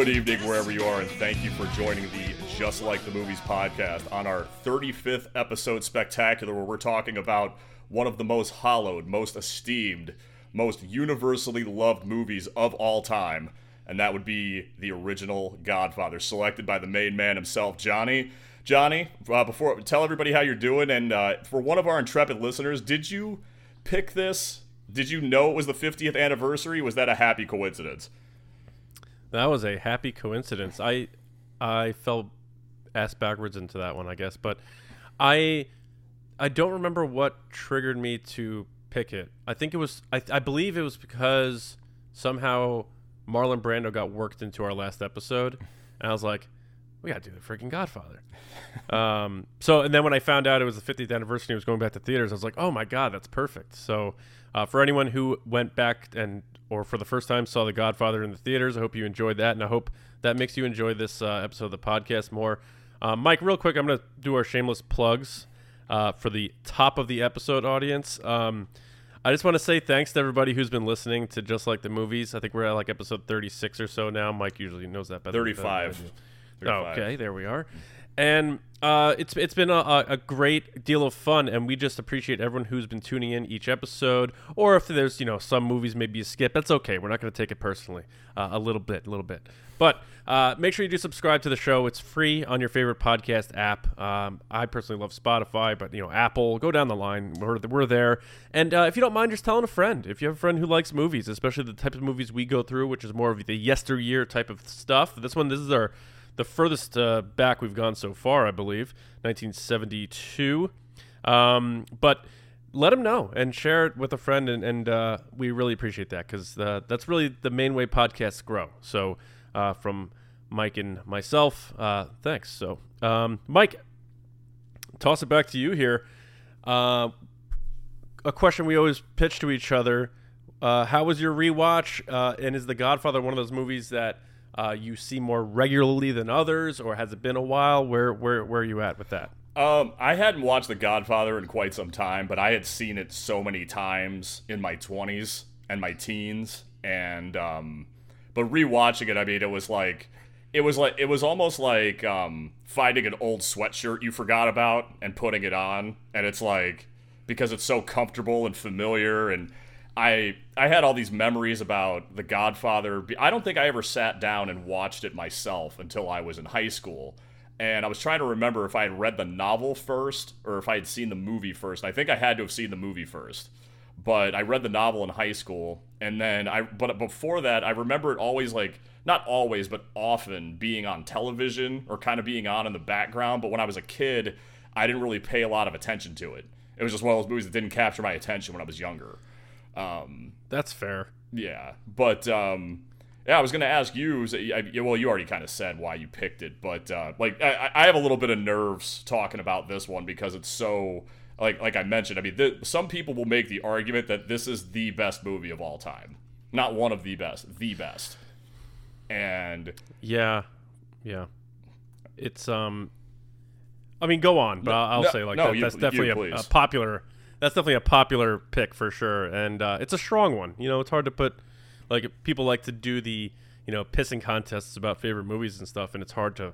Good evening, wherever you are, and thank you for joining the Just Like the Movies podcast on our 35th episode spectacular, where we're talking about one of the most hallowed, most esteemed, most universally loved movies of all time, and that would be the original Godfather, selected by the main man himself, Johnny. Johnny, uh, before tell everybody how you're doing, and uh, for one of our intrepid listeners, did you pick this? Did you know it was the 50th anniversary? Was that a happy coincidence? That was a happy coincidence. I I fell ass backwards into that one, I guess, but I I don't remember what triggered me to pick it. I think it was I, I believe it was because somehow Marlon Brando got worked into our last episode, and I was like, we gotta do the freaking Godfather. um, so and then when I found out it was the 50th anniversary, and it was going back to theaters, I was like, oh my god, that's perfect. So uh, for anyone who went back and or for the first time saw The Godfather in the theaters, I hope you enjoyed that, and I hope that makes you enjoy this uh, episode of the podcast more. Uh, Mike, real quick, I'm going to do our shameless plugs uh, for the top of the episode audience. Um, I just want to say thanks to everybody who's been listening to Just Like the Movies. I think we're at like episode 36 or so now. Mike usually knows that better. 35. 35. Okay, there we are and uh, it's it's been a, a great deal of fun, and we just appreciate everyone who's been tuning in each episode. Or if there's you know some movies maybe a skip, that's okay. We're not going to take it personally. Uh, a little bit, a little bit, but uh, make sure you do subscribe to the show. It's free on your favorite podcast app. Um, I personally love Spotify, but you know Apple. Go down the line. We're we're there. And uh, if you don't mind, just telling a friend. If you have a friend who likes movies, especially the type of movies we go through, which is more of the yesteryear type of stuff. This one, this is our the furthest uh, back we've gone so far, I believe, 1972. Um, but let them know and share it with a friend, and, and uh, we really appreciate that because uh, that's really the main way podcasts grow. So, uh, from Mike and myself, uh, thanks. So, um, Mike, toss it back to you here. Uh, a question we always pitch to each other: How was your rewatch? and is The Godfather one of those movies that uh, you see more regularly than others, or has it been a while? Where where where are you at with that? Um, I hadn't watched The Godfather in quite some time, but I had seen it so many times in my twenties and my teens, and um, but rewatching it, I mean, it was like it was like it was almost like um, finding an old sweatshirt you forgot about and putting it on, and it's like because it's so comfortable and familiar and I I had all these memories about The Godfather. I don't think I ever sat down and watched it myself until I was in high school. And I was trying to remember if I had read the novel first or if I had seen the movie first. I think I had to have seen the movie first. But I read the novel in high school and then I but before that I remember it always like not always but often being on television or kind of being on in the background, but when I was a kid, I didn't really pay a lot of attention to it. It was just one of those movies that didn't capture my attention when I was younger. Um, That's fair. Yeah, but um, yeah, I was gonna ask you. Well, you already kind of said why you picked it, but uh, like I, I have a little bit of nerves talking about this one because it's so like like I mentioned. I mean, th- some people will make the argument that this is the best movie of all time, not one of the best, the best. And yeah, yeah, it's um. I mean, go on, but no, I'll no, say like no, that, you, that's definitely a, a popular that's definitely a popular pick for sure, and uh, it's a strong one. You know, it's hard to put like people like to do the you know pissing contests about favorite movies and stuff, and it's hard to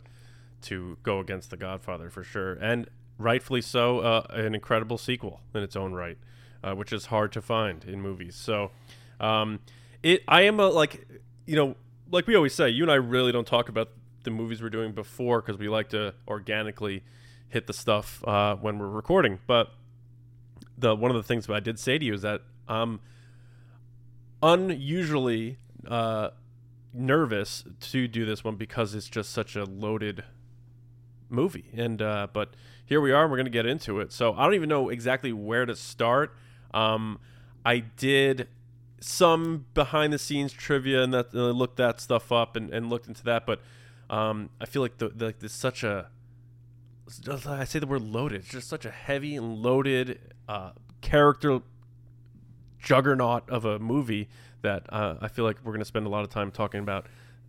to go against The Godfather for sure, and rightfully so. Uh, an incredible sequel in its own right, uh, which is hard to find in movies. So, um, it I am a like you know like we always say, you and I really don't talk about the movies we're doing before because we like to organically hit the stuff uh, when we're recording, but the one of the things that I did say to you is that I'm unusually uh, nervous to do this one because it's just such a loaded movie. And uh, but here we are. and We're going to get into it. So I don't even know exactly where to start. Um, I did some behind the scenes trivia and that uh, looked that stuff up and, and looked into that, but um, I feel like the, the, there's such a I say the word loaded. It's just such a heavy and loaded uh, character juggernaut of a movie that uh, I feel like we're going to spend a lot of time talking about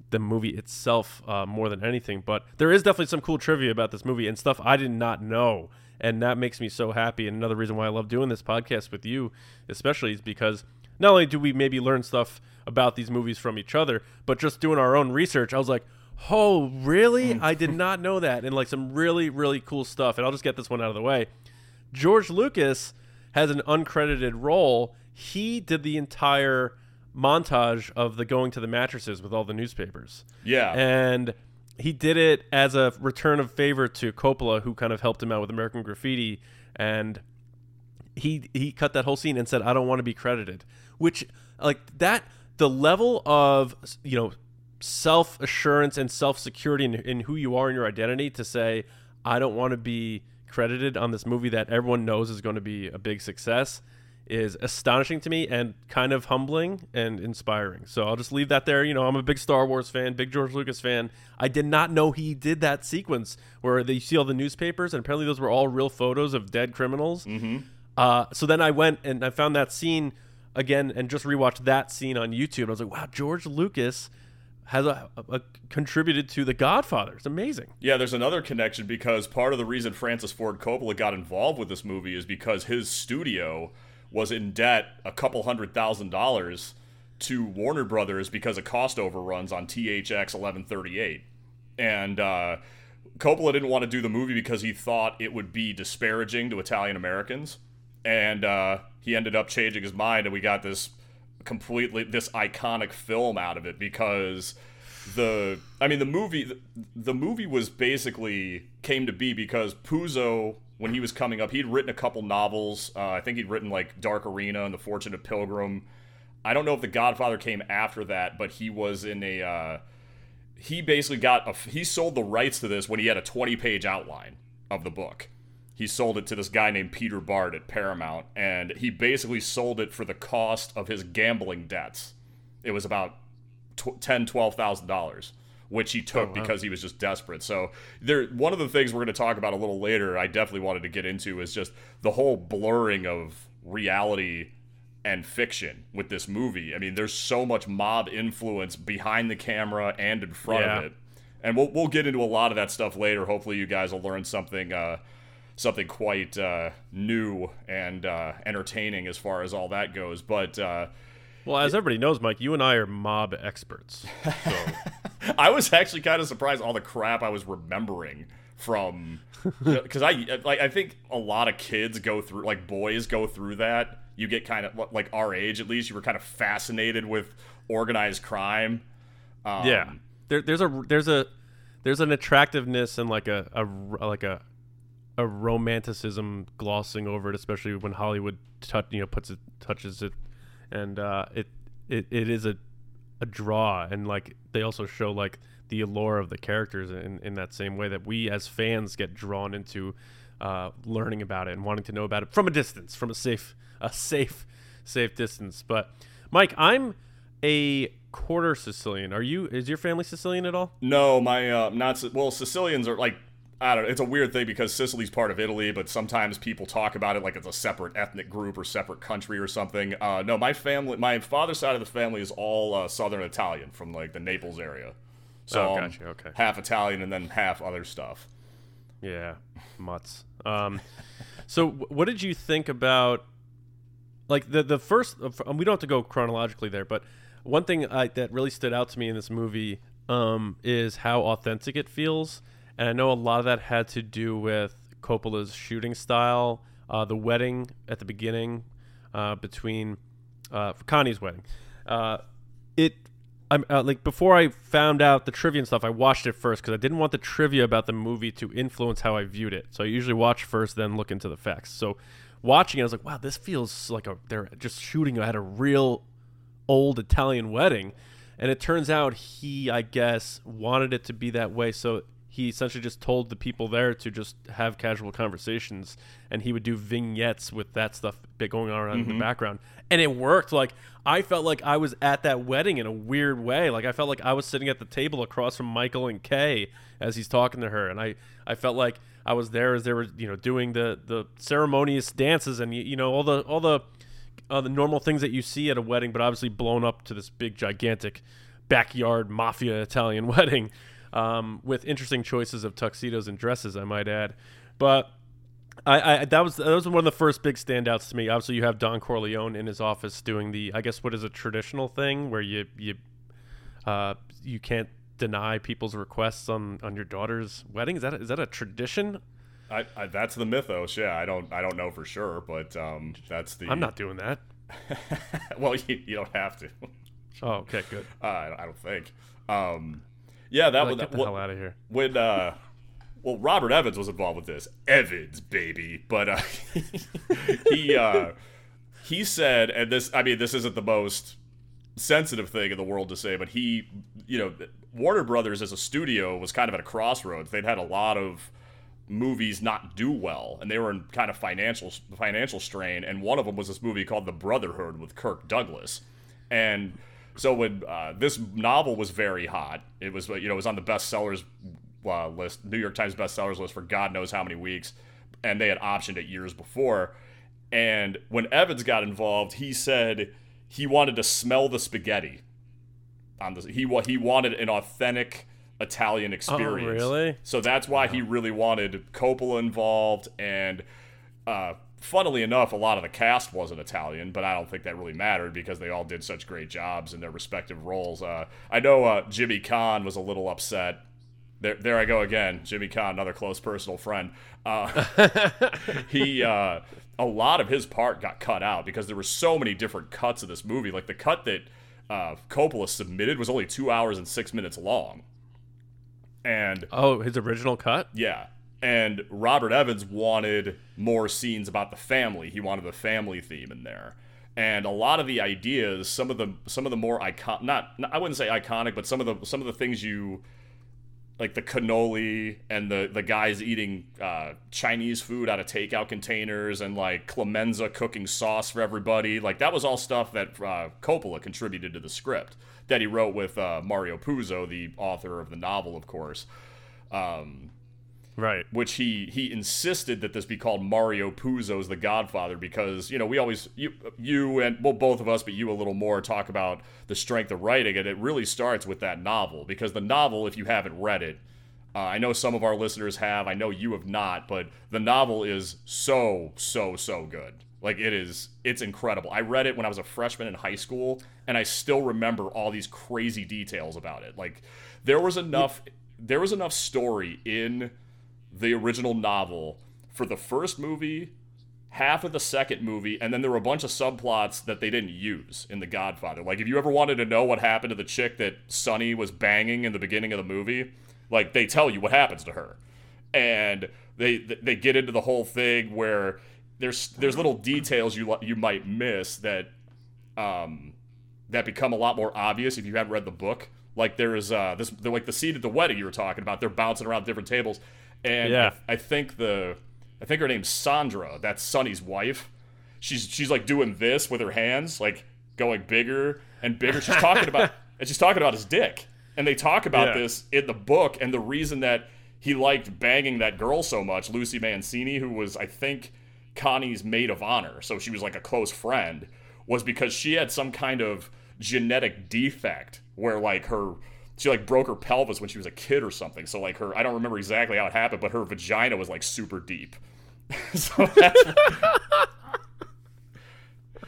the movie itself uh, more than anything. But there is definitely some cool trivia about this movie and stuff I did not know, and that makes me so happy. And another reason why I love doing this podcast with you, especially, is because not only do we maybe learn stuff about these movies from each other. But just doing our own research, I was like, oh, really? I did not know that. And like some really, really cool stuff. And I'll just get this one out of the way. George Lucas has an uncredited role. He did the entire montage of the going to the mattresses with all the newspapers. Yeah. And he did it as a return of favor to Coppola, who kind of helped him out with American Graffiti. And he he cut that whole scene and said, "I don't want to be credited," which like that the level of you know self assurance and self security in, in who you are in your identity to say, "I don't want to be credited on this movie that everyone knows is going to be a big success." is astonishing to me and kind of humbling and inspiring. So I'll just leave that there. You know, I'm a big Star Wars fan, big George Lucas fan. I did not know he did that sequence where they see all the newspapers, and apparently those were all real photos of dead criminals. Mm-hmm. Uh, so then I went and I found that scene again and just rewatched that scene on YouTube. I was like, wow, George Lucas has a, a, contributed to The Godfather. It's amazing. Yeah, there's another connection because part of the reason Francis Ford Coppola got involved with this movie is because his studio was in debt a couple hundred thousand dollars to Warner Brothers because of cost overruns on THX 1138. And uh, Coppola didn't want to do the movie because he thought it would be disparaging to Italian Americans. And uh, he ended up changing his mind, and we got this completely this iconic film out of it because the I mean the movie the, the movie was basically came to be because Puzo when he was coming up, he'd written a couple novels. Uh, I think he'd written like Dark Arena and The Fortunate Pilgrim. I don't know if The Godfather came after that, but he was in a. Uh, he basically got a. He sold the rights to this when he had a 20 page outline of the book. He sold it to this guy named Peter Bart at Paramount, and he basically sold it for the cost of his gambling debts. It was about ten, twelve thousand dollars which he took oh, wow. because he was just desperate. So there one of the things we're going to talk about a little later, I definitely wanted to get into is just the whole blurring of reality and fiction with this movie. I mean, there's so much mob influence behind the camera and in front yeah. of it. And we'll we'll get into a lot of that stuff later. Hopefully you guys will learn something uh, something quite uh, new and uh, entertaining as far as all that goes. But uh, well, as everybody knows, Mike, you and I are mob experts. So. I was actually kind of surprised all the crap I was remembering from because I like I think a lot of kids go through like boys go through that. You get kind of like our age at least. You were kind of fascinated with organized crime. Um, yeah, there, there's a there's a there's an attractiveness and like a, a like a a romanticism glossing over it, especially when Hollywood touch you know puts it touches it and uh, it, it it is a a draw, and like they also show like the allure of the characters in in that same way that we as fans get drawn into uh, learning about it and wanting to know about it from a distance, from a safe a safe safe distance. But Mike, I'm a quarter Sicilian. Are you? Is your family Sicilian at all? No, my uh, not well. Sicilians are like I don't know. It's a weird thing because Sicily's part of Italy, but sometimes people talk about it like it's a separate ethnic group or separate country or something. Uh, no, my family, my father's side of the family is all uh, Southern Italian from like the Naples area. So oh, gotcha. okay. half Italian and then half other stuff. Yeah, mutts. Um, so what did you think about like the the first? Uh, we don't have to go chronologically there, but one thing I, that really stood out to me in this movie um, is how authentic it feels and I know a lot of that had to do with Coppola's shooting style. Uh, the wedding at the beginning uh, between uh, Connie's wedding. Uh, it I'm uh, like before I found out the trivia and stuff, I watched it first because I didn't want the trivia about the movie to influence how I viewed it. So I usually watch first, then look into the facts. So watching it, I was like, wow, this feels like a they're just shooting at a real old Italian wedding. And it turns out he, I guess, wanted it to be that way. So he essentially just told the people there to just have casual conversations and he would do vignettes with that stuff going on mm-hmm. in the mm-hmm. background and it worked like i felt like i was at that wedding in a weird way like i felt like i was sitting at the table across from michael and kay as he's talking to her and i i felt like i was there as they were you know doing the the ceremonious dances and you know all the all the uh, the normal things that you see at a wedding but obviously blown up to this big gigantic backyard mafia italian wedding um, with interesting choices of tuxedos and dresses, I might add. But I, I that was that was one of the first big standouts to me. Obviously, you have Don Corleone in his office doing the I guess what is a traditional thing where you you uh, you can't deny people's requests on on your daughter's wedding. Is that a, is that a tradition? I, I, that's the mythos. Yeah, I don't I don't know for sure, but um, that's the. I'm not doing that. well, you, you don't have to. Oh, okay, good. Uh, I, don't, I don't think. Um, yeah, that Like, was get the hell out of here. when uh well Robert Evans was involved with this. Evans baby. But uh he uh he said and this I mean this isn't the most sensitive thing in the world to say but he you know Warner Brothers as a studio was kind of at a crossroads. They'd had a lot of movies not do well and they were in kind of financial financial strain and one of them was this movie called The Brotherhood with Kirk Douglas. And so when uh, this novel was very hot, it was you know it was on the bestsellers uh, list, New York Times bestsellers list for God knows how many weeks, and they had optioned it years before. And when Evans got involved, he said he wanted to smell the spaghetti. On the he he wanted an authentic Italian experience. Oh, really? So that's why he really wanted Coppola involved, and uh, funnily enough, a lot of the cast wasn't Italian, but I don't think that really mattered because they all did such great jobs in their respective roles. Uh, I know uh, Jimmy Caan was a little upset. There, there I go again. Jimmy Caan, another close personal friend. Uh, he, uh, a lot of his part got cut out because there were so many different cuts of this movie. Like the cut that uh, Coppola submitted was only two hours and six minutes long, and Oh, his original cut. yeah. And Robert Evans wanted more scenes about the family. He wanted the family theme in there. And a lot of the ideas, some of the some of the more icon not I wouldn't say iconic, but some of the some of the things you like the cannoli and the the guys eating uh, Chinese food out of takeout containers and like Clemenza cooking sauce for everybody. Like that was all stuff that uh, Coppola contributed to the script that he wrote with uh, Mario Puzo, the author of the novel, of course. Um, Right. which he he insisted that this be called Mario Puzo's The Godfather because you know we always you you and well both of us but you a little more talk about the strength of writing and it really starts with that novel because the novel if you haven't read it uh, I know some of our listeners have I know you have not but the novel is so so so good. Like it is it's incredible. I read it when I was a freshman in high school and I still remember all these crazy details about it. Like there was enough there was enough story in the original novel for the first movie, half of the second movie, and then there were a bunch of subplots that they didn't use in The Godfather. Like, if you ever wanted to know what happened to the chick that Sonny was banging in the beginning of the movie, like, they tell you what happens to her. And they they get into the whole thing where there's there's little details you you might miss that um that become a lot more obvious if you haven't read the book. Like there is uh this the, like the scene at the wedding you were talking about. They're bouncing around different tables, and Yeah. I, I think the I think her name's Sandra. That's Sonny's wife. She's she's like doing this with her hands, like going bigger and bigger. She's talking about and she's talking about his dick. And they talk about Yeah. this in the book, and the reason that he liked banging that girl so much, Lucy Mancini, who was I think Connie's maid of honor, so she was like a close friend, was because she had some kind of genetic defect where like her she like broke her pelvis when she was a kid or something. So like her I don't remember exactly how it happened, but her vagina was like super deep. so that's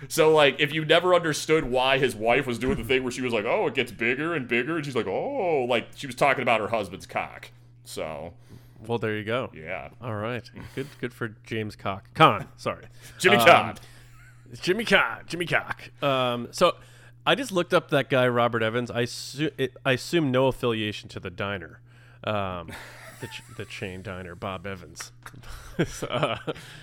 So like if you never understood why his wife was doing the thing where she was like, "Oh, it gets bigger and bigger," and she's like, "Oh," like she was talking about her husband's cock. So, Well, there you go. yeah. All right. Good. Good for James Cock. Con. Sorry. Jimmy Um, Caan. Jimmy Cock. Jimmy Cock. Um, so I just looked up that guy Robert Evans. I assu- it, I assume no affiliation to the diner, um, the, ch- the chain diner, Bob Evans, uh,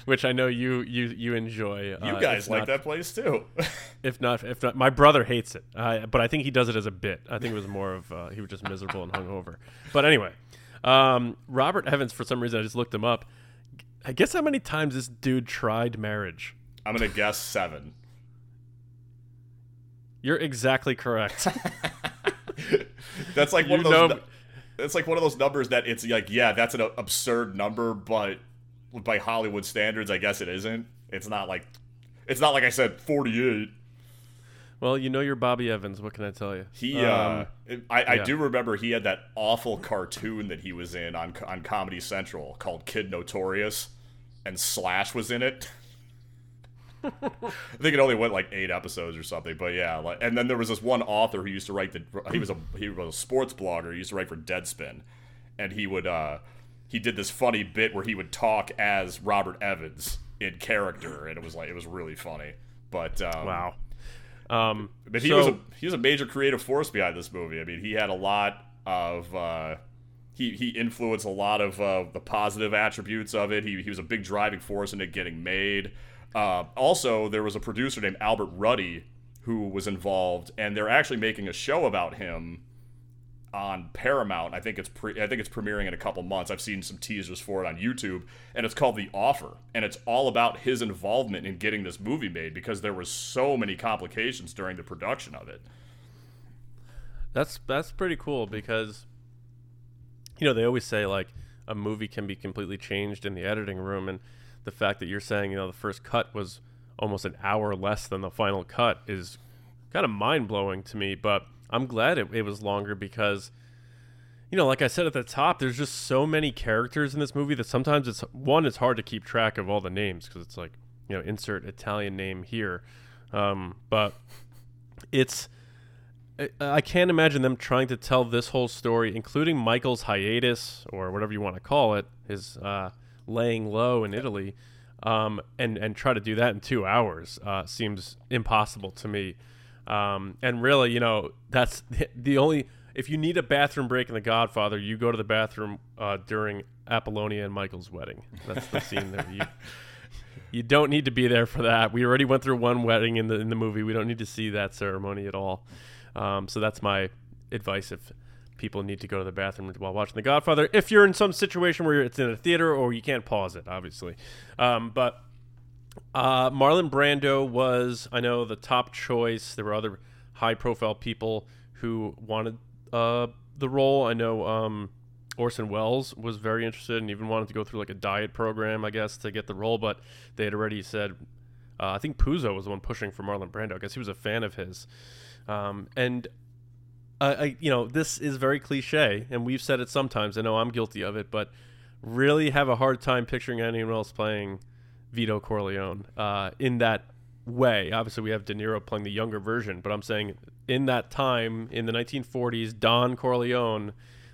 which I know you you you enjoy. You uh, guys like not- that place too. If not, if not, my brother hates it. Uh, but I think he does it as a bit. I think it was more of uh, he was just miserable and hungover. But anyway, um, Robert Evans. For some reason, I just looked him up. I guess how many times this dude tried marriage. I'm gonna guess seven. You're exactly correct. That's like one You of those. know- nu- It's like one of those numbers that it's like, yeah, that's an absurd number, but by Hollywood standards, I guess it isn't. It's not like, it's not like I said 48. well, you know you're Bobby Evans. What can I tell you? He, Um, uh, I, I yeah. do remember he had that awful cartoon that he was in on on Comedy Central called Kid Notorious, and Slash was in it. I think it only went like eight episodes or something, but yeah. Like, and then there was this one author who used to write the. He was a he was a sports blogger. He used to write for Deadspin, and he would uh he did this funny bit where he would talk as Robert Evans in character, and it was like it was really funny. But um, wow. Um, but he so, was a he was a major creative force behind this movie. I mean, he had a lot of uh, he he influenced a lot of uh, the positive attributes of it. He he was a big driving force in it getting made. Uh, also, there was a producer named Albert Ruddy who was involved, and they're actually making a show about him on Paramount. I think it's pre- I think it's premiering in a couple months. I've seen some teasers for it on YouTube, and it's called The Offer, and it's all about his involvement in getting this movie made because there was so many complications during the production of it. That's that's pretty cool because you know they always say like a movie can be completely changed in the editing room, and the fact that you're saying you know the first cut was almost an hour less than the final cut is kind of mind blowing to me, but I'm glad it, it was longer because, you know, like I said at the top, there's just so many characters in this movie that sometimes it's one, it's hard to keep track of all the names because it's like, you know, insert Italian name here. Um, but it's, I can't imagine them trying to tell this whole story, including Michael's hiatus or whatever you want to call it, his uh, laying low in Italy, um, and and try to do that in two hours uh, seems impossible to me. Um, and really, you know, that's the only. If you need a bathroom break in The Godfather, you go to the bathroom uh, during Apollonia and Michael's wedding. That's the scene there. You, you don't need to be there for that. We already went through one wedding in the in the movie. We don't need to see that ceremony at all. Um, so that's my advice if people need to go to the bathroom while watching The Godfather. If you're in some situation where it's in a theater or you can't pause it, obviously. Um, but uh, Marlon Brando was, I know, the top choice. There were other high-profile people who wanted uh, the role. I know um, Orson Welles was very interested and even wanted to go through like a diet program, I guess, to get the role. But they had already said, uh, I think Puzo was the one pushing for Marlon Brando. I guess he was a fan of his. Um, and I, you know, this is very cliche, and we've said it sometimes. I know I'm guilty of it, but really have a hard time picturing anyone else playing Vito Corleone uh, in that way. Obviously, we have De Niro playing the younger version, but I'm saying in that time in the 1940s, Don Corleone,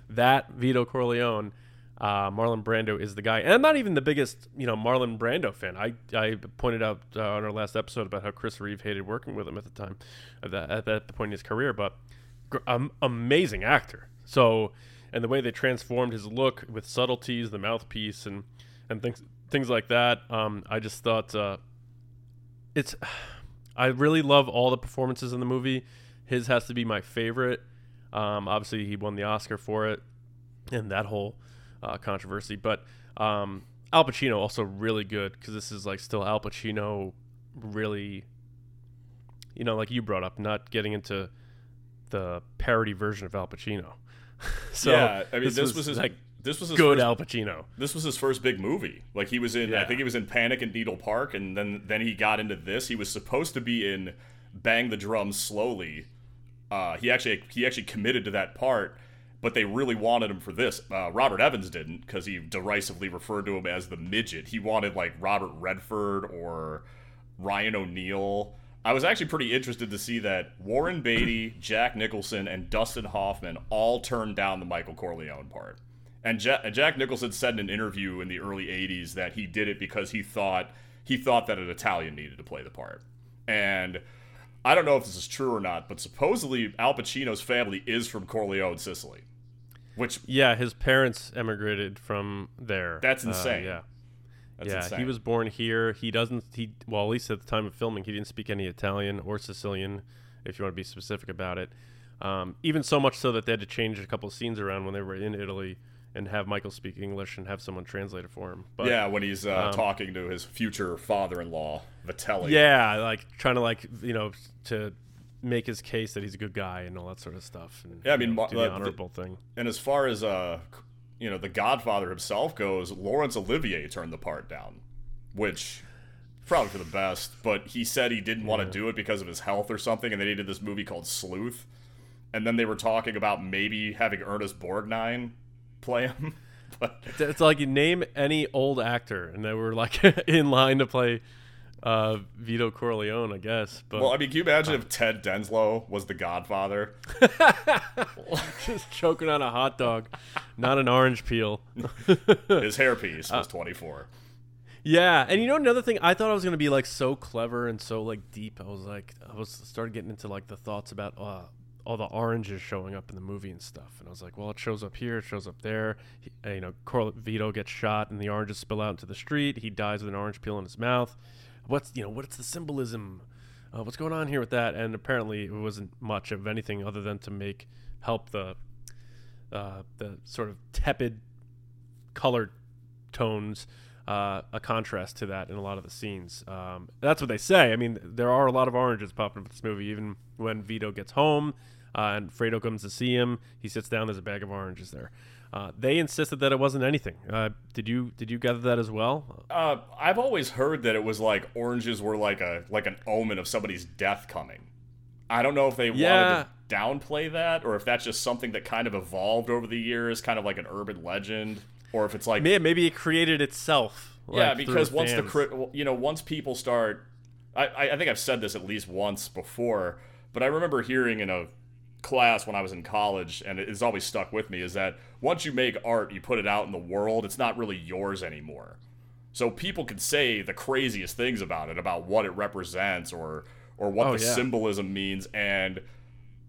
that Vito Corleone, uh, Marlon Brando is the guy. And I'm not even the biggest, you know, Marlon Brando fan. I, I pointed out uh, on our last episode about how Chris Reeve hated working with him at the time, at that, at that point in his career, but um, amazing actor. So, and the way they transformed his look with subtleties, the mouthpiece, and and things things like that. Um, I just thought uh, it's. I really love all the performances in the movie. His has to be my favorite. Um, obviously, he won the Oscar for it, and that whole uh, controversy. But um, Al Pacino also really good because this is like still Al Pacino, really. You know, like you brought up, not getting into the parody version of Al Pacino. so yeah, I mean, this, this was, was his, like this was his good first, Al Pacino. This was his first big movie. Like he was in, yeah. I think he was in Panic in Needle Park, and then then he got into this. He was supposed to be in Bang the Drums Slowly. Uh, he actually he actually committed to that part, but they really wanted him for this. Uh, Robert Evans didn't because he derisively referred to him as the midget. He wanted like Robert Redford or Ryan O'Neal. I was actually pretty interested to see that Warren Beatty, Jack Nicholson, and Dustin Hoffman all turned down the Michael Corleone part. And Jack, Jack Nicholson said in an interview in the early '80s that he did it because he thought he thought that an Italian needed to play the part. And I don't know if this is true or not, but supposedly Al Pacino's family is from Corleone, Sicily. Which yeah, his parents emigrated from there. That's uh, insane. Uh, yeah. That's yeah, insane. he was born here. He doesn't. He well, at least at the time of filming, he didn't speak any Italian or Sicilian, if you want to be specific about it. Um, even so much so that they had to change a couple of scenes around when they were in Italy and have Michael speak English and have someone translate it for him. But, yeah, when he's uh, um, talking to his future father-in-law, Vitelli. Yeah, like trying to like you know to make his case that he's a good guy and all that sort of stuff. And, yeah, I mean, know, do the uh, honorable the, thing. And as far as uh, you know, the Godfather himself goes, Laurence Olivier turned the part down, which probably for the best. But he said he didn't want to do it because of his health or something, and then he did this movie called Sleuth. And then they were talking about maybe having Ernest Borgnine play him. but It's- It's like you name any old actor, and they were like in line to play uh, Vito Corleone, I guess. But well, I mean, can you imagine if Ted Denslow was the Godfather? just choking on a hot dog, not an orange peel. His hairpiece Uh, was 24. Yeah, and you know another thing, I thought I was gonna be like so clever and so like deep. I was like, I was started getting into like the thoughts about uh, all the oranges showing up in the movie and stuff, and I was like, well, it shows up here, it shows up there. He, uh, you know, Cor- Vito gets shot, and the oranges spill out into the street. He dies with an orange peel in his mouth. What's you know what's the symbolism? Uh, what's going on here with that? And apparently, it wasn't much of anything other than to make help the uh, the sort of tepid color tones uh, a contrast to that in a lot of the scenes. Um, that's what they say. I mean, there are a lot of oranges popping up in this movie. Even when Vito gets home uh, and Fredo comes to see him, he sits down. There's a bag of oranges there. Uh, they insisted that it wasn't anything. Uh, did you did you gather that as well? Uh, I've always heard that it was like oranges were like a like an omen of somebody's death coming. I don't know if they Yeah. wanted to downplay that or if that's just something that kind of evolved over the years, kind of like an urban legend, or if it's like May- Maybe it created itself. yeah, like, through because once the fans. cri- you know once people start, I I think I've said this at least once before, but I remember hearing in a class when I was in college, and it's always stuck with me, is that once you make art, you put it out in the world, it's not really yours anymore. So people can say the craziest things about it, about what it represents or or what Oh, the yeah. symbolism means, and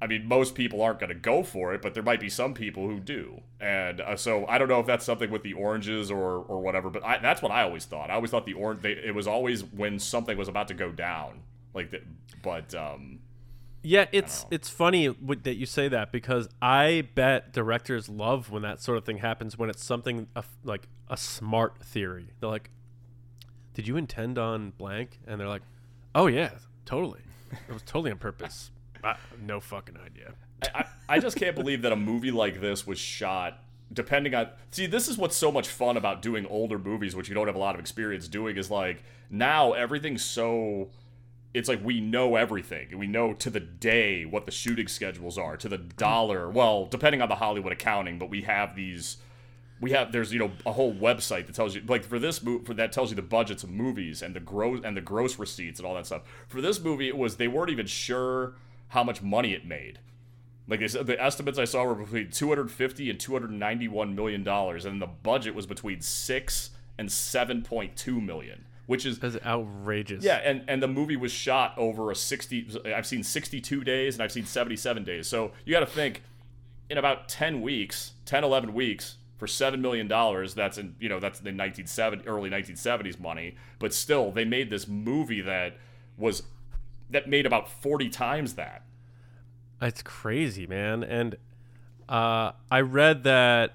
I mean most people aren't going to go for it, but there might be some people who do, and uh, so I don't know if that's something with the oranges or or whatever, but I, that's what I always thought. I always thought the orange, they, it was always when something was about to go down, like that. But um, Yeah, it's it's funny that you say that because I bet directors love when that sort of thing happens when it's something like a smart theory. They're like, "Did you intend on blank?" And they're like, "Oh yeah, totally. It was totally on purpose." I, no fucking idea. I, I just can't believe that a movie like this was shot depending on see this is what's so much fun about doing older movies which you don't have a lot of experience doing is like now everything's so it's like we know everything. We know to the day what the shooting schedules are to the dollar well depending on the hollywood accounting but we have these we have there's you know a whole website that tells you like for this movie for that tells you the budgets of movies and the gross and the gross receipts and all that stuff. For this movie it was they weren't even sure how much money it made. Like they said, the estimates I saw were between 250 and 291 million dollars, and the budget was between six and 7.2 million, which is That's outrageous. yeah. And and the movie was shot over a 60. I've seen 62 days and I've seen 77 days. So you got to think, in about 10 weeks, 10 11 weeks for seven million dollars. That's in you know that's the 1970 early 1970s money, but still they made this movie that was that made about 40 times that. It's crazy, man. And uh, I read that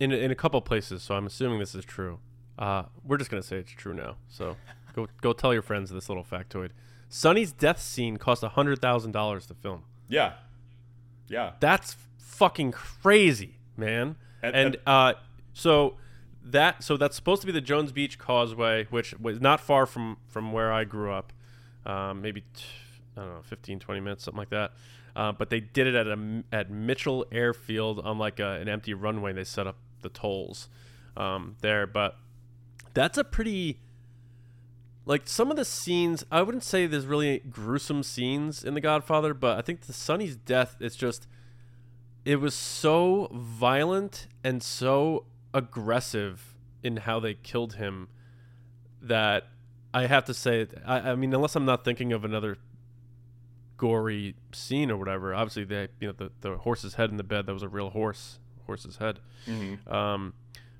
in in a couple places, so I'm assuming this is true. Uh, we're just gonna say it's true now. So go go tell your friends this little factoid. Sonny's death scene cost hundred thousand dollars to film. Yeah. Yeah. That's fucking crazy, man. And- And, and- uh, so that so that's supposed to be the Jones Beach Causeway, which was not far from from where I grew up. Um, maybe t- I don't know, 15, 20 minutes, something like that. Uh, but they did it at a at Mitchell Airfield on like a, an empty runway. They set up the tolls um, there, but that's a pretty like some of the scenes i wouldn't say there's really gruesome scenes in the godfather but i think the sonny's death is just it was so violent and so aggressive in how they killed him that i have to say i, I mean unless i'm not thinking of another gory scene or whatever obviously they you know the, the horse's head in the bed that was a real horse horse's head. Um,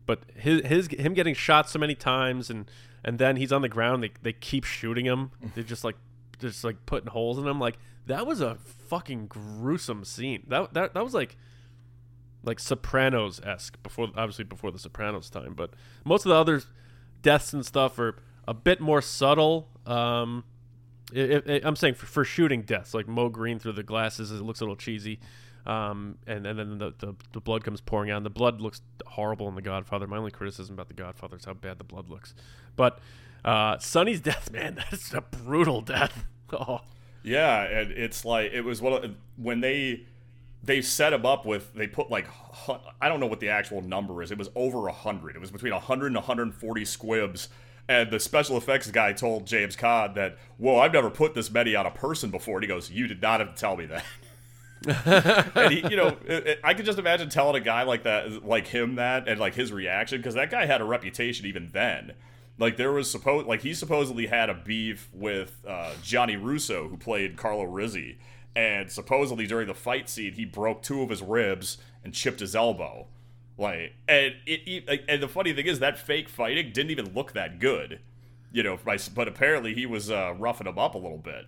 but his his him getting shot so many times and and then he's on the ground. They they keep shooting him. They're just like just like putting holes in him. Like that was a fucking gruesome scene. That that that was like like Sopranos esque before obviously before the Sopranos time. But most of the other deaths and stuff are a bit more subtle. Um, i i I'm saying for, for shooting deaths, like Moe Greene through the glasses, it looks a little cheesy. Um, and, and then the, the, the blood comes pouring out. And the blood looks horrible in The Godfather. My only criticism about The Godfather is how bad the blood looks. But uh, Sonny's death, man, that's a brutal death. Oh, Yeah, and it's like it was one of when they they set him up with they put like I don't know what the actual number is. It was over hundred. It was between 100 and 140 squibs. And the special effects guy told James Caan that, "Whoa, I've never put this many on a person before." And he goes, "You did not have to tell me that." and he, you know, it, it- I could just imagine telling a guy like that, like him, that, and like his reaction, because that guy had a reputation even then. Like there was supposed, like he supposedly had a beef with uh, Gianni Russo, who played Carlo Rizzi, and supposedly during the fight scene, he broke two of his ribs and chipped his elbow. Like, and it, and the funny thing is that fake fighting didn't even look that good, you know. by- But apparently he was uh, roughing him up a little bit.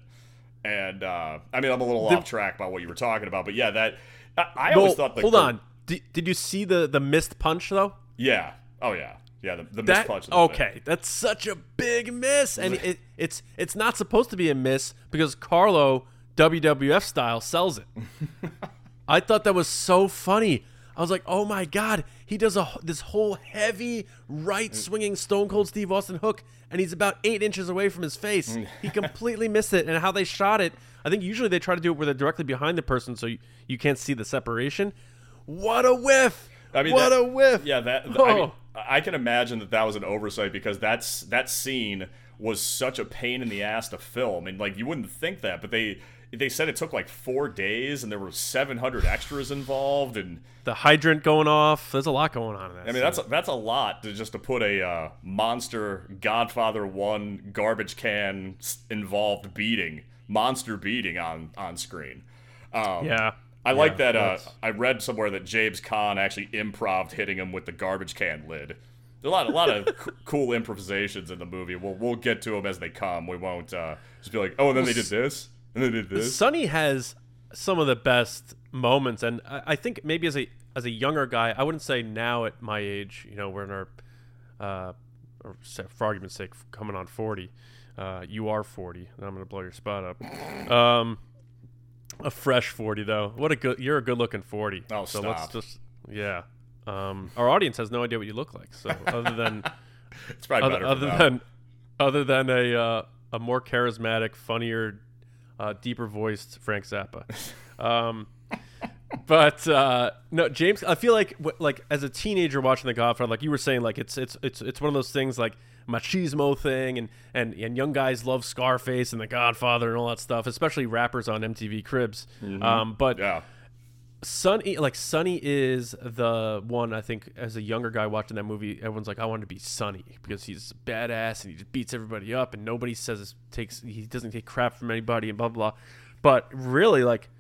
And uh, I mean, I'm a little off track about what you were talking about, but yeah, that I, I always Well, thought the hold on. Did, did you see the the missed punch though? yeah, oh yeah, yeah, the, the That mispunch. of the thing. okay, that's such a big miss, and it, it's it's not supposed to be a miss because Carlo WWF style sells it. I thought that was so funny. I was like, oh my god, he does a this whole heavy right swinging Stone Cold Steve Austin hook, and he's about eight inches away from his face. Mm. he completely missed it, and how they shot it. I think usually they try to do it where they're directly behind the person, so you, you can't see the separation. What a whiff! I mean, what that- a whiff! Yeah, that I, mean, Oh. I can imagine that that was an oversight because that's that scene was such a pain in the ass to film, and like you wouldn't think that, but they they said it took like four days, and there were 700 extras involved, and the hydrant going off. There's a lot going on in that. I mean that's that's a lot to just to put a uh, monster Godfather one garbage can involved beating, monster beating on on scene. Um, yeah. I like Yeah, that. Uh, I read somewhere that James Caan actually improved hitting him with the garbage can lid. A lot, a lot of c- cool improvisations in the movie. We'll we'll get to them as they come. We won't uh, just be like, oh, and then they did this, and they did this. Sonny has some of the best moments, and I, I think maybe as a as a younger guy, I wouldn't say now at my age, you know, we're in our, uh, or for argument's sake, coming on forty. Uh, you are forty, and I'm gonna blow your spot up. Um, a fresh forty though. What a good. You're a good looking forty. Oh, so let's stop. just yeah. Um, our audience has no idea what you look like. So other than It's probably other, better other than other than a uh, a more charismatic, funnier, uh, deeper voiced Frank Zappa. Um, but uh, no, James. I feel like like as a teenager watching The Godfather, like you were saying, like it's it's it's it's one of those things like machismo thing, and and and young guys love Scarface and The Godfather and all that stuff, especially rappers on MTV Cribs. Um, but yeah, Sonny, like Sonny, is the one I think as a younger guy watching that movie, everyone's like, I want to be Sonny because he's badass and he just beats everybody up and nobody says takes he doesn't take crap from anybody and blah blah. blah. But really, like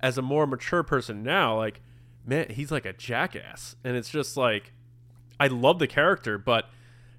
as a more mature person now, like man, he's like a jackass, and it's just like I love the character, but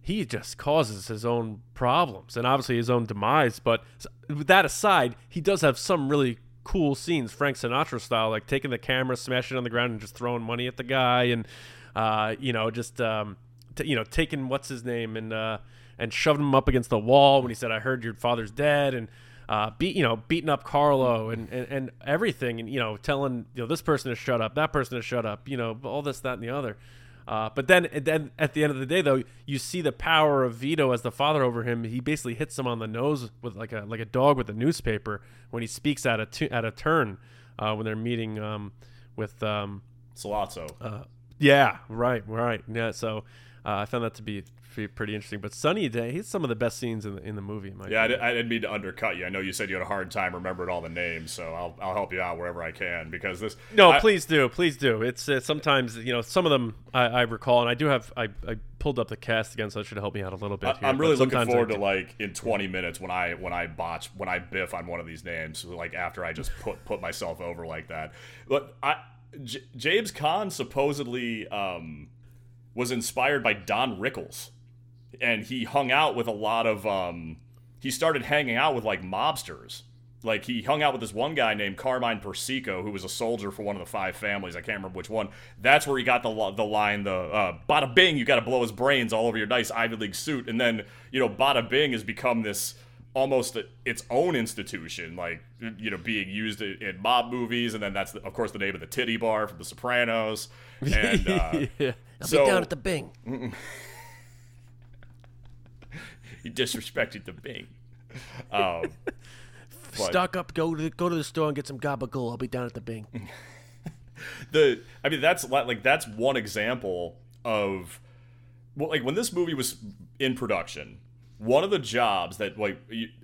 he just causes his own problems and obviously his own demise. But that aside, he does have some really cool scenes, Frank Sinatra style, like taking the camera, smashing it on the ground, and just throwing money at the guy, and uh, you know, just um, t- you know, taking what's his name and uh, and shoving him up against the wall when he said, "I heard your father's dead," and uh, beat you know, beating up Carlo and, and and everything, and you know, telling you know this person to shut up, that person to shut up, you know, all this, that, and the other. Uh, but then, then at the end of the day, though, you see the power of Vito as the father over him. He basically hits him on the nose with like a like a dog with a newspaper when he speaks at a tu- at a turn uh, when they're meeting um, with um, Sollozzo. uh, yeah right right yeah. So uh, I found that to be, be pretty interesting. But Sunny Day, he's some of the best scenes in the, in the movie. in my yeah, I, opinion. I didn't mean to undercut you. I know you said you had a hard time remembering all the names, so I'll, I'll help you out wherever I can because this. No, I- please do, please do. It's uh, sometimes you know some of them I, I recall, and I do have I, I pulled up the cast again, so that should help me out a little bit. Here, I'm really looking forward to like in 20 minutes when I when I botch when I biff on one of these names like after I just put put myself over like that. But I J- James Caan supposedly um, was inspired by Don Rickles, and he hung out with a lot of um, he started hanging out with like mobsters. Like he hung out with this one guy named Carmine Persico, who was a soldier for one of the five families. I can't remember which one. That's where he got the the line, the uh, "Bada Bing, you got to blow his brains all over your nice Ivy League suit." And then you know, Bada Bing has become this almost its own institution, like you know, being used in, in mob movies. And then that's of course the name of the titty bar from The Sopranos. And uh, yeah. I'll So- be down at the Bing. He disrespected the Bing. Um, Stock up, go to the, go to the store and get some gabagool. I'll be down at the Bing. the I mean that's like that's one example of well like when this movie was in production one of the jobs that like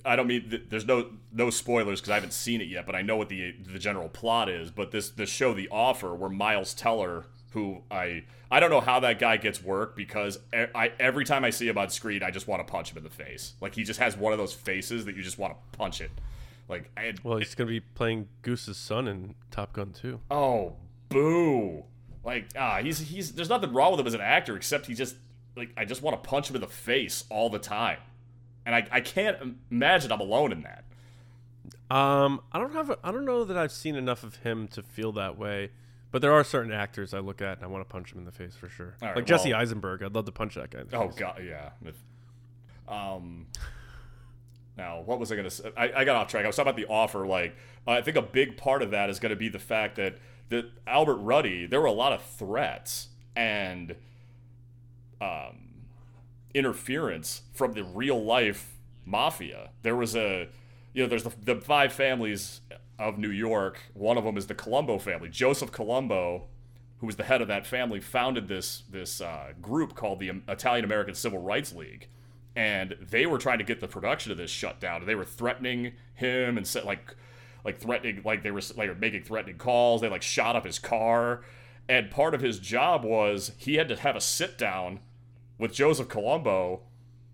I don't mean there's no no spoilers because I haven't seen it yet but I know what the the general plot is but this this show The Offer where Miles Teller who I I don't know how that guy gets work because I every time I see him on screen I just want to punch him in the face like he just has one of those faces that you just want to punch it like I, Well, he's gonna be playing Goose's son in Top Gun too. Oh, boo! Like ah, he's he's there's nothing wrong with him as an actor except he just like I just want to punch him in the face all the time, and I I can't imagine I'm alone in that. Um, I don't have. I don't know that I've seen enough of him to feel that way. But there are certain actors I look at and I want to punch him in the face for sure. Right, like Jesse well- Eisenberg, I'd love to punch that guy. In the Oh face. god, yeah. Um. Now, what was I gonna say? I, I got off track. I was talking about the offer. Like, I think a big part of that is going to be the fact that that Albert Ruddy. There were a lot of threats and um, interference from the real life mafia. There was a, you know, there's the, the five families of New York. One of them is the Colombo family. Joseph Colombo, who was the head of that family, founded this this uh, group called the Italian American Civil Rights League, and they were trying to get the production of this shut down. They were threatening him and said like, like threatening, like they were like making threatening calls. They like shot up his car, and part of his job was he had to have a sit down with Joseph Colombo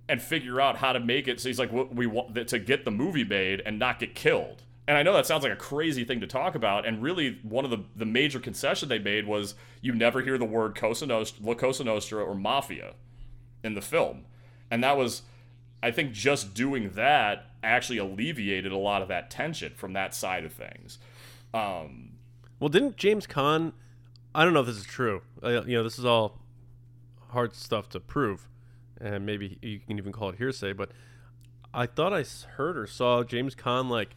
and figure out how to make it so he's like "What we want to get the movie made and not get killed and i know that sounds like a crazy thing to talk about and really one of the, the major concession they made was you never hear the word cosa nostra, La cosa nostra or mafia in the film and that was i think just doing that actually alleviated a lot of that tension from that side of things um, Well, didn't James Caan? I don't know if this is true. Uh, you know, this is all hard stuff to prove, and maybe you can even call it hearsay. But I thought I heard or saw James Caan like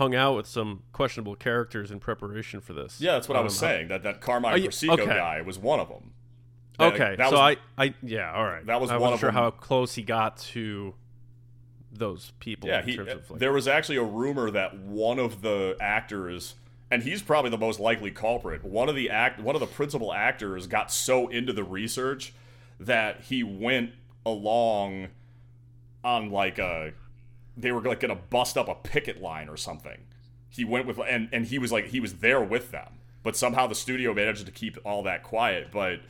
hung out with some questionable characters in preparation for this. yeah that's what i was Um, saying that that carmine Persico okay. guy was one of them That- Okay, that so was- I, I, yeah, all right. that was I one wasn't of sure them. how close he got to those people. Yeah, in he, terms of, like, there was actually a rumor that one of the actors, and he's probably the most likely culprit. One of the act, one of the principal actors, got so into the research that he went along on like a, they were like gonna bust up a picket line or something. He went with, and and he was like he was there with them, but somehow the studio managed to keep all that quiet. But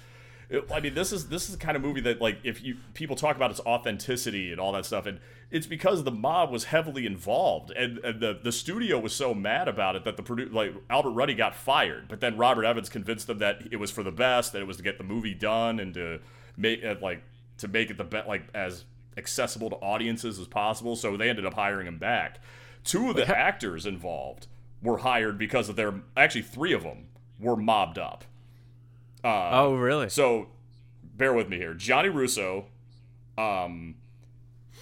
it- I mean, this is this is the kind of movie that like if you people talk about its authenticity and all that stuff, and it's because the mob was heavily involved, and, and the the studio was so mad about it that the produ- like Albert Ruddy got fired, but then Robert Evans convinced them that it was for the best, that it was to get the movie done and to make it like to make it the best like as accessible to audiences as possible. So they ended up hiring him back. Two of the actors involved were hired because of their actually three of them were mobbed up. Uh, oh, really? so, bear with me here. Gianni Russo, um,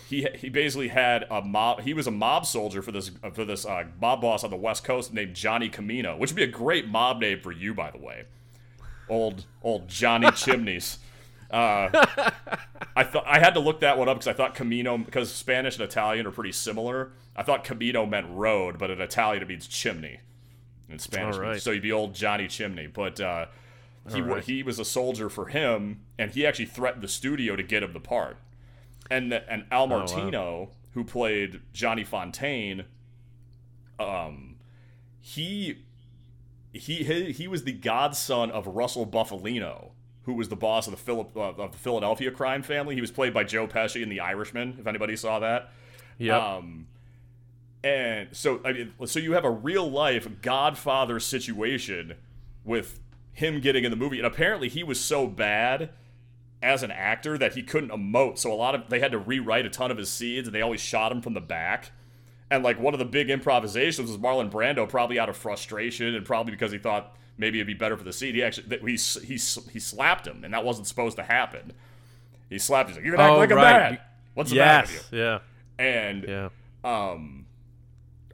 he he basically had a mob. He was a mob soldier for this for this uh, mob boss on the West Coast named Johnny Camino, which would be a great mob name for you, by the way. Old old Johnny Chimneys. Uh, I thought I had to look that one up because I thought Camino because Spanish and Italian are pretty similar. I thought Camino meant road, but in Italian it means chimney. In Spanish, means- right. so you'd be old Johnny Chimney. But uh, he right. he was a soldier for him, and he actually threatened the studio to get him the part. And and Al Oh, wow. Martino, who played Johnny Fontane, um, he he he, he was the godson of Russell Bufalino, who was the boss of the Philip uh, of the Philadelphia crime family. He was played by Joe Pesci in The Irishman. If anybody saw that, Yep. um, and so I mean, so you have a real life Godfather situation with him getting in the movie, and apparently he was so bad as an actor that he couldn't emote. So a lot of they had to rewrite a ton of his scenes, and they always shot him from the back. And like one of the big improvisations was Marlon Brando, probably out of frustration and probably because he thought maybe it'd be better for the seat. He actually that he he he slapped him, and that wasn't supposed to happen. He slapped. He's like, "You can act Oh, like a right. man. What's the matter yes. with you?" Yeah. And Yeah. um,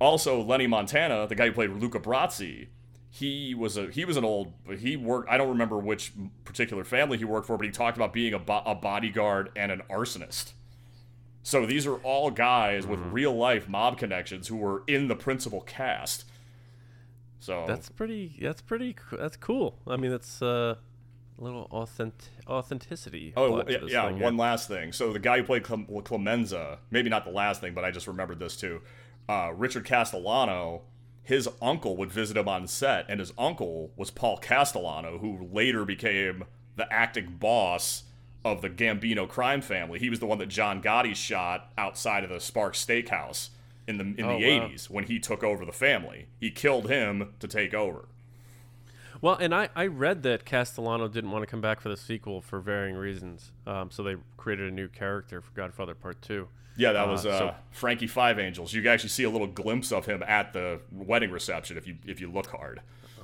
also Lenny Montana, the guy who played Luca Brasi, he was a he was an old he worked. I don't remember which particular family he worked for, but he talked about being a, bo- a bodyguard and an arsonist. So these are all guys with real life mob connections who were in the principal cast. So That's pretty. That's pretty. That's cool. I mean, that's uh, a little authentic authenticity. Oh, yeah, yeah thing one last thing. So the guy who played Clem- Clemenza, maybe not the last thing, but I just remembered this too. Uh, Richard Castellano, his uncle would visit him on set, and his uncle was Paul Castellano, who later became the acting boss of the Gambino crime family. He was the one that John Gotti shot outside of the Sparks Steakhouse in the in Oh, the wow. 80s when he took over the family. He killed him to take over. Well, and I, I read that Castellano didn't want to come back for the sequel for varying reasons. Um, so they created a new character for Godfather Part Two. Yeah, that Uh, was uh, so- Frankie Five Angels. You actually see a little glimpse of him at the wedding reception if you if you look hard.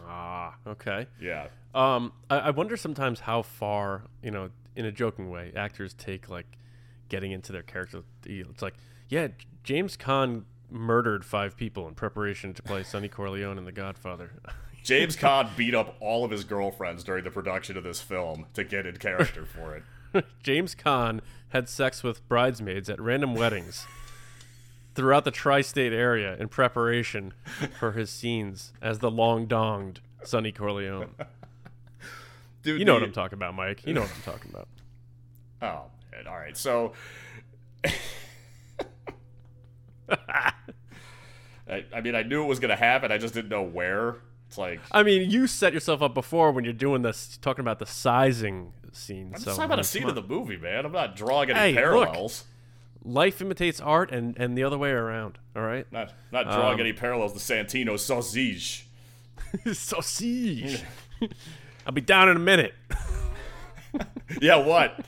Ah, okay. Yeah. Um, I, I wonder sometimes how far, you know, in a joking way, actors take like getting into their character. It's like, yeah, James Caan murdered five people in preparation to play Sonny Corleone in The Godfather. James Caan beat up all of his girlfriends during the production of this film to get in character for it. James Caan had sex with bridesmaids at random weddings throughout the tri-state area in preparation for his scenes as the long-donged Sonny Corleone. Dude, You know what I'm talking about, Mike. You know what I'm talking about. Oh, man. all right. So, I, I mean, I knew it was gonna happen. I just didn't know where. It's like I mean, you set yourself up before when you're doing this, talking about the sizing scene. I'm so talking about I a scene of the movie, man. I'm not drawing any Hey, look. parallels. life imitates art, and and the other way around. All right, Not not drawing Um, any parallels to Santino sausage. sausage. I'll be down in a minute. Yeah, what?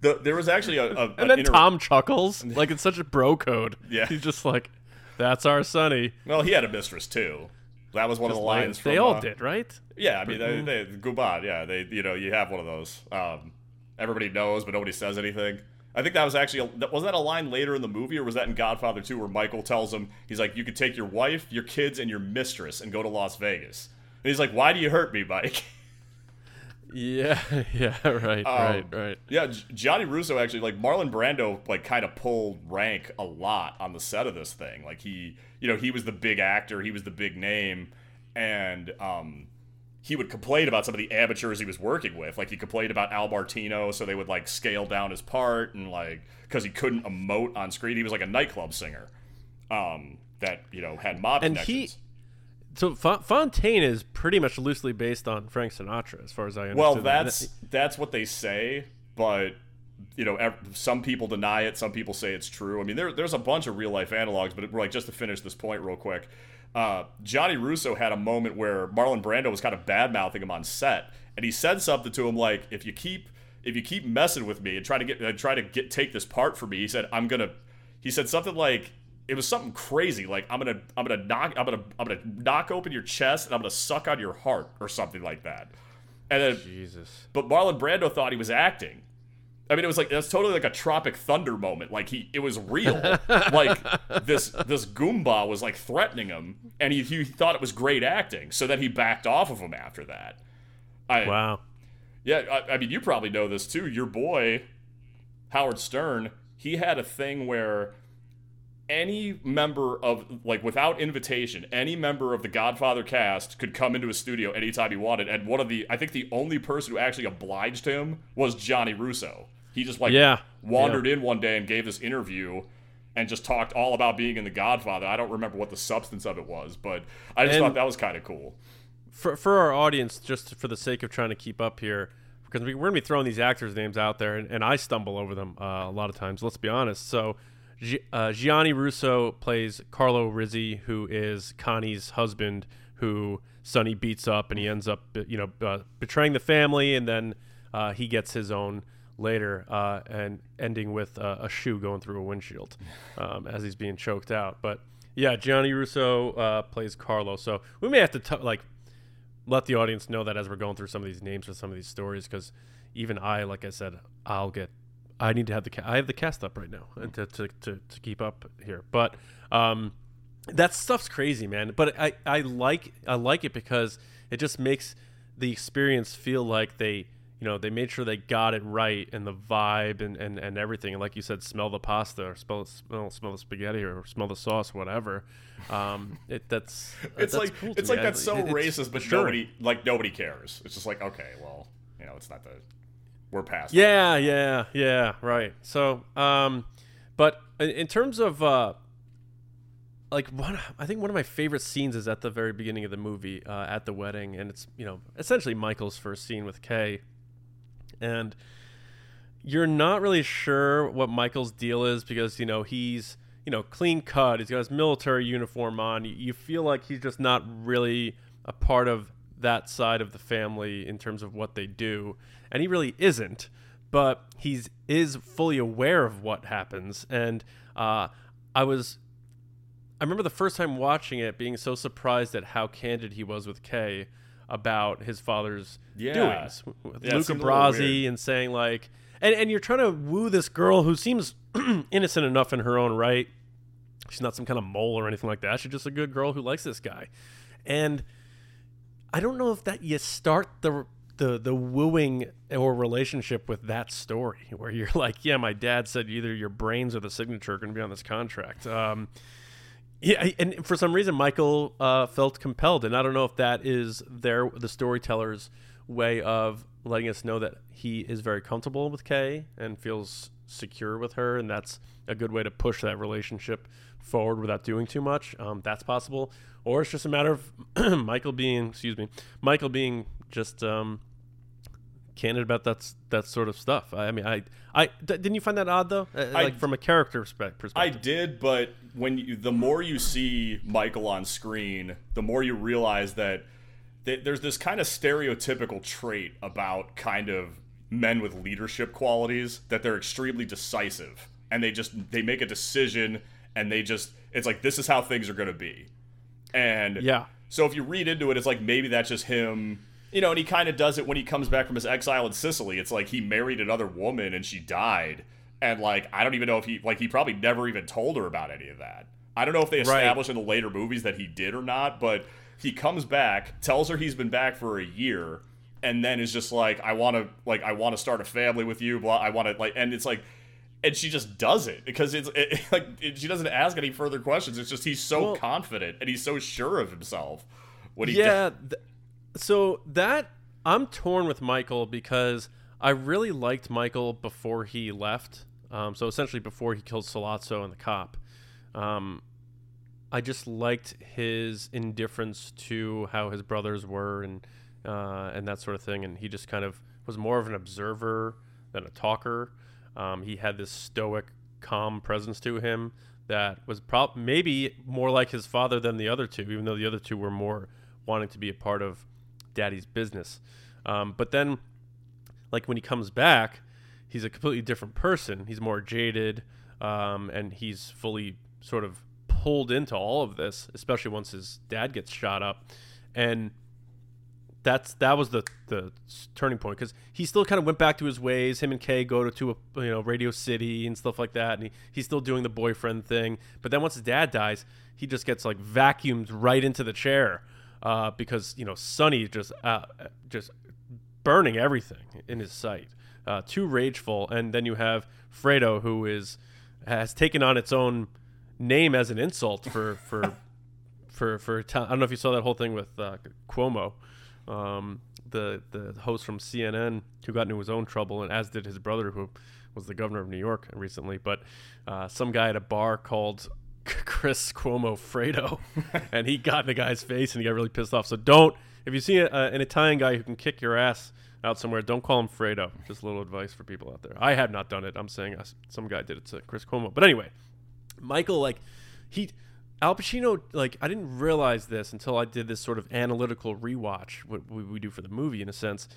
The, there was actually a, a And an then inter- Tom chuckles like it's such a bro code. Yeah. he's just like, "That's our Sonny." Well, he had a mistress too. That was one of the Like, lines. From, they all uh, did, right? Yeah, I mean, they, they Guban, yeah, they, you know, you have one of those. Um, everybody knows, but nobody says anything. I think that was actually a, was that a line later in the movie, or was that in Godfather 2, where Michael tells him he's like, you could take your wife, your kids, and your mistress and go to Las Vegas. And he's like, why do you hurt me, Mike? Yeah, yeah, right, right, Um, right. Yeah, Gianni Russo actually like Marlon Brando like kind of pulled rank a lot on the set of this thing. Like he, you know, he was the big actor, he was the big name, and um, he would complain about some of the amateurs he was working with. Like he complained about Al Martino, so they would like scale down his part and like because he couldn't emote on screen. He was like a nightclub singer, um, that you know had mob And he- connections. So Fon- Fontaine is pretty much loosely based on Frank Sinatra, as far as I understand. Well, that's it- that's what they say, but you know, some people deny it. Some people say it's true. I mean, there, there's a bunch of real life analogs, but like just to finish this point real quick, uh, Gianni Russo had a moment where Marlon Brando was kind of bad mouthing him on set, and he said something to him like, "If you keep if you keep messing with me and try to get uh, try to get take this part for me," he said, "I'm gonna." He said something like. It was something crazy, like I'm gonna, I'm gonna knock, I'm gonna, I'm gonna knock open your chest and I'm gonna suck on your heart or something like that. And then Jesus. but Marlon Brando thought he was acting. I mean, it was like that's totally like a Tropic Thunder moment. Like he, it was real. like this, this Goomba was like threatening him, and he, he thought it was great acting. So then he backed off of him after that. I, Wow. yeah, I, I mean, you probably know this too. Your boy, Howard Stern, he had a thing where any member of, like, without invitation, any member of the Godfather cast could come into a studio anytime he wanted. And one of the, I think the only person who actually obliged him was Gianni Russo. He just, like, Yeah. wandered in one day and gave this interview and just talked all about being in the Godfather. I don't remember what the substance of it was, but I just And- thought that was kind of cool. for for our audience, just for the sake of trying to keep up here, because we, we're gonna be throwing these actors' names out there, and, and I stumble over them uh, a lot of times. Let's be honest. So, Gi- uh, Gianni Russo plays Carlo Rizzi, who is Connie's husband, who Sonny beats up, and he ends up, you know, uh, betraying the family, and then uh, he gets his own later, uh, and ending with uh, a shoe going through a windshield um, as he's being choked out. But yeah, Gianni Russo uh, plays Carlo, so we may have to t- like let the audience know that as we're going through some of these names for some of these stories because even I, like I said, I'll get. I need to have the ca- I have the cast up right now and to, to, to, to keep up here, but um, that stuff's crazy, man. But I, I like I like it because it just makes the experience feel like they you know they made sure they got it right and the vibe and, and, and everything and like you said smell the pasta or smell smell, smell the spaghetti or smell the sauce whatever um it that's it's that's like cool it's me. like that's so racist, but sure. nobody like nobody cares. It's just like okay, well, you know, it's not the we're past. that. Yeah, yeah, yeah, right. So, um, but in, terms of uh, like one, I think one of my favorite scenes is at the very beginning of the movie, uh, at the wedding, and it's you know essentially Michael's first scene with Kay, and you're not really sure what Michael's deal is because you know he's you know clean cut, he's got his military uniform on. You feel like he's just not really a part of that side of the family in terms of what they do, and he really isn't. But he's is fully aware of what happens, and uh, I was I remember the first time watching it being so surprised at how candid he was with Kay about his father's Yeah. doings with Yeah, Luca Brasi and saying like and, and you're trying to woo this girl who seems innocent enough in her own right. She's not some kind of mole or anything like that. She's just a good girl who likes this guy. And I don't know if that you start the the the wooing or relationship with that story where you're like, yeah, my dad said either your brains or the signature are going to be on this contract. Um, yeah, and for some reason, Michael uh, felt compelled, and I don't know if that is their the storyteller's way of letting us know that he is very comfortable with Kay and feels secure with her, and that's a good way to push that relationship forward without doing too much. Um, that's possible, or it's just a matter of Michael being, excuse me, Michael being just um, candid about that—that sort of stuff. I, mean, I mean, I, I d- didn't you find that odd though, uh, I- like from a character perspective. I did, but when you, the more you see Michael on screen, the more you realize that th- there's this kind of stereotypical trait about kind of men with leadership qualities that they're extremely decisive and they just they make a decision and they just it's like this is how things are going to be. And Yeah. so if you read into it, it's like maybe that's just him, you know, and he kind of does it when he comes back from his exile in Sicily. It's like he married another woman and she died. And like, I don't even know if he, like, he probably never even told her about any of that. I don't know if they Right. established in the later movies that he did or not, but he comes back, tells her he's been back for a year, and then is just like, I want to, like, I want to start a family with you. Blah, I want to, like, and it's like, and she just does it because it's it, like it, she doesn't ask any further questions. It's just he's so Well- confident and he's so sure of himself. When he yeah. Th- so that I'm torn with Michael because I really liked Michael before he left. Um, so essentially, before he killed Sollozzo and the cop, um, I just liked his indifference to how his brothers were and uh, and that sort of thing. And he just kind of was more of an observer than a talker. Um, he had this stoic, calm presence to him that was prob- maybe more like his father than the other two, even though the other two were more wanting to be a part of daddy's business. Um, but then, like when he comes back, he's a completely different person. He's more jaded, um, and he's fully sort of pulled into all of this, especially once his dad gets shot up, and that's that was the the turning point because he still kind of went back to his ways. Him and Kay go to, to a you know Radio City and stuff like that, and he, he's still doing the boyfriend thing. But then once his dad dies, he just gets like vacuumed right into the chair uh, because you know Sonny just uh, just burning everything in his sight. Uh, too rageful, and then you have Fredo, who is has taken on its own name as an insult for for for for Ital- I don't know if you saw that whole thing with uh, Cuomo, um, the the host from CNN who got into his own trouble, and as did his brother who was the governor of New York recently. But uh, some guy at a bar called Chris Cuomo Fredo, and he got in the guy's face and he got really pissed off. So don't if you see a, an Italian guy who can kick your ass out somewhere, don't call him Fredo. Just a little advice for people out there. I have not done it. I'm saying uh, some guy did it to Chris Cuomo. But anyway, Michael, like, he, Al Pacino, like, I didn't realize this until I did this sort of analytical rewatch, what we, we do for the movie, in a sense.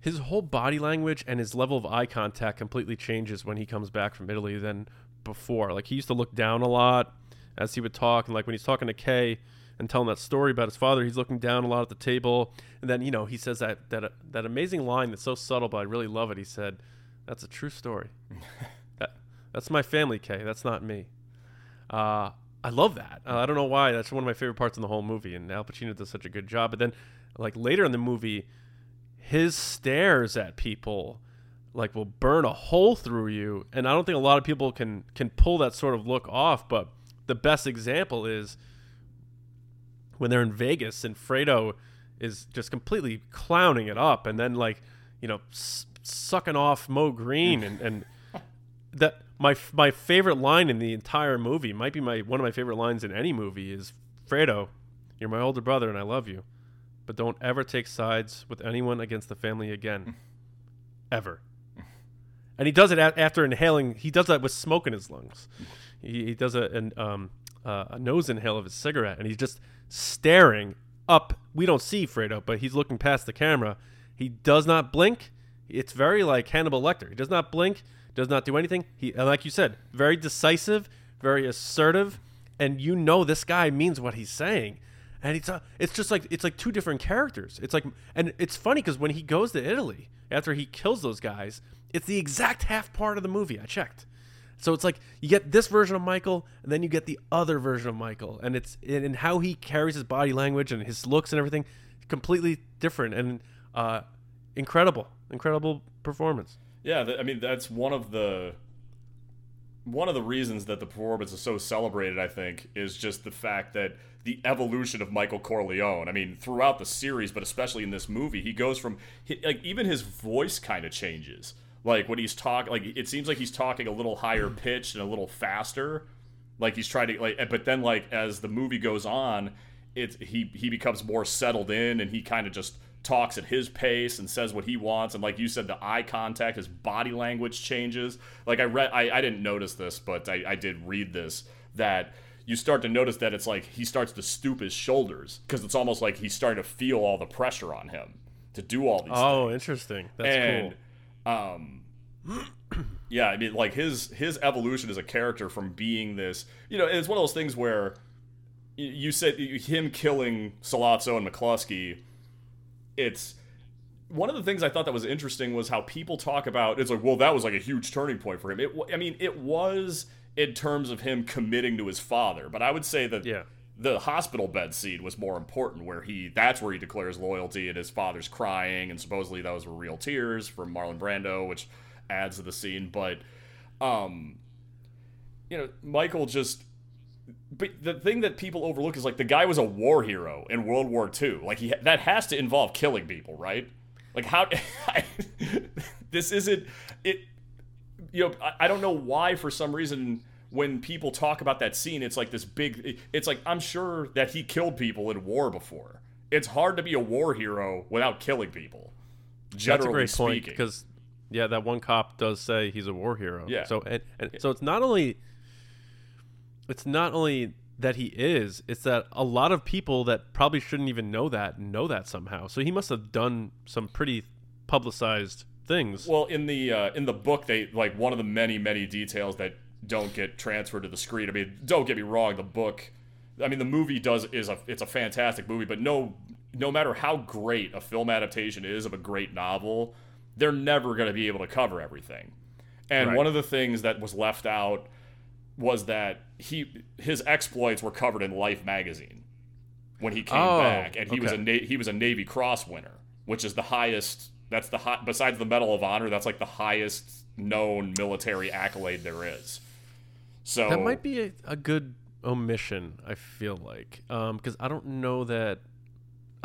His whole body language and his level of eye contact completely changes when he comes back from Italy than before. Like, he used to look down a lot as he would talk, and like when he's talking to Kay and telling that story about his father, he's looking down a lot at the table, and then you know he says that that that amazing line that's so subtle, but I really love it. He said, "That's a true story. that, that's my family, Kay. That's not me." Uh, I love that. Uh, I don't know why. That's one of my favorite parts in the whole movie, and Al Pacino does such a good job. But then, like later in the movie, his stares at people like will burn a hole through you and i don't think a lot of people can can pull that sort of look off but the best example is when they're in vegas and fredo is just completely clowning it up and then like you know s- sucking off Moe Greene and and that my my favorite line in the entire movie might be my one of my favorite lines in any movie is fredo you're my older brother and i love you but don't ever take sides with anyone against the family again ever and he does it a- after inhaling. He does that with smoke in his lungs. He, he does a, an, um, uh, a nose inhale of his cigarette, and he's just staring up. We don't see Fredo, but he's looking past the camera. He does not blink. It's very like Hannibal Lecter. He does not blink. Does not do anything. He, like you said, very decisive, very assertive, and you know this guy means what he's saying. And it's a, it's just like it's like two different characters. It's like, and it's funny because when he goes to Italy after he kills those guys, it's the exact half part of the movie. I checked. So it's like you get this version of Michael, and then you get the other version of Michael, and it's and how he carries his body language and his looks and everything, completely different and uh, incredible, incredible performance. Yeah, th- I mean that's one of the one of the reasons that the performance is so celebrated. I think is just the fact that the evolution of Michael Corleone. I mean, throughout the series, but especially in this movie, he goes from like even his voice kind of changes. Like when he's talking, like it seems like he's talking a little higher hmm. pitched and a little faster. Like he's trying to like, eh, but then like as the movie goes on, it he he becomes more settled in and he kind of just talks at his pace and says what he wants and like you said the eye contact his body language changes like i read i, I didn't notice this but I, I did read this that you start to notice that it's like he starts to stoop his shoulders because it's almost like he's starting to feel all the pressure on him to do all these Oh, things. interesting. That's and cool. um yeah i mean like his his evolution as a character from being this you know it's one of those things where you said him killing Sollozzo and McCluskey it's one of the things I thought that was interesting was how people talk about it's like well that was like a huge turning point for him it I mean it was in terms of him committing to his father but I would say that Yeah. the hospital bed scene was more important where he that's where he declares loyalty and his father's crying and supposedly those were real tears from Marlon Brando which adds to the scene but um you know Michael just but the thing that people overlook is like the guy was a war hero in World War II like he that has to involve killing people right like how this isn't it you know, I, I don't know why for some reason when people talk about that scene, it's like this big. It's like I'm sure that he killed people in war before. It's hard to be a war hero without killing people. Generally That's a great point speaking, because yeah, that one cop does say he's a war hero. Yeah. So and, and so it's not only it's not only that he is, it's that a lot of people that probably shouldn't even know that know that somehow. So he must have done some pretty publicized things. well, in the uh, in the book, they like one of the many many details that don't get transferred to the screen. I mean, don't get me wrong, the book. I mean, the movie does is a it's a fantastic movie, but no no matter how great a film adaptation is of a great novel, they're never going to be able to cover everything. And Right. one of the things that was left out was that he his exploits were covered in Life magazine when he came Oh, back, and he was a. Na- he was a Navy Cross winner, which is the highest. That's the high, besides the Medal of Honor. That's like the highest known military accolade there is. So That might be a, a good omission. I feel like um, because I don't know that.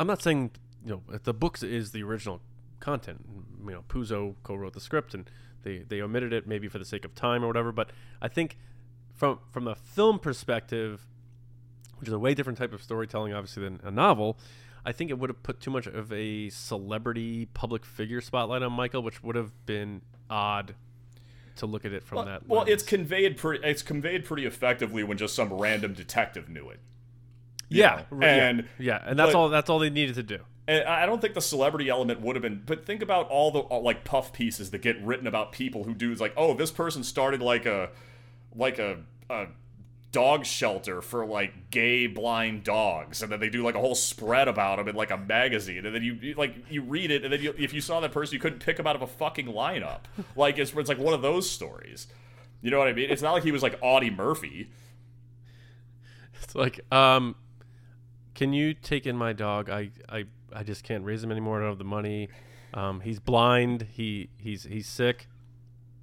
I'm not saying you know the books is the original content. You know, Puzo co-wrote the script and they they omitted it maybe for the sake of time or whatever. But I think from from a film perspective, which is a way different type of storytelling, obviously than a novel. I think it would have put too much of a celebrity public figure spotlight on Michael, which would have been odd to look at it from well, that. well, lens. it's conveyed pretty. It's conveyed pretty effectively when just some random detective knew it. yeah, know? r- yeah, and yeah, and that's but- all. That's all they needed to do. And I don't think the celebrity element would have been. But think about all the all, like puff pieces that get written about people who do like, oh, this person started like a like a a dog shelter for like gay blind dogs, and then they do like a whole spread about them in like a magazine, and then you you- like you read it, and then you, if you saw that person, you couldn't pick them out of a fucking lineup. Like it's it's like one of those stories. You know what I mean? It's not like he was like Audie Murphy. It's like, um, can you take in my dog? I, I, I just can't raise him anymore. I don't have the money. Um, he's blind. He he's he's sick.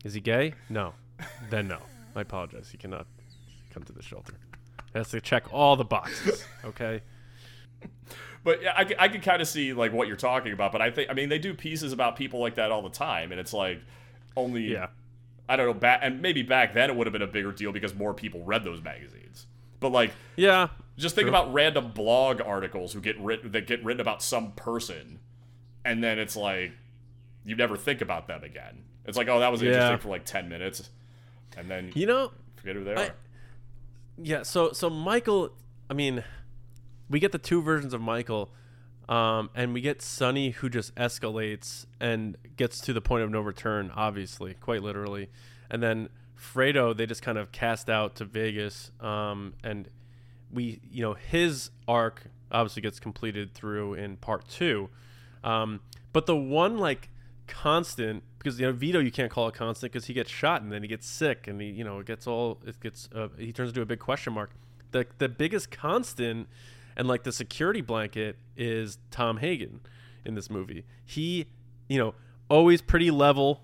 Is he gay? No. then no. I apologize. He cannot come to the shelter. He has to check all the boxes. Okay. But yeah, I, I can kind of see like what you're talking about. But I think I mean they do pieces about people like that all the time, and it's like only Yeah. I don't know back and maybe back then it would have been a bigger deal because more people read those magazines. But like Yeah. just think True. about random blog articles who get written that get written about some person, and then it's like you never think about them again. It's like oh that was Yeah. interesting for like ten minutes, and then You know, forget who they I- are. Yeah, so so Michael, I mean, we get the two versions of Michael, um, and we get Sonny who just escalates and gets to the point of no return, obviously, quite literally, and then Fredo they just kind of cast out to Vegas, um, and we you know his arc obviously gets completed through in part two, um, but the one like constant because you know Vito you can't call it constant because he gets shot and then he gets sick and he you know it gets all it gets uh, he turns into a big question mark. The the biggest constant and like the security blanket is Tom Hagen in this movie. He you know always pretty level.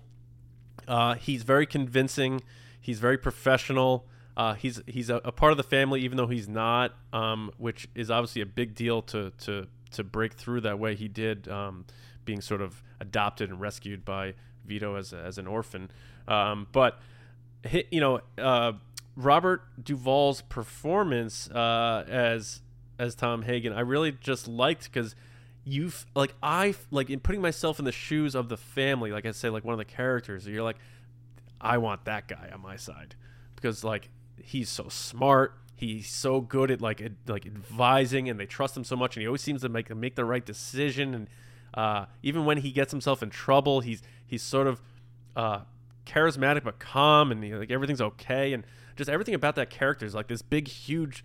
Uh, he's very convincing. He's very professional. Uh, he's he's a, a part of the family, even though he's not, um, which is obviously a big deal to to to break through that way he did, um, being sort of adopted and rescued by Vito as a, as an orphan. Um, but you know, uh, Robert Duvall's performance uh, as as Tom Hagen, I really just liked because you have like I like in putting myself in the shoes of the family, like I say, like one of the characters. You're like, I want that guy on my side because like he's so smart. He's so good at like ad- like advising, and they trust him so much, and he always seems to make make the right decision. And uh, even when he gets himself in trouble, he's he's sort of uh, charismatic but calm, and he, like everything's okay, and just everything about that character is like this big, huge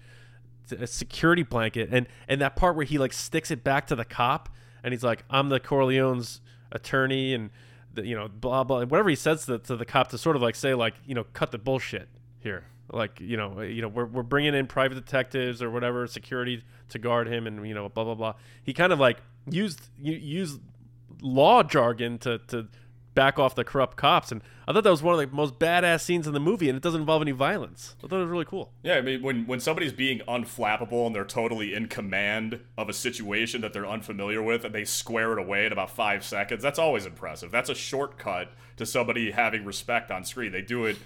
security blanket and and that part where he like sticks it back to the cop and he's like i'm the corleone's attorney and the, you know blah blah whatever he says to the, to the cop to sort of like say like you know cut the bullshit here. Like you know you know we're, we're bringing in private detectives or whatever security to guard him and you know blah blah blah. He kind of like used u- used law jargon to to back off the corrupt cops and i thought that was one of the most badass scenes in the movie and it doesn't involve any violence i thought it was really cool Yeah, I mean, when when somebody's being unflappable and they're totally in command of a situation that they're unfamiliar with, and they square it away in about five seconds, that's always impressive. That's a shortcut to somebody having respect on screen. They do it,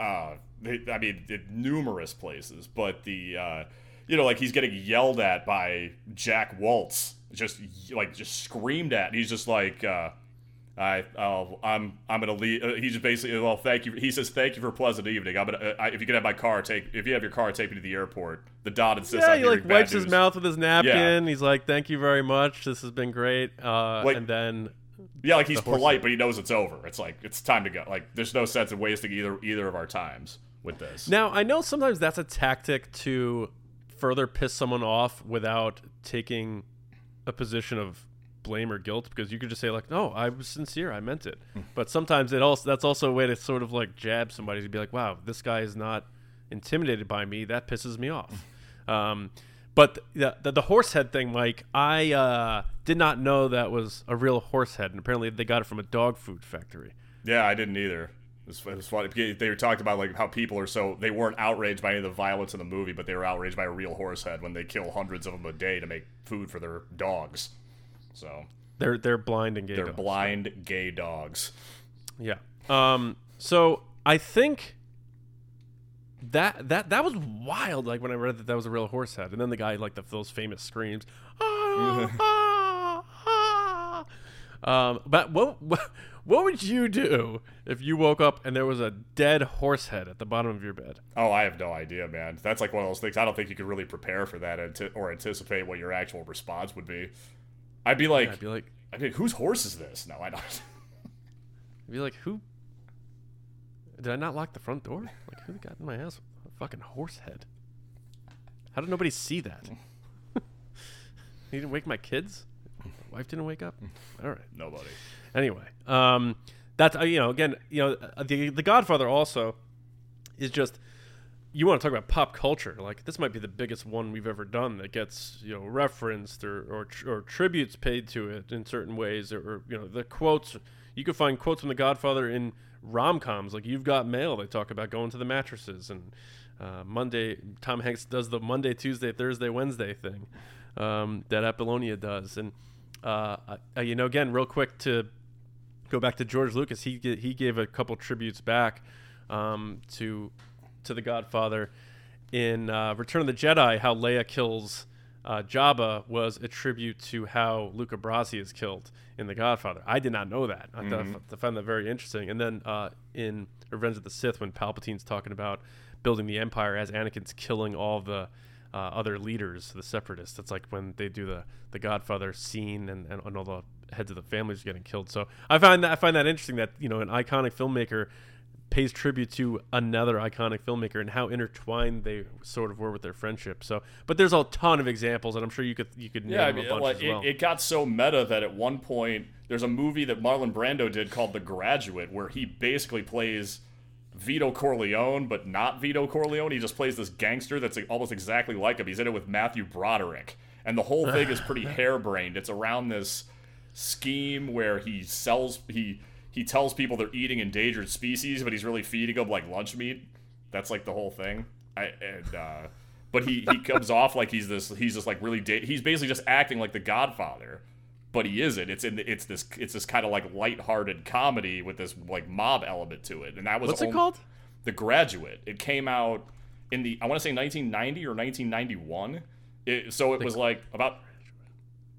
uh, they, I mean, in numerous places. But the, uh, you know, like he's getting yelled at by Jack Woltz, just like just screamed at. He's just like. Uh, I, oh, I'm, I'm gonna leave. Uh, he just basically, well, thank you. He says, thank you for a pleasant evening. I'm gonna, uh, I, if you can have my car, take, if you have your car, take me to the airport. The dot insists Yeah, he like wipes his mouth with his napkin. He's like, "Thank you very much. This has been great." Uh, Like- and then, Yeah, like he's horse polite, but he knows it's over. It's like it's time to go. Like there's no sense in wasting either either of our times with this. now I know sometimes that's a tactic to further piss someone off without taking a position of blame or guilt because you could just say like, "No, I was sincere. I meant it." Hmm. but sometimes it also that's also a way to sort of like jab somebody to be like, "Wow, this guy is not intimidated by me. That pisses me off." um, but the, the the horse head thing, Mike, I uh, did not know that was a real horse head, and apparently they got it from a dog food factory. Yeah, I didn't either. It was, it was funny. They talked about like how people are so they weren't outraged by any of the violence in the movie, but they were outraged by a real horse head when they kill hundreds of them a day to make food for their dogs. So They're they're blind and gay. they're dogs. blind gay dogs. Yeah. Um. So I think that that that was wild. Like when I read that that was a real horse head, and then the guy like the, those famous screams. "Ah, ah, ah." Um. But what what what would you do if you woke up and there was a dead horse head at the bottom of your bed? Oh, I have no idea, man. That's like one of those things. I don't think you could really prepare for that or anticipate what your actual response would be. I'd be like, I'd be like, I'd be like, whose horse is this? No, I don't. I'd be like, who? Did I not lock the front door? Like, who got in my house? with A fucking horse head. How did nobody see that? he didn't wake my kids. Wife didn't wake up. All right. Nobody. Anyway, um, that's uh, you know again you know uh, the the Godfather also is just you want to talk about pop culture? Like this might be the biggest one we've ever done that gets you know referenced or or, or tributes paid to it in certain ways, or, or you know the quotes. You can find quotes from The Godfather in rom coms, like You've Got Mail. They talk about going to the mattresses and uh, Monday. Tom Hanks does the Monday, Tuesday, Thursday, Wednesday thing um, that Apollonia does, and uh, uh, you know, again, real quick to go back to George Lucas, he he gave a couple tributes back um, to to the Godfather in uh, Return of the Jedi. How Leia kills uh, Jabba was a tribute to how Luca Brasi is killed in The Godfather. I did not know that. I, mm-hmm. I found that very interesting. And then uh, in Revenge of the Sith, when Palpatine's talking about building the Empire as Anakin's killing all the uh, other leaders, the Separatists. That's like when they do the the Godfather scene and, and, and all the heads of the families getting killed. So I find that I find that interesting that you know an iconic filmmaker pays tribute to another iconic filmmaker and how intertwined they sort of were with their friendship. So, but there's a ton of examples, and I'm sure you could you could yeah. I mean, like, it, well. it, got so meta that at one point there's a movie that Marlon Brando did called The Graduate, where he basically plays Vito Corleone, but not Vito Corleone. He just plays this gangster that's almost exactly like him. He's in it with Matthew Broderick, and the whole thing is pretty harebrained. It's around this scheme where he sells he he tells people they're eating endangered species, but he's really feeding them like lunch meat. That's like the whole thing. I, and uh, but he he comes off like he's this he's just like really da- he's basically just acting like the Godfather, but he isn't. It's in the, it's this it's this kind of like light-hearted comedy with this like mob element to it, and that was what's only, it called? The Graduate. It came out in the I want to say 1990 or 1991. It, so it was like about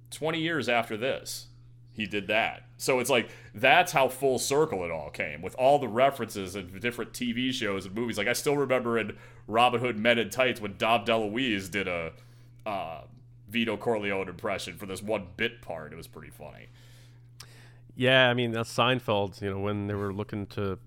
20 years after this he did that. So it's like that's how full circle it all came with all the references and different TV shows and movies. Like I still remember in Robin Hood Men in Tights when Dom DeLuise did a uh, Vito Corleone impression for this one bit part. It was pretty funny. Yeah, I mean that's Seinfeld. You know when they were looking to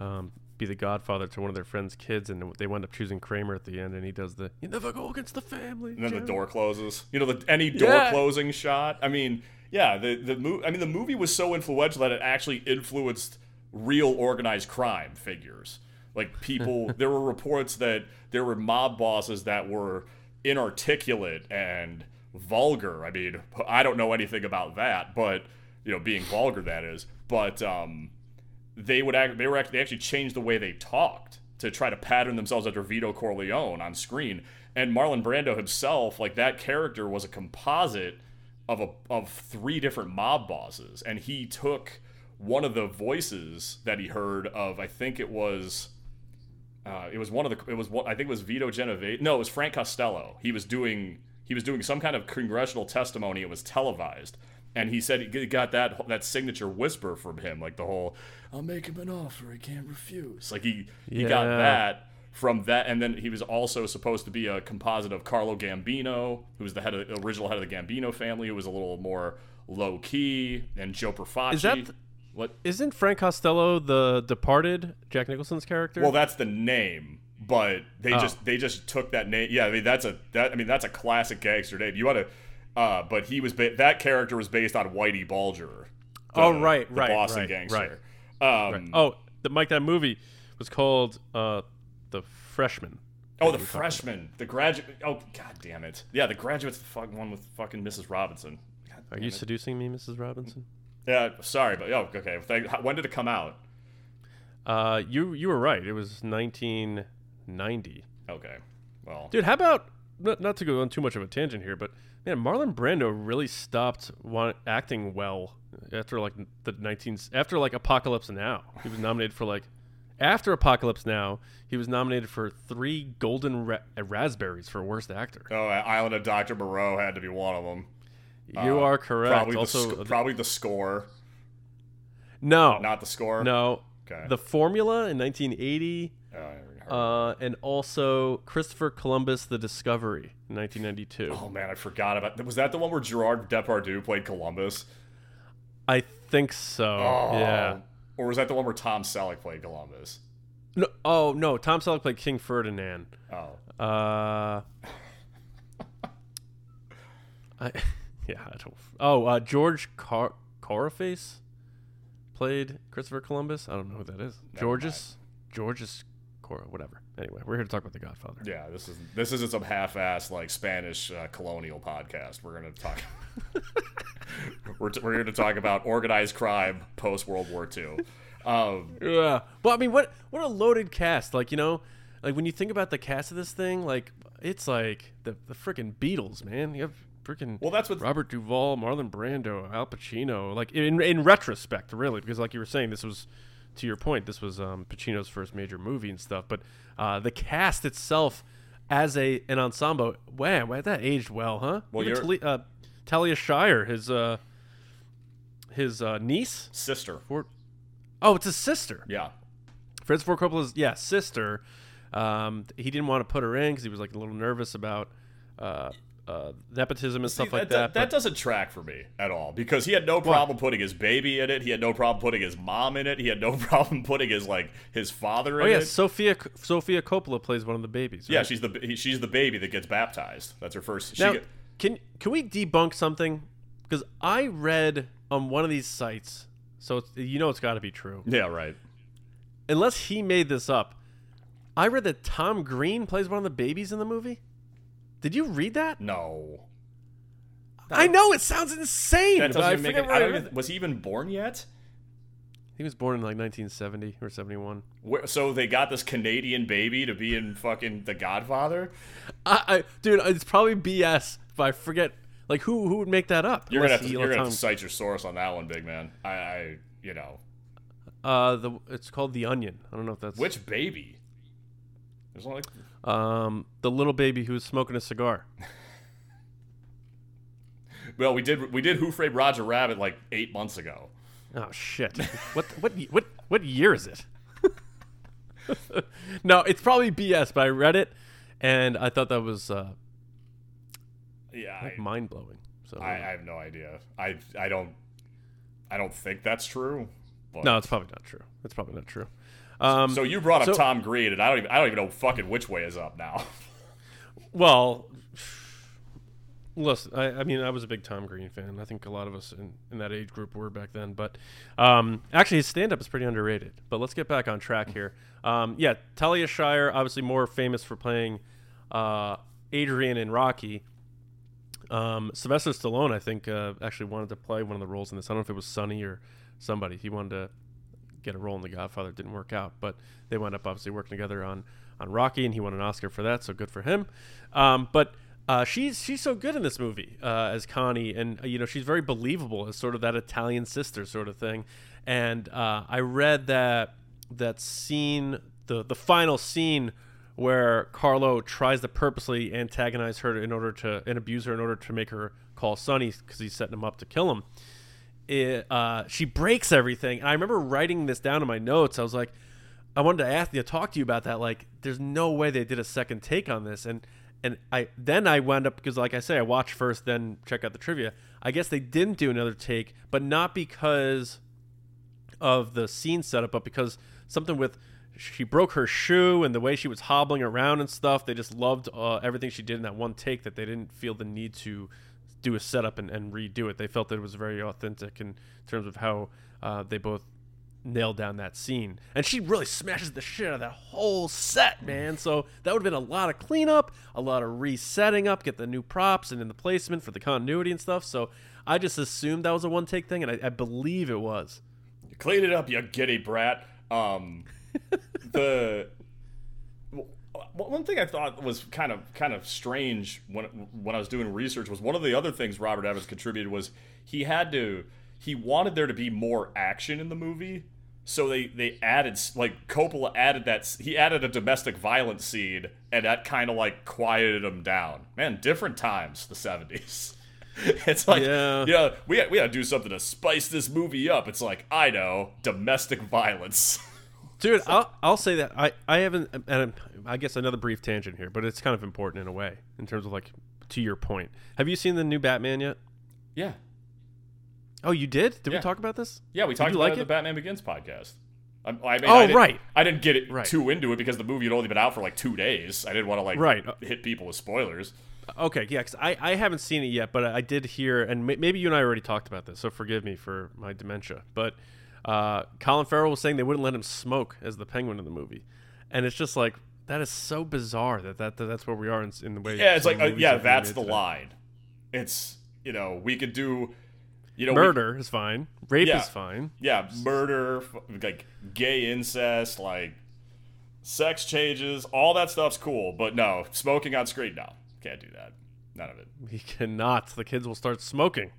um, be the godfather to one of their friends' kids, and they wind up choosing Kramer at the end, and he does the "You never go against the family." And then Jerry. the door closes. You know, the any door yeah. closing shot. I mean, yeah, the the movie. I mean, the movie was so influential that it actually influenced real organized crime figures. Like people, there were reports that there were mob bosses that were inarticulate and vulgar. I mean, I don't know anything about that, but you know, being vulgar that is. But um, they would act, they were act, they actually changed the way they talked to try to pattern themselves after Vito Corleone on screen. And Marlon Brando himself, like that character, was a composite of a of three different mob bosses, and he took one of the voices that he heard of. I think it was. Uh, it was one of the. It was one. I think it was Vito Genovese. No, it was Frank Costello. He was doing. He was doing some kind of congressional testimony. It was televised, and he said he got that that signature whisper from him, like the whole "I'll make him an offer he can't refuse." Like he he yeah. got that from that, and then he was also supposed to be a composite of Carlo Gambino, who was the head of the original head of the Gambino family, who was a little more low key, and Joe Profaci. Is that th- what? Isn't Frank Costello the Departed Jack Nicholson's character? Well, that's the name, but they oh. just they just took that name. Yeah, I mean that's a that I mean that's a classic gangster name. You want to. Uh, but he was ba- that character was based on Whitey Bulger. The, oh right, the right, Boston right, gangster. Right. Um, right. Oh, the Mike that movie was called uh, the freshman. Oh, the freshman, the graduate. Oh, god damn it! Yeah, the graduate's the fuck one with fucking Mrs. Robinson. Are you it. seducing me, Mrs. Robinson? Yeah, sorry, but oh, okay. When did it come out? Uh, you you were right. It was 1990. Okay, well, dude, how about not, not to go on too much of a tangent here, but man, Marlon Brando really stopped want, acting well after like the 19 after like Apocalypse Now. He was nominated for like after Apocalypse Now, he was nominated for three Golden ra- Raspberries for Worst Actor. Oh, Island of Dr. Moreau had to be one of them. You uh, are correct. Probably also, the, sc- probably the score. No, not the score. No, okay. The Formula in 1980, uh, and also Christopher Columbus: The Discovery in 1992. Oh man, I forgot about. Was that the one where Gerard Depardieu played Columbus? I think so. Oh, yeah. Or was that the one where Tom Selleck played Columbus? No, oh no, Tom Selleck played King Ferdinand. Oh. Uh. I, yeah, I don't. Oh, uh, George Car- Corraface played Christopher Columbus. I don't know who that is. Never Georges mind. Georges Cor- whatever. Anyway, we're here to talk about The Godfather. Yeah, this is this isn't some half-ass like Spanish uh, colonial podcast. We're gonna talk. we're, t- we're here to talk about organized crime post World War II. Um, Yeah. Well, I mean, what what a loaded cast. Like you know, like when you think about the cast of this thing, like it's like the the freaking Beatles, man. You have freaking well, that's what Robert Duvall, Marlon Brando, Al Pacino. Like in in retrospect, really, because like you were saying, this was to your point, this was um, Pacino's first major movie and stuff. But uh, the cast itself, as a an ensemble, wow, wow that aged well, huh? Well, Even you're- Tali- uh, Talia Shire, his uh, his uh, niece, sister. or oh, it's his sister. Yeah, Francis Ford Coppola's yeah sister. Um, he didn't want to put her in because he was like a little nervous about uh, uh, nepotism and stuff See, like that, that. that doesn't track for me at all because he had no problem putting his baby in it. He had no problem putting his mom in it. He had no problem putting his like his father in it. oh yeah, it. Sofia Sofia Coppola plays one of the babies. Yeah, she's the she's the baby that gets baptized. That's her first. She Now, can can we debunk something? Because I read on one of these sites, so it's, you know it's got to be true. yeah, right. Unless he made this up, I read that Tom Green plays one of the babies in the movie. Did you read that? No, I know it sounds insane. that doesn't I make it. I I don't even, was he even born yet? He was born in like 1970 or 71. Where, so they got this Canadian baby to be in fucking The Godfather. I, I dude, it's probably BS. If I forget, like who who would make that up? You're gonna have to, you're gonna have to cite your source on that one, big man. I, I you know Uh, the it's called the Onion. I don't know if that's which baby. There's only like um the little baby who's smoking a cigar. well, we did we did Who Framed Roger Rabbit like eight months ago. Oh shit! what what what what year is it? no, it's probably BS. But I read it, and I thought that was uh, Yeah, I, mind blowing. So I, I have no idea. I I don't I don't think that's true. But. no, it's probably not true. It's probably not true. Um, So you brought up so- Tom Green, and I don't even I don't even know fucking which way is up now. Well, listen, I, I mean, I was a big Tom Green fan. I think a lot of us in, in that age group were back then. But um, actually, his stand up is pretty underrated. But let's get back on track here. Um, yeah, Talia Shire, obviously more famous for playing uh, Adrian in Rocky. Um, Sylvester Stallone, I think, uh, actually wanted to play one of the roles in this. I don't know if it was Sonny or somebody. He wanted to get a role in The Godfather. It didn't work out, but they wound up obviously working together on on Rocky, and he won an Oscar for that. So good for him. Um, but uh, she's she's so good in this movie uh, as Connie, and uh, you know she's very believable as sort of that Italian sister sort of thing. And uh, I read that that scene, the the final scene where Carlo tries to purposely antagonize her in order to and abuse her in order to make her call Sonny because he's setting him up to kill him uh, she breaks everything. And I remember writing this down in my notes. I was like, I wanted to ask you, talk to you about that. Like, there's no way they did a second take on this. And and I then I wound up because, like I say, I watched first, then check out the trivia. I guess they didn't do another take, but not because of the scene setup, but because something with she broke her shoe and the way she was hobbling around and stuff. They just loved uh, everything she did in that one take that they didn't feel the need to do a setup and, and redo it. They felt that it was very authentic in terms of how uh, they both nailed down that scene. And she really smashes the shit out of that whole set, man. So that would have been a lot of cleanup, a lot of resetting up, get the new props and in the placement for the continuity and stuff. So I just assumed that was a one take thing, and I, I believe it was. Clean it up, you giddy brat. Um, the one thing I thought was kind of kind of strange when when I was doing research was one of the other things Robert Evans contributed was he had to he wanted there to be more action in the movie. So they, they added like Coppola added that he added a domestic violence scene and that kind of like quieted him down. Man, different times the seventies. It's like Yeah. yeah, we we got to do something to spice this movie up. It's like I know domestic violence. Dude, I'll, I'll say that I, I haven't, and I guess another brief tangent here, but it's kind of important in a way in terms of like to your point. Have you seen the new Batman yet? yeah, Oh, you did? Did Yeah. we talk about this? yeah, we talked about like it the? Batman Begins podcast. I, I mean, Oh, I didn't, right. I didn't get it Right. too into it because the movie had only been out for like two days. I didn't want to like Right. Uh, hit people with spoilers. Okay, yeah, because I, I haven't seen it yet, but I did hear, and maybe you and I already talked about this, so forgive me for my dementia. But uh, Colin Farrell was saying they wouldn't let him smoke as the Penguin in the movie, and it's just like that is so bizarre that, that, that that's where we are in, in the way. Yeah, it's like uh, yeah, that's the today. line. It's you know we could do you know we- Murder is fine. Rape Yeah. is fine. yeah, murder, like gay incest, like sex changes, all that stuff's cool. But no, smoking on screen, no, can't do that. None of it. We cannot. The kids will start smoking.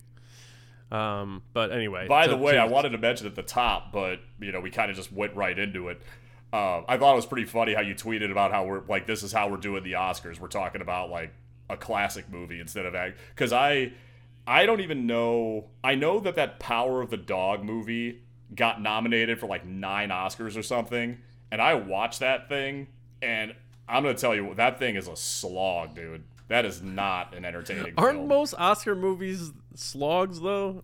Um, but anyway. By to- the way, to- I wanted to mention at the top, but you know we kind of just went right into it. Uh, I thought it was pretty funny how you tweeted about how we're like this is how we're doing the Oscars. We're talking about like a classic movie instead of act because I I don't even know. I know that that Power of the Dog movie got nominated for like nine Oscars or something, and I watched that thing, and I'm gonna tell you that thing is a slog, dude. That is not an entertaining. Aren't film. most Oscar movies slogs though?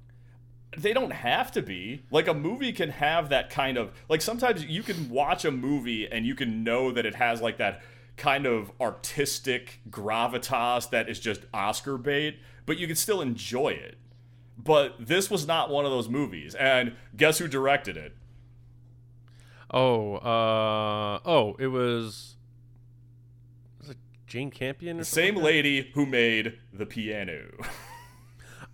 they don't have to be. Like a movie can have that kind of like sometimes you can watch a movie and you can know that it has like that kind of artistic gravitas that is just Oscar bait, but you can still enjoy it. But this was not one of those movies. And guess who directed it? Oh, uh, oh, it was. Was it Jane Campion? Or The same like lady who made The Piano.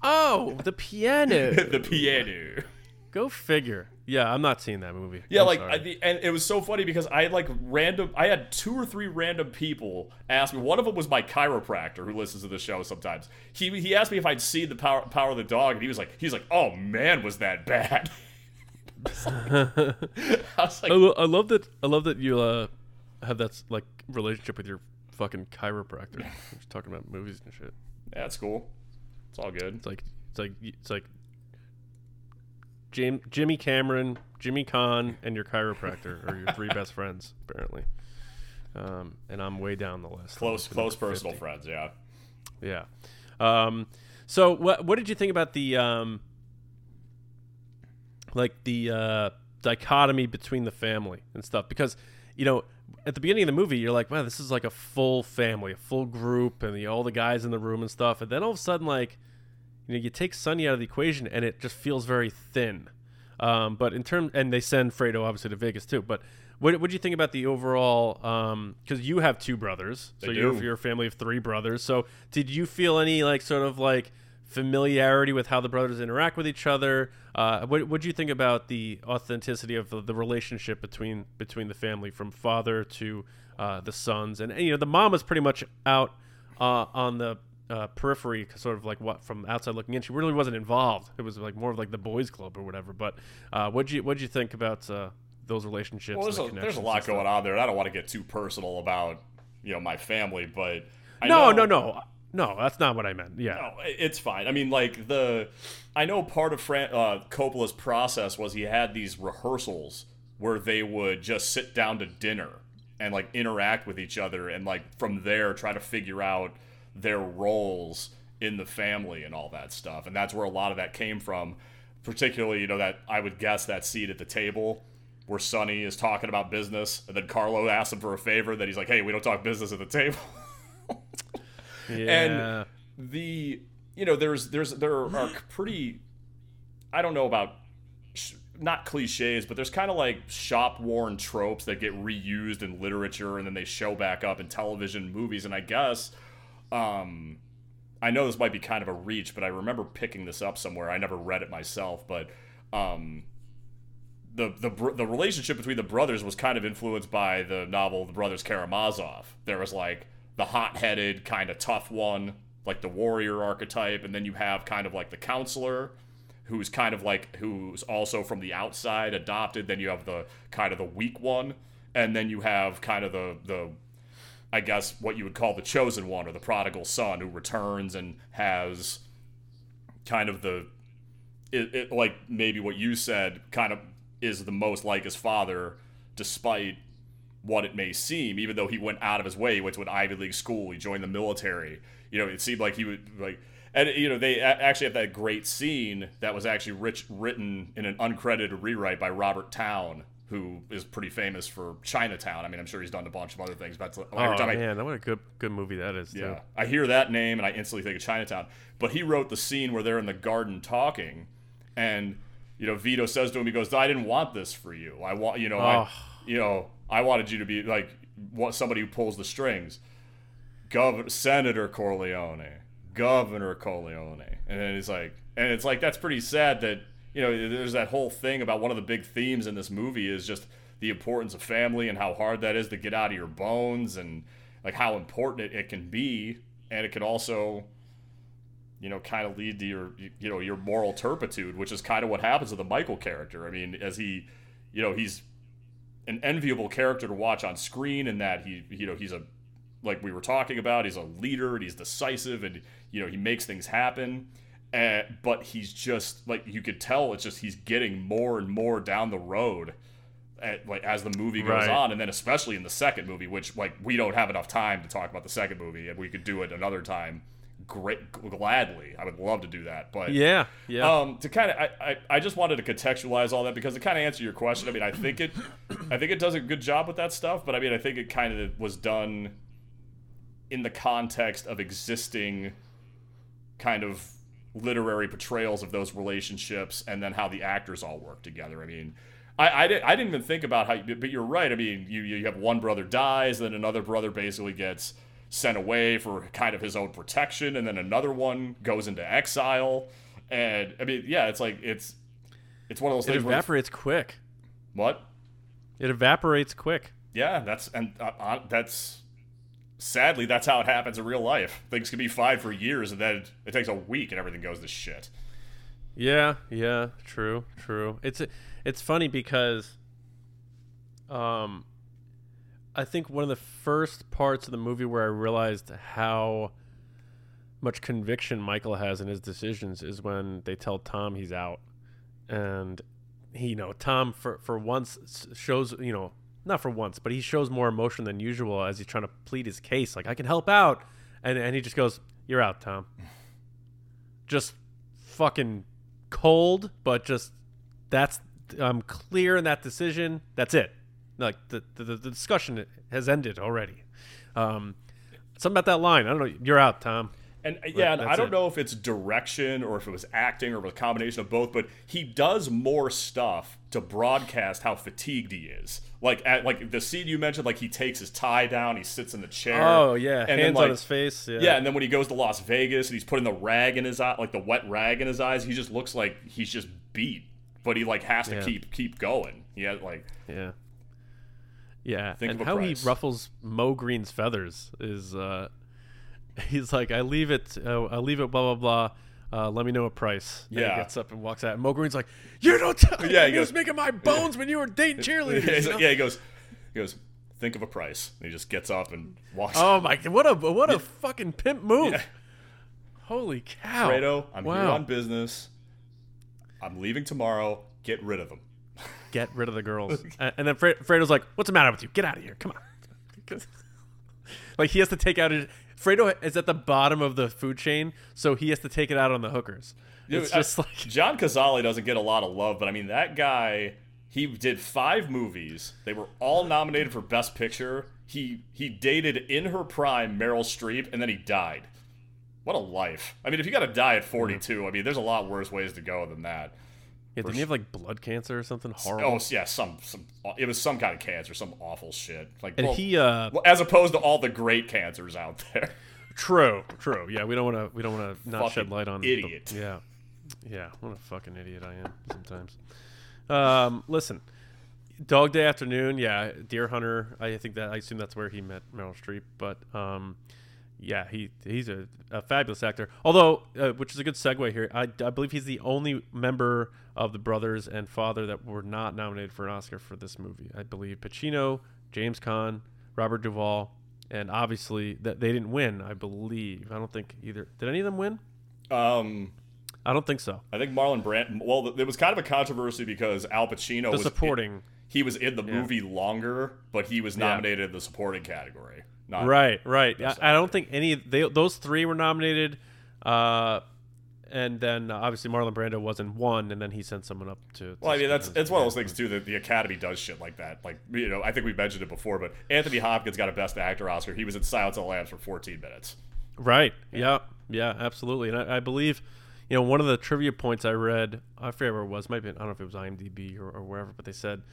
Oh, the piano. the Piano. Go figure. Yeah, I'm not seeing that movie. Yeah, I'm like. I, the, and it was so funny because I had like random. I had two or three random people ask me. One of them was my chiropractor who listens to the show sometimes. He he asked me if I'd seen the power power of the dog, and he was like, he's like, oh man, was that bad? I was like, I, lo- I love that. I love that you uh have that like relationship with your fucking chiropractor. Just talking about movies and shit. yeah, that's cool. It's all good. It's like it's like it's like Jim, Jimmy Cameron, Jimmy Caan, and your chiropractor are your three best friends apparently. Um, and I'm way down the list. Close close personal 50. friends. Yeah. Yeah. Um, so what what did you think about the um, like the uh, dichotomy between the family and stuff? Because you know, at the beginning of the movie, you're like, wow, this is like a full family, a full group, and the, all the guys in the room and stuff. And then all of a sudden, like, you know, you take Sonny out of the equation, and it just feels very thin. Um, but in terms, and they send Fredo obviously to Vegas too. But what what do you think about the overall? Because you have two brothers, so you're you're a family of three brothers. So did you feel any like sort of like familiarity with how the brothers interact with each other? Uh, what what do you think about the authenticity of the, the relationship between between the family from father to uh, the sons? And, and, you know, the mom is pretty much out uh, on the uh, periphery, sort of like what from outside looking in. She really wasn't involved. It was like more of like the boys' club or whatever. But uh, what you what do you think about uh, those relationships? Well, there's the a, there's a lot going on there. and I don't want to get too personal about you know my family, but I No, know, no, no, no. That's not what I meant. Yeah. No, it's fine. I mean, like the, I know part of Fran- uh, Coppola's process was he had these rehearsals where they would just sit down to dinner and like interact with each other, and like from there try to figure out their roles in the family and all that stuff. And that's where a lot of that came from. Particularly, you know, that I would guess that seat at the table where Sonny is talking about business, and then Carlo asks him for a favor. That he's like, "Hey, we don't talk business at the table." Yeah. the you know there's there's there are pretty i don't know about sh- not cliches but there's kind of like shop worn tropes that get reused in literature and then they show back up in television movies and i guess um i know this might be kind of a reach but i remember picking this up somewhere i never read it myself but um the, the the relationship between the brothers was kind of influenced by the novel The Brothers Karamazov. There was like the hot-headed kind of tough one, like the warrior archetype, and then you have kind of like the counselor, who's kind of like who's also from the outside adopted. Then you have the kind of the weak one, and then you have kind of the the I guess what you would call the chosen one or the prodigal son who returns and has kind of the it, it like maybe what you said kind of is the most like his father despite what it may seem even though he went out of his way he went to an ivy league school he joined the military you know it seemed like he would like and you know they actually have that great scene that was actually rich, written in an uncredited rewrite by robert towne who is pretty famous for chinatown i mean i'm sure he's done a bunch of other things but every Oh time I, man, what a good good movie that is. Too. yeah. I hear that name and I instantly think of Chinatown. But he wrote the scene where they're in the garden talking and you know, Vito says to him, he goes, I didn't want this for you. I want you know, I Oh. you know, I wanted you to be like what somebody who pulls the strings. Governor Senator Corleone, Governor Corleone, and then he's like, and it's like that's pretty sad that you know there's that whole thing about one of the big themes in this movie is just the importance of family and how hard that is to get out of your bones and like how important it, it can be, and it can also you know, kind of lead to your, you know, your moral turpitude, which is kind of what happens to the Michael character. I mean, as he, you know, he's an enviable character to watch on screen, in that he, you know, he's a, like we were talking about, he's a leader and he's decisive, and you know, he makes things happen. And, but he's just like you could tell, it's just he's getting more and more down the road. At, like as the movie goes Right. on, and then especially in the second movie, which like we don't have enough time to talk about the second movie, and we could do it another time. Great, gladly, I would love to do that. But Yeah, yeah. um, to kind of, I, I, I just wanted to contextualize all that because to kind of answer your question, I mean, I think it, I think it does a good job with that stuff, but I mean, I think it kind of was done in the context of existing kind of literary portrayals of those relationships and then how the actors all work together. I mean, I, I, didn't, I didn't even think about how, you, but you're right. I mean, you, you have one brother dies, then another brother basically gets sent away for kind of his own protection, and then another one goes into exile. And I mean, yeah, it's like it's it's one of those it things. where- evaporates quick. what? It evaporates quick. Yeah, that's and uh, uh, that's sadly that's how it happens in real life. Things can be fine for years, and then it takes a week, and everything goes to shit. Yeah, yeah, true, true. It's it's funny because um I think one of the first parts of the movie where I realized how much conviction Michael has in his decisions is when they tell Tom he's out. And he, you know, Tom for for once shows, you know, not for once, but he shows more emotion than usual as he's trying to plead his case like I can help out. And and he just goes, "You're out, Tom." Just fucking cold, but just that's I'm clear in that decision. That's it. Like the the, the discussion has ended already. Um, something about that line. I don't know. You're out, Tom. And yeah, and I don't it. know if it's direction or if it was acting or a combination of both, but he does more stuff to broadcast how fatigued he is. Like at like the scene you mentioned, like he takes his tie down, he sits in the chair. Oh yeah, and then, hands like, on his face. Yeah. Yeah, and then when he goes to Las Vegas and he's putting the rag in his eye, like the wet rag in his eyes, he just looks like he's just beat, but he like has to Yeah. keep keep going. Yeah, like Yeah. Yeah, Think and of a how price. he ruffles Moe Greene's feathers is uh he's like I leave it uh, I leave it blah blah blah uh, let me know a price. And Yeah. he gets up and walks out. And Moe Greene's like, "You don't tell me Yeah, he he was making my bones when you were dating cheerleaders." He's you like- yeah, he goes he goes think of a price. And he just gets up and walks. Oh my! God, what a what a fucking pimp move! Yeah. Holy cow! Fredo, I'm here on business. I'm leaving tomorrow. Get rid of him. Get rid of the girls. and, then Fre- Fredo's like, "What's the matter with you? Get out of here! Come on!" like he has to take out his. Fredo is at the bottom of the food chain, so he has to take it out on the hookers. It's I- just like John Cazale doesn't get a lot of love, but I mean that guy. He did five movies. They were all nominated for Best Picture. He he dated in her prime Meryl Streep, and then he died. What a life! I mean, if you got to die at 42, I mean, there's a lot worse ways to go than that. Yeah, didn't he have like blood cancer or something horrible? Oh yeah, some some. It was some kind of cancer, some awful shit. Like and well, he uh well, as opposed to all the great cancers out there. true true yeah we don't want to we don't want to not shed light on the- idiot. yeah yeah what a fucking idiot I am sometimes. Um, listen, Dog Day Afternoon, yeah, Deer Hunter. I think that I assume that's where he met Meryl Streep, but um, yeah, he he's a, a fabulous actor. Although, uh, which is a good segue here, I, I believe he's the only member of the brothers and father that were not nominated for an Oscar for this movie. I believe Pacino, James Caan, Robert Duvall, and obviously that they didn't win. I believe. I don't think either. Did any of them win? Um, I don't think so. I think Marlon Brand. Well, there was kind of a controversy because Al Pacino The was supporting. he was in the movie longer, but he was Yeah. nominated in the supporting category. Not, Right, right. I, I don't think any they those three were nominated, uh, and then uh, obviously Marlon Brando wasn't one, and then he sent someone up to. to Well, I mean, that's it's one of those things too that the Academy does shit like that. Like you know, I think we mentioned it before, but Anthony Hopkins got a Best Actor Oscar. He was in Silence of the Lambs for 14 minutes. Right. Yeah. Yeah. Absolutely. And I, I believe, you know, one of the trivia points I read, I forget where it was. Might be I don't know if it was IMDb or, or wherever, but they said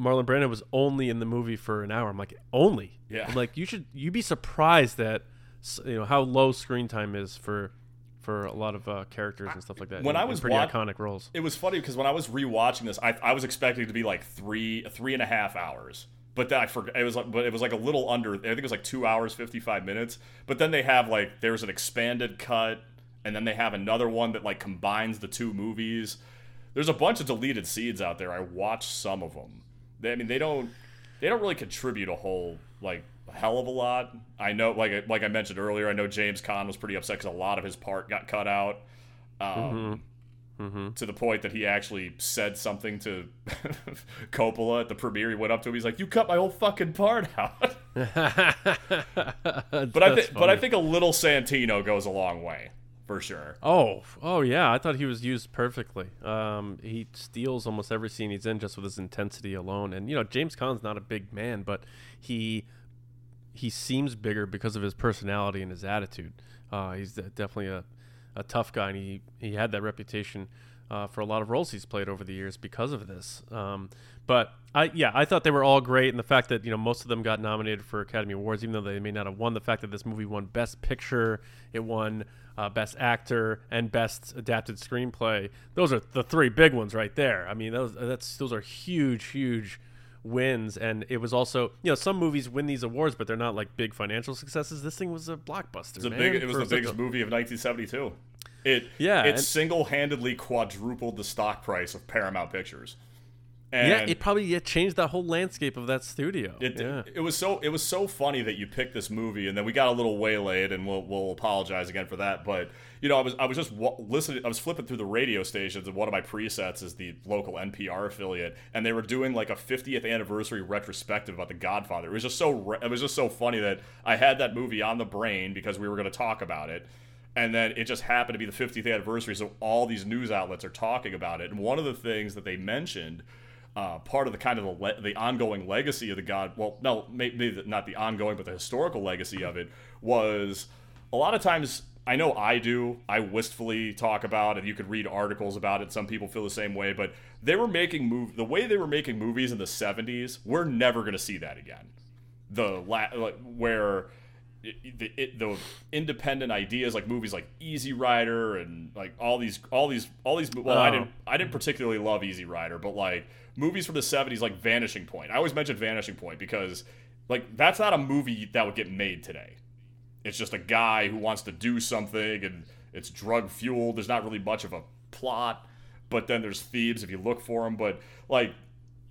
Marlon Brando was only in the movie for an hour. I'm like, only? Yeah. I'm like, you should you be surprised that you know how low screen time is for for a lot of uh, characters and stuff like that. When in- I was pretty wa- iconic roles. It was funny because when I was rewatching this, I, I was expecting it to be like three three and a half hours. But then I forgot it was like but it was like a little under I think it was like two hours fifty five minutes. But then they have like there's an expanded cut and then they have another one that like combines the two movies. There's a bunch of deleted scenes out there. I watched some of them. They, I mean they don't they don't really contribute a whole like hell of a lot. I know like like I mentioned earlier, I know James Caan was pretty upset because a lot of his part got cut out. Um, to the point that he actually said something to Coppola at the premiere. He went up to him. He's like, "You cut my whole fucking part out." but I think, but I think a little Santino goes a long way for sure. Oh, oh yeah. I thought he was used perfectly. Um, he steals almost every scene he's in just with his intensity alone. And you know, James Caan's not a big man, but he he seems bigger because of his personality and his attitude. Uh, he's definitely a, a tough guy, and he he had that reputation. Uh, for a lot of roles he's played over the years because of this, um, but I yeah I thought they were all great, and the fact that you know most of them got nominated for Academy Awards, even though they may not have won. The fact that this movie won Best Picture, it won uh, Best Actor and Best Adapted Screenplay. Those are the three big ones right there. I mean, those that's those are huge, huge wins. And it was also, you know, some movies win these awards, but they're not like big financial successes. This thing was a blockbuster. A man, big, it was the biggest a- movie of 1972. It Yeah, it and- single-handedly quadrupled the stock price of Paramount Pictures. And Yeah, it probably yeah, changed the whole landscape of that studio. It, yeah. it was so it was so funny that you picked this movie, and then we got a little waylaid, and we'll we'll apologize again for that. But you know, I was I was just wa- listening, I was flipping through the radio stations, and one of my presets is the local NPR affiliate, and they were doing like a 50th anniversary retrospective about The Godfather. It was just so re- it was just so funny that I had that movie on the brain because we were going to talk about it. And then it just happened to be the 50th anniversary, so all these news outlets are talking about it. And one of the things that they mentioned uh, part of the kind of the, le- the ongoing legacy of the God. Well, no, maybe not the ongoing, but the historical legacy of it was a lot of times. I know I do. I wistfully talk about, and you could read articles about it. Some people feel the same way, but they were making move the way they were making movies in the '70s. We're never going to see that again. The la- where it, the, it, the independent ideas like movies like Easy Rider and like all these all these all these well I Oh. didn't I didn't particularly love Easy Rider but like movies from the 70s like Vanishing Point. I always mention Vanishing Point because like that's not a movie that would get made today. It's just a guy who wants to do something and it's drug fueled. There's not really much of a plot but then there's thieves if you look for them but like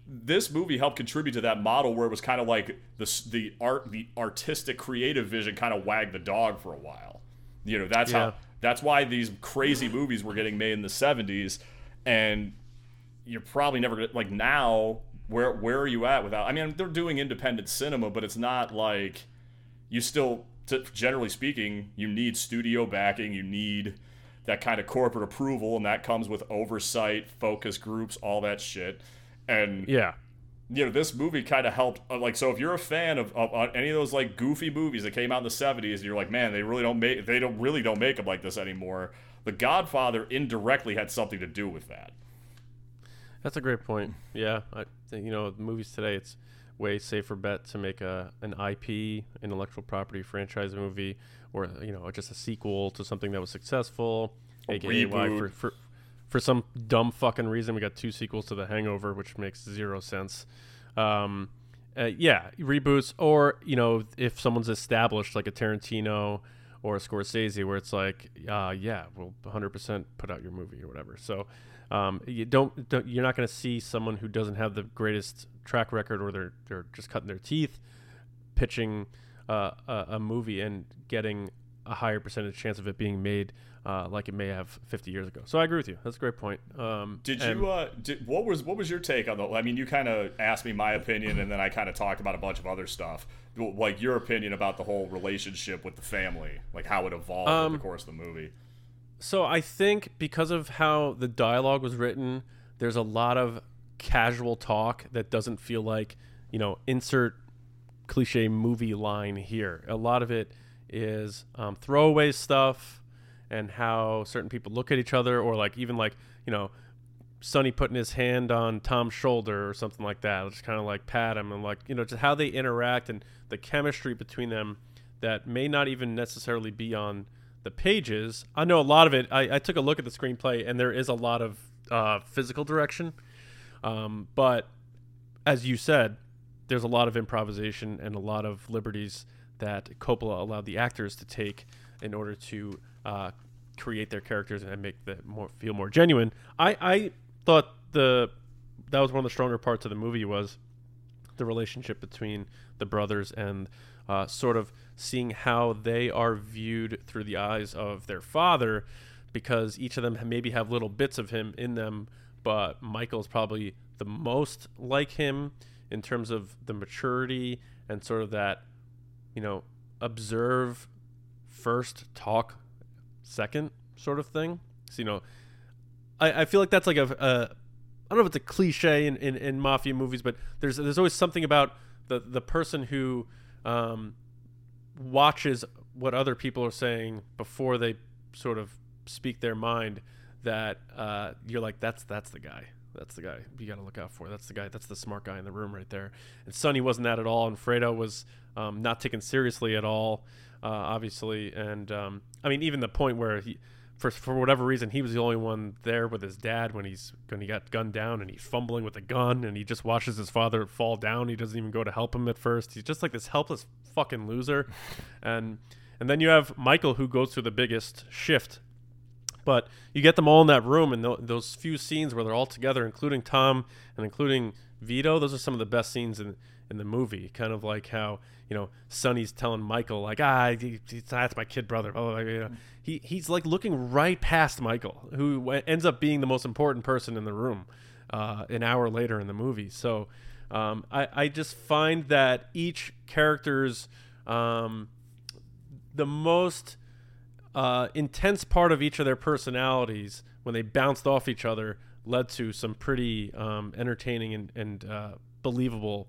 this movie helped contribute to that model where it was kind of like the the art the artistic creative vision kind of wagged the dog for a while. You know that's Yeah. how that's why these crazy movies were getting made in the 70s and you're probably never gonna like now where where are you at without i mean they're doing independent cinema but it's not like you still t- generally speaking you need studio backing you need that kind of corporate approval and that comes with oversight focus groups all that shit and yeah. you know this movie kind of helped uh, like so if you're a fan of, of uh, any of those like goofy movies that came out in the 70s and you're like man they really don't make they don't really don't make them like this anymore the godfather indirectly had something to do with that That's a great point. Yeah, I think you know movies today. It's way safer bet to make a an IP intellectual property franchise movie or you know just a sequel to something that was successful. A AKA why reboot. for, for for some dumb fucking reason we got two sequels to The Hangover, which makes zero sense. Um, uh, yeah, reboots or you know if someone's established like a Tarantino or a Scorsese, where it's like, uh, yeah, we'll 100% put out your movie or whatever. So um, you don't, don't you're not going to see someone who doesn't have the greatest track record or they're they're just cutting their teeth pitching uh, a, a movie and getting a higher percentage chance of it being made uh, like it may have 50 years ago. So I agree with you. That's a great point. Um, Did you? Uh, did, what was what was your take on the? I mean, you kind of asked me my opinion, and then I kind of talked about a bunch of other stuff. Like your opinion about the whole relationship with the family, like how it evolved Um, in the course of the movie. So I think because of how the dialogue was written, there's a lot of casual talk that doesn't feel like, you know, insert cliche movie line here. A lot of it is um, throwaway stuff and how certain people look at each other, or like even like, you know, Sonny putting his hand on Tom's shoulder or something like that, just kind of like pat him and like you know just how they interact and the chemistry between them that may not even necessarily be on the pages. I know a lot of it. I, I took a look at the screenplay and there is a lot of uh, physical direction, um, but as you said, there's a lot of improvisation and a lot of liberties that Coppola allowed the actors to take in order to uh, create their characters and make them more feel more genuine. I, I thought the that was one of the stronger parts of the movie was the relationship between the brothers and uh, sort of seeing how they are viewed through the eyes of their father because each of them maybe have little bits of him in them but michael's probably the most like him in terms of the maturity and sort of that you know observe first talk second sort of thing. So you know i, I feel like that's like a, a I don't know if it's a cliche in, in, in mafia movies, but there's there's always something about the the person who um, watches what other people are saying before they sort of speak their mind that uh, you're like that's that's the guy. That's the guy you got to look out for. That's the guy that's the smart guy in the room right there. And Sonny wasn't that at all and Fredo was um, not taken seriously at all uh, obviously. And um, I mean even the point where he for for whatever reason, he was the only one there with his dad when he's when he got gunned down, and he's fumbling with a gun, and he just watches his father fall down. He doesn't even go to help him at first. He's just like this helpless fucking loser, and and then you have Michael who goes through the biggest shift. But you get them all in that room, and th- those few scenes where they're all together, including Tom and including Vito. Those are some of the best scenes in in the movie. Kind of like how you know Sonny's telling Michael like ah he, he, that's my kid brother. Blah, blah, blah. He he's like looking right past Michael, who ends up being the most important person in the room. Uh, an hour later in the movie, so um, I I just find that each character's um, the most uh, intense part of each of their personalities when they bounced off each other led to some pretty um, entertaining and, and uh, believable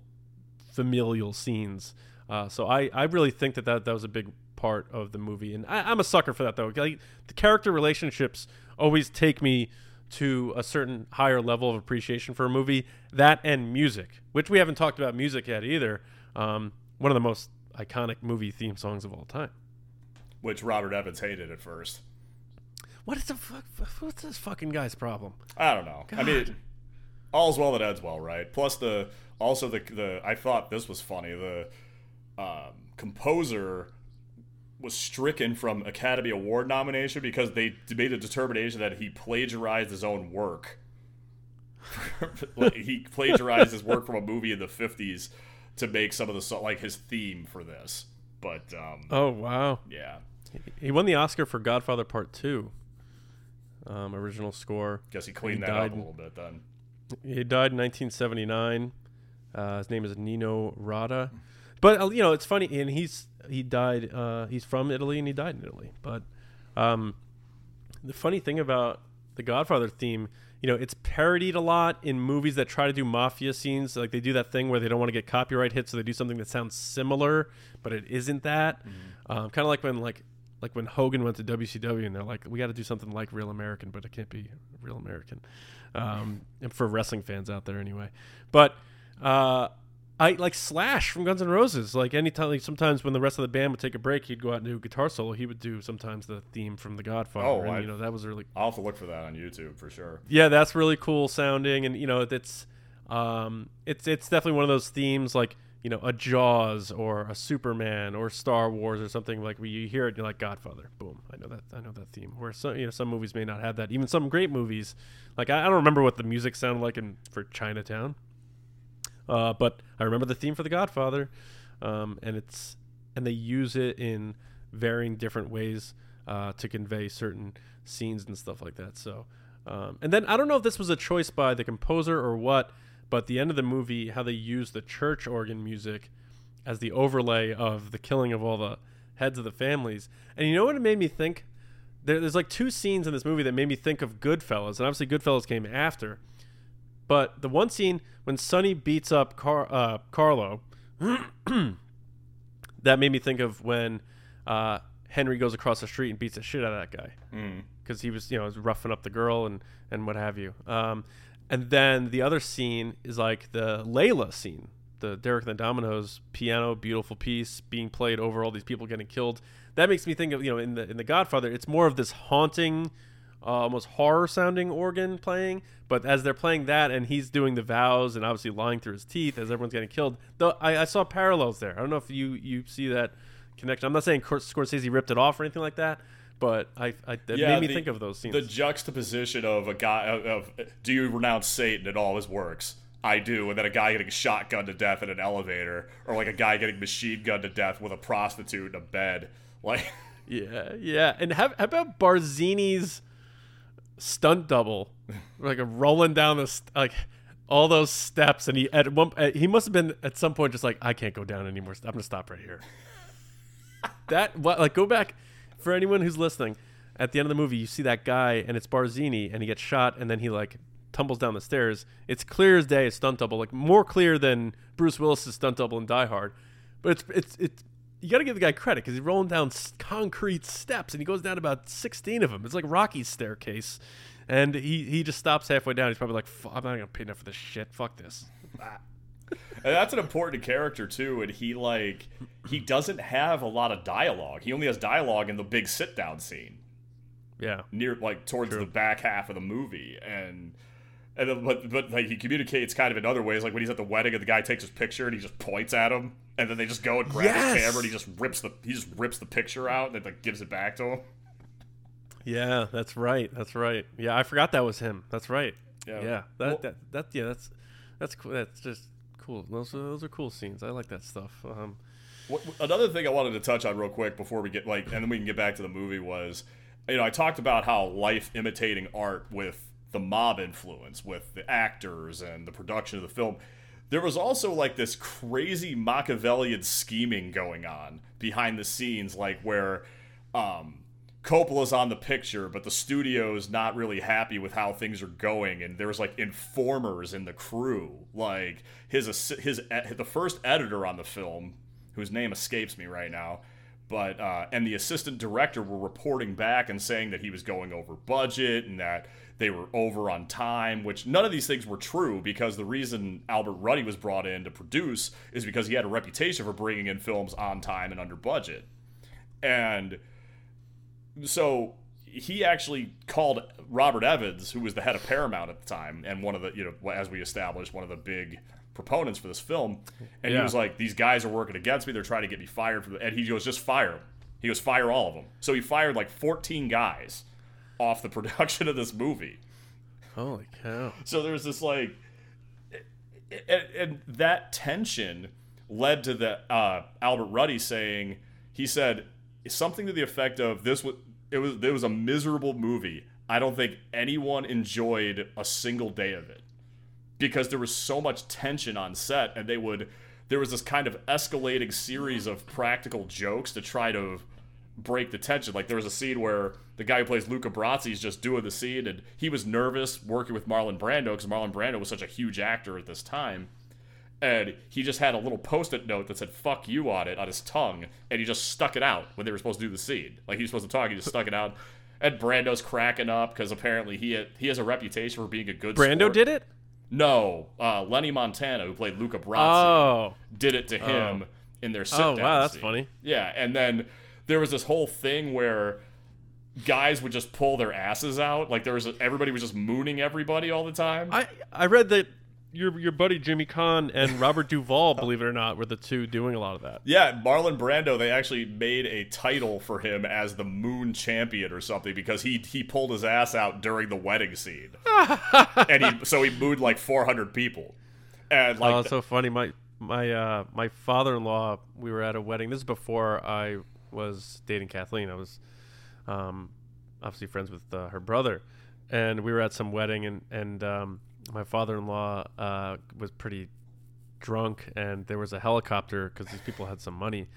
familial scenes. Uh, so I, I really think that, that that was a big part of the movie, and I, am a sucker for that though. Like the character relationships always take me to a certain higher level of appreciation for a movie. That and music, which we haven't talked about music yet either. Um, one of the most iconic movie theme songs of all time, which Robert Evans hated at first. What is the fuck? What's this fucking guy's problem? I don't know. God. I mean, all's well that ends well, right? Plus the also the the I thought this was funny. The um, composer was stricken from Academy Award nomination because they made a determination that he plagiarized his own work. he plagiarized his work from a movie in the 50s to make some of the like his theme for this. But um, oh wow, yeah, he won the Oscar for Godfather Part Two. Um, original score. Guess he cleaned he that up a little bit then. He died in 1979. Uh, his name is Nino Rota. But uh, you know, it's funny, and he's he died. Uh, he's from Italy, and he died in Italy. But um, the funny thing about the Godfather theme, you know, it's parodied a lot in movies that try to do mafia scenes. Like they do that thing where they don't want to get copyright hit, so they do something that sounds similar, but it isn't that. Mm-hmm. Um, kind of like when like like when Hogan went to WCW, and they're like, we got to do something like Real American, but it can't be Real American. Um, and for wrestling fans out there, anyway. But uh, I like Slash from Guns N' Roses. Like anytime, like sometimes when the rest of the band would take a break, he'd go out and do a guitar solo. He would do sometimes the theme from The Godfather. Oh, and, I, you know that was really. I'll have to look for that on YouTube for sure. Yeah, that's really cool sounding, and you know it's um, it's it's definitely one of those themes like you know a Jaws or a Superman or Star Wars or something like where you hear it, you're like Godfather. Boom, I know that I know that theme. Where some you know some movies may not have that. Even some great movies, like I, I don't remember what the music sounded like in for Chinatown. Uh, but I remember the theme for The Godfather, um, and it's and they use it in varying different ways uh, to convey certain scenes and stuff like that. So, um, and then I don't know if this was a choice by the composer or what, but the end of the movie, how they use the church organ music as the overlay of the killing of all the heads of the families. And you know what it made me think? There, there's like two scenes in this movie that made me think of Goodfellas, and obviously Goodfellas came after. But the one scene when Sonny beats up Car- uh, Carlo, that made me think of when uh, Henry goes across the street and beats the shit out of that guy. because he was you know was roughing up the girl and and what have you. Um, and then the other scene is like the Layla scene, the Derek and the Dominos piano, beautiful piece being played over all these people getting killed. That makes me think of you know in the in the Godfather, it's more of this haunting, uh, almost horror sounding organ playing. But as they're playing that and he's doing the vows and obviously lying through his teeth as everyone's getting killed, though I, I saw parallels there. I don't know if you you see that connection. I'm not saying Scorsese ripped it off or anything like that, but I, I it Yeah, made me the- think of those scenes. The juxtaposition of a guy of, of do you renounce Satan? and all his works. I do, and then a guy getting shotgunned to death in an elevator, or like a guy getting machine gunned to death with a prostitute in a bed. Like, Yeah, yeah. And how, how about Barzini's stunt double, like rolling down the st- like all those steps, and he at one he must have been at some point just like I can't go down anymore. I'm gonna stop right here. that what like go back for anyone who's listening. At the end of the movie, you see that guy, and it's Barzini, and he gets shot, and then he like tumbles down the stairs. It's clear as day, a stunt double, like more clear than Bruce Willis's stunt double in Die Hard. But it's it's it's you got to give the guy credit because he's rolling down concrete steps, and he goes down about sixteen of them. It's like Rocky's staircase, and he he just stops halfway down. He's probably like, I'm not gonna pay enough for this shit. Fuck this. and that's an important character too. And he like he doesn't have a lot of dialogue. He only has dialogue in the big sit down scene. Yeah, near like towards the back half of the movie and and then, but but like he communicates kind of in other ways like when he's at the wedding and the guy takes his picture and he just points at him and then they just go and grab Yes! his camera and he just rips the he just rips the picture out and then like gives it back to him yeah, that's right. That's right. Yeah, I forgot that was him. That's right. Yeah. Yeah, that Well- that, that yeah, that's that's cool. That's just cool. Those are, those are cool scenes. I like that stuff. Um, What, another thing I wanted to touch on real quick before we get like, and then we can get back to the movie was, you know, I talked about how life imitating art with the mob influence, with the actors and the production of the film. There was also like this crazy Machiavellian scheming going on behind the scenes, like where um, Coppola's on the picture, but the studio's not really happy with how things are going, and there's like informers in the crew, like his his the first editor on the film, whose name escapes me right now, but uh, and the assistant director were reporting back and saying that he was going over budget and that they were over on time, which none of these things were true because the reason Albert Ruddy was brought in to produce is because he had a reputation for bringing in films on time and under budget, and so he actually called Robert Evans, who was the head of Paramount at the time, and one of the you know as we established one of the big proponents for this film, and he was like, "These guys are working against me. They're trying to get me fired." For the, and he goes, "Just fire them." He goes, "Fire all of them." So he fired like 14 guys off the production of this movie. holy cow. So there's this like, and, and that tension led to the uh, Albert Ruddy saying he said something to the effect of this was it was it was a miserable movie. I don't think anyone enjoyed a single day of it because there was so much tension on set, and they would there was this kind of escalating series of practical jokes to try to break the tension. Like there was a scene where the guy who plays Luca Brasi is just doing the scene, and he was nervous working with Marlon Brando because Marlon Brando was such a huge actor at this time. And he just had a little post-it note that said "fuck you" on it on his tongue, and he just stuck it out when they were supposed to do the scene. Like he was supposed to talk, he just stuck it out. And Brando's cracking up because apparently he had, he has a reputation for being a good. Brando sport. did it. No, uh, Lenny Montana, who played Luca Brasi, Oh, did it to him in their sit Oh, wow, that's scene. funny. Yeah, and then there was this whole thing where guys would just pull their asses out. Like there was everybody was just mooning everybody all the time. I I read that your your buddy Jimmy Caan and Robert Duvall, believe it or not, were the two doing a lot of that. yeah, Marlon Brando, they actually made a title for him as the Moon Champion or something because he he pulled his ass out during the wedding scene, and he so he mooed like 400 people, and like oh, it's so funny. My my uh, my father in law. We were at a wedding. This is before I was dating Kathleen. I was um, obviously friends with uh, her brother, and we were at some wedding, and and um, my father in law uh, was pretty drunk, and there was a helicopter because these people had some money.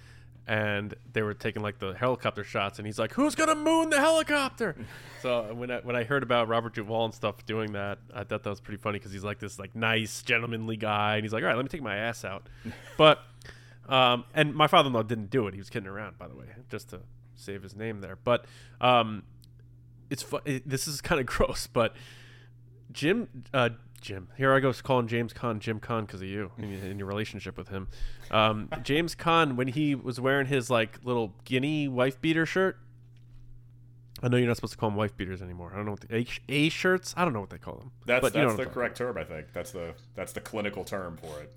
And they were taking like the helicopter shots, and he's like, "Who's gonna moon the helicopter?" so when I when I heard about Robert Duvall and stuff doing that, I thought that was pretty funny because he's like this like nice gentlemanly guy, and he's like, "All right, let me take my ass out." but um, and my father-in-law didn't do it; he was kidding around, by the way, just to save his name there. But um, it's fu- it, this is kind of gross, but Jim, uh, Jim, here I go calling James Caan Jim Caan because of you in, in your relationship with him. Um, James Caan when he was wearing his like little guinea wife beater shirt. I know you're not supposed to call them wife beaters anymore. I don't know what the A, A shirts. I don't know what they call them. That's but you know that's the correct term, I think. That's the that's the clinical term for it.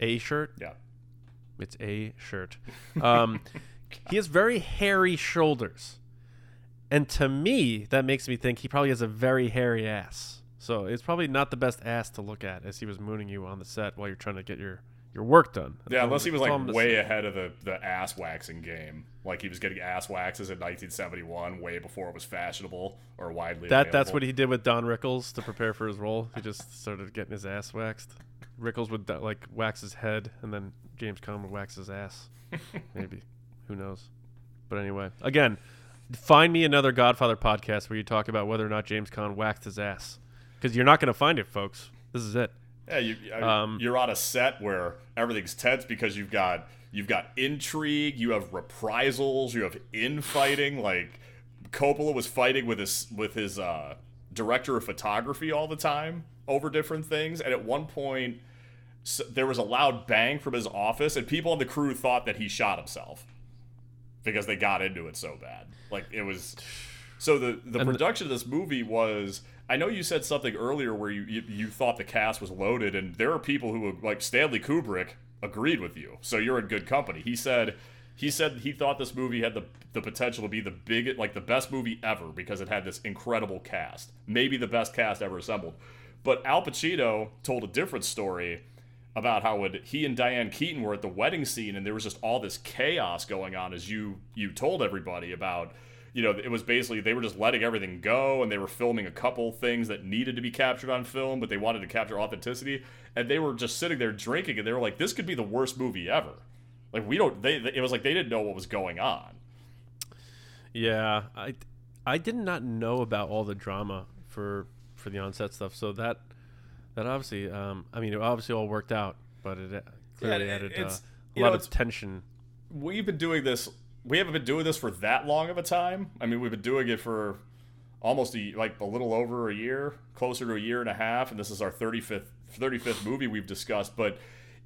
A shirt. Yeah. It's a shirt. Um, he has very hairy shoulders, and to me, that makes me think he probably has a very hairy ass. So it's probably not the best ass to look at as he was mooning you on the set while you're trying to get your your work done. Yeah, unless he was like way ahead of the, the ass waxing game. Like he was getting ass waxes in 1971, way before it was fashionable or widely That that's what he did with Don Rickles to prepare for his role. He just started getting his ass waxed. Rickles would like wax his head, and then James Caan would wax his ass. Maybe, who knows? But anyway, again, find me another Godfather podcast where you talk about whether or not James Caan waxed his ass, because you're not going to find it, folks. This is it. Yeah, you, I mean, Um, you're on a set where everything's tense because you've got you've got intrigue, you have reprisals, you have infighting. Like Coppola was fighting with his with his uh, director of photography all the time over different things, and at one point s there was a loud bang from his office, and people on the crew thought that he shot himself because they got into it so bad. Like it was. So the the And- production of this movie was. I know you said something earlier where you, you you thought the cast was loaded, and there are people who like Stanley Kubrick agreed with you. So you're in good company. He said he said he thought this movie had the the potential to be the big like the best movie ever because it had this incredible cast, maybe the best cast ever assembled. But Al Pacino told a different story about how when he and Diane Keaton were at the wedding scene and there was just all this chaos going on as you you told everybody about you know it was basically they were just letting everything go and they were filming a couple things that needed to be captured on film but they wanted to capture authenticity. And they were just sitting there drinking and they were like this could be the worst movie ever. Like we don't they it was like they didn't know what was going on. Yeah, I I did not know about all the drama for for the onset stuff. So that that obviously, um, I mean, it obviously all worked out, but it uh, clearly it- added uh, a lot know, of tension. we've been doing this we haven't been doing this for that long of a time i mean we've been doing it for almost a, like a little over a year closer to a year and a half and this is our 35th 35th movie we've discussed but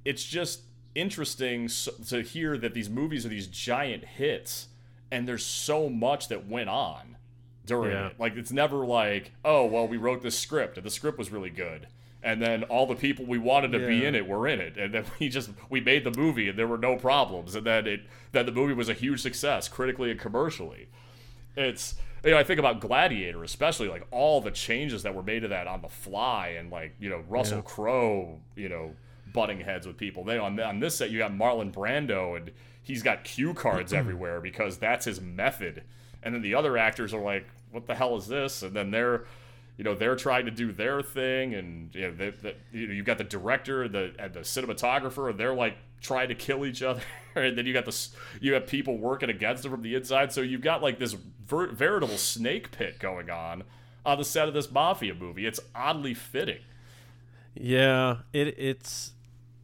it's just interesting to hear that these movies are these giant hits and there's so much that went on during Yeah. it. Like it's never like oh well we wrote this script and the script was really good. And then all the people we wanted to be in it were in it. And then we just we made the movie and there were no problems. And then it then the movie was a huge success critically and commercially. It's you know i think about gladiator especially like all the changes that were made to that on the fly and like you know russell Yeah. crowe you know butting heads with people. They on, on this set you got marlon brando and he's got cue cards everywhere because that's his method and then the other actors are like what the hell is this? And then they're you know they're trying to do their thing and you know, they, they, you know you've got the director the and the cinematographer and they're like trying to kill each other. And then you got this you have people working against them from the inside. So you've got like this ver- veritable snake pit going on on the set of this mafia movie. It's oddly fitting. Yeah, it it's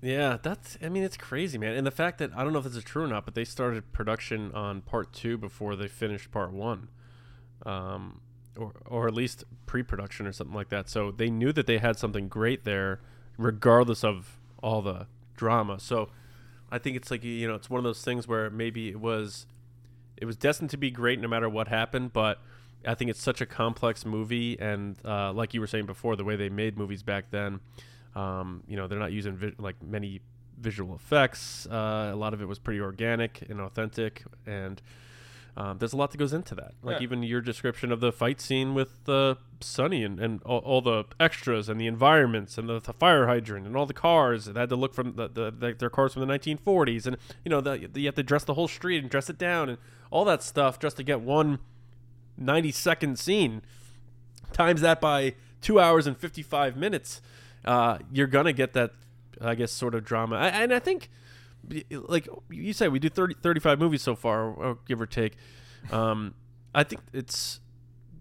yeah, that's I mean it's crazy, man. And the fact that I don't know if this is true or not, but they started production on part 2 before they finished part 1. Um or or at least pre-production or something like that. So they knew that they had something great there regardless of all the drama. So I think it's like you know, it's one of those things where maybe it was it was destined to be great no matter what happened, but I think it's such a complex movie, and uh, like you were saying before, the way they made movies back then, um, you know, they're not using vi- like many visual effects. Uh, a lot of it was pretty organic and authentic, and um, there's a lot that goes into that. Like Yeah. even your description of the fight scene with uh, Sonny and, and all, all the extras and the environments and the, the fire hydrant and all the cars that had to look from the, the, the their cars from the 1940s and you know the, you have to dress the whole street and dress it down and all that stuff just to get one 90 second scene times that by two hours and 55 minutes uh, you're gonna get that i guess sort of drama I, and i think like you say, we do 30, 35 movies so far or give or take um, i think it's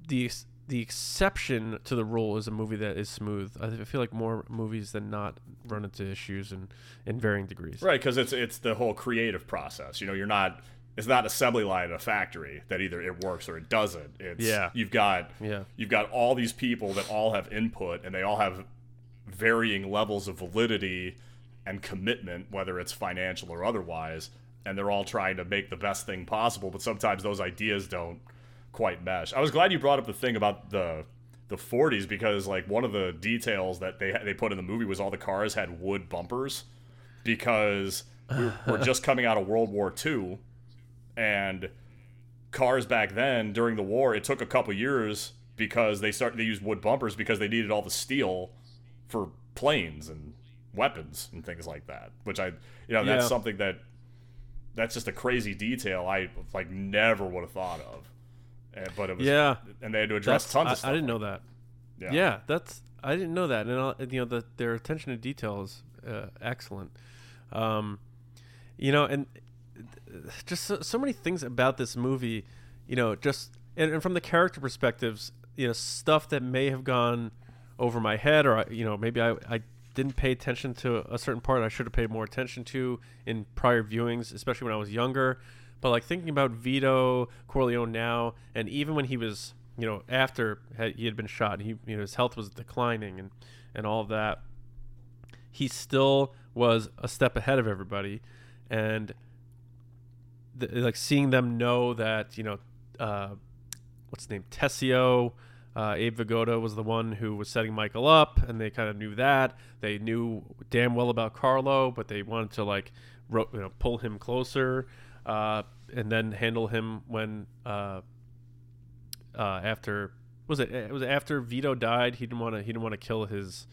the the exception to the rule is a movie that is smooth i feel like more movies than not run into issues and in varying degrees right because it's it's the whole creative process you know you're not it's not assembly line in a factory that either it works or it doesn't. It's Yeah. you've got Yeah. you've got all these people that all have input and they all have varying levels of validity and commitment, whether it's financial or otherwise, and they're all trying to make the best thing possible. But sometimes those ideas don't quite mesh. I was glad you brought up the thing about the the 40s because like one of the details that they they put in the movie was all the cars had wood bumpers because we we're just coming out of World War II and cars back then during the war it took a couple years because they started they used wood bumpers because they needed all the steel for planes and weapons and things like that which i you know that's Yeah. something that that's just a crazy detail i like never would have thought of and, but it was Yeah. and they had to address That's, tons I, of stuff I didn't know that. yeah. Yeah, that's I didn't know that, and uh, you know the, their attention to detail is uh, excellent. Um, you know, and just so, so many things about this movie, you know, just and, and from the character perspectives, you know, stuff that may have gone over my head, or I- you know, maybe I I didn't pay attention to a certain part I should have paid more attention to in prior viewings, especially when I was younger. But like thinking about Vito Corleone now, and even when he was, you know, after he had been shot, he you know his health was declining and and all of that. He still was a step ahead of everybody, and the, like seeing them know that you know, uh, what's his name, Tessio. Uh, Abe Vigoda was the one who was setting Michael up, and they kind of knew that. They knew damn well about Carlo, but they wanted to like, ro- you know, pull him closer, uh, and then handle him when uh, uh, after was it it was after Vito died. He didn't want to he didn't want to kill his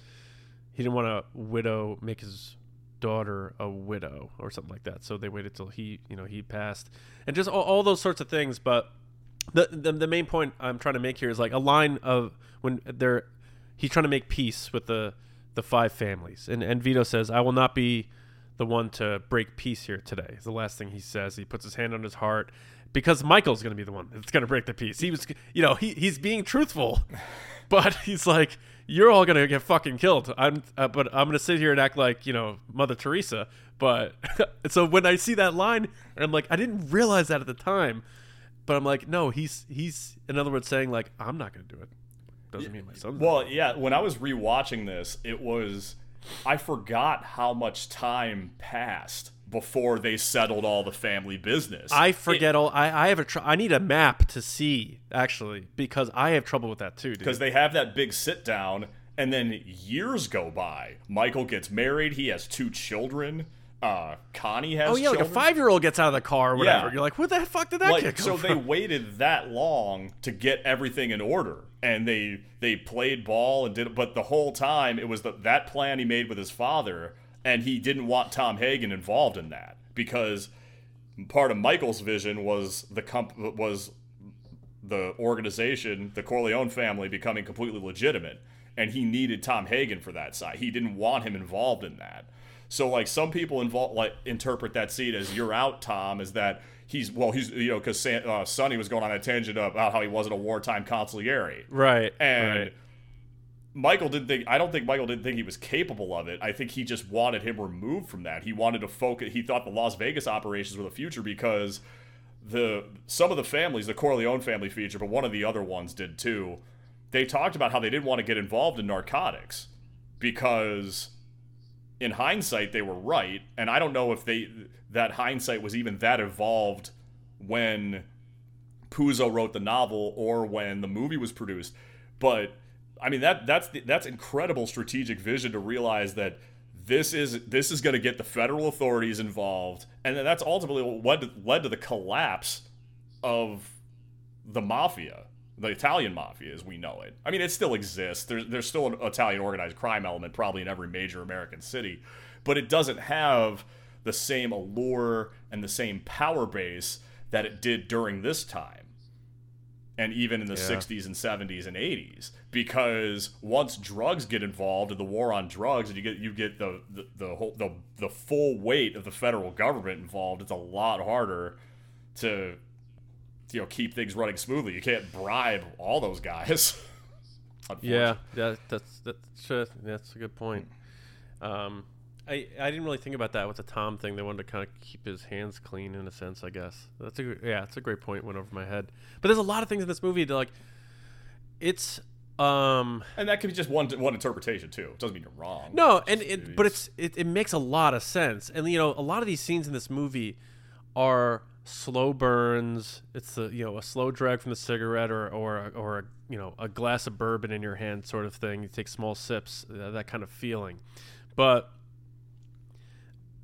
he didn't want to widow make his daughter a widow or something like that. So they waited till he you know he passed and just all, all those sorts of things. But the, the the main point I'm trying to make here is like a line of when they're he's trying to make peace with the the five families and and Vito says I will not be the one to break peace here today. It's the last thing he says. He puts his hand on his heart because Michael's going to be the one that's going to break the peace. He was, you know, he, he's being truthful, but he's like, you're all going to get fucking killed. I'm, uh, but I'm going to sit here and act like, you know, Mother Teresa. But so when I see that line, and I'm like, I didn't realize that at the time, but I'm like, no, he's, he's, in other words, saying like, I'm not going to do it. Doesn't mean my not. Well, yeah, when I was rewatching this, it was I forgot how much time passed before they settled all the family business. I forget all. I, I have a. Tr- I need a map to see actually because I have trouble with that too. Because they have that big sit down and then years go by. Michael gets married, he has two children. Uh Connie has oh yeah, like a five year old gets out of the car or whatever. Yeah. You're like, what the fuck did that like come so they waited that long to get everything in order and they they played ball and did but the whole time it was the, that plan he made with his father and he didn't want Tom Hagen involved in that because part of Michael's vision was the comp was the organization the Corleone family becoming completely legitimate and he needed Tom Hagen for that side he didn't want him involved in that so like some people involve like interpret that scene as you're out, Tom, is that he's well he's you know because uh, Sonny was going on a tangent about how he wasn't a wartime consigliere, right. and right. Michael didn't think I don't think Michael didn't think he was capable of it. I think he just wanted him removed from that. He wanted to focus. He thought the Las Vegas operations were the future because the some of the families, the Corleone family feature, but one of the other ones did too. They talked about how they didn't want to get involved in narcotics because in hindsight they were right. And i don't know if they that hindsight was even that evolved when Puzo wrote the novel or when the movie was produced. But i mean that that's the, that's incredible strategic vision to realize that this is this is going to get the federal authorities involved. And that's ultimately what led to the collapse of the mafia the Italian mafia as we know it. I mean, it still exists. There's there's still an Italian organized crime element probably in every major American city, but it doesn't have the same allure and the same power base that it did during this time. And even in the Yeah. 60s and 70s and 80s because once drugs get involved in the war on drugs and you get you get the the, the whole the, the full weight of the federal government involved, it's a lot harder to you know keep things running smoothly. You can't bribe all those guys. Yeah, yeah, that's that's uh, that's a good point. Um, I, I didn't really think about that with the Tom thing. They wanted to kind of keep his hands clean in a sense, I guess. That's a yeah, it's a great point. Went over my head, but there's a lot of things in this movie that like, it's um And that could be just one one interpretation too. It doesn't mean you're wrong. no, and it but it's it, it makes a lot of sense. And you know, a lot of these scenes in this movie are slow burns. It's the you know a slow drag from the cigarette or or a, or a, you know a glass of bourbon in your hand sort of thing. You take small sips, uh, that kind of feeling. But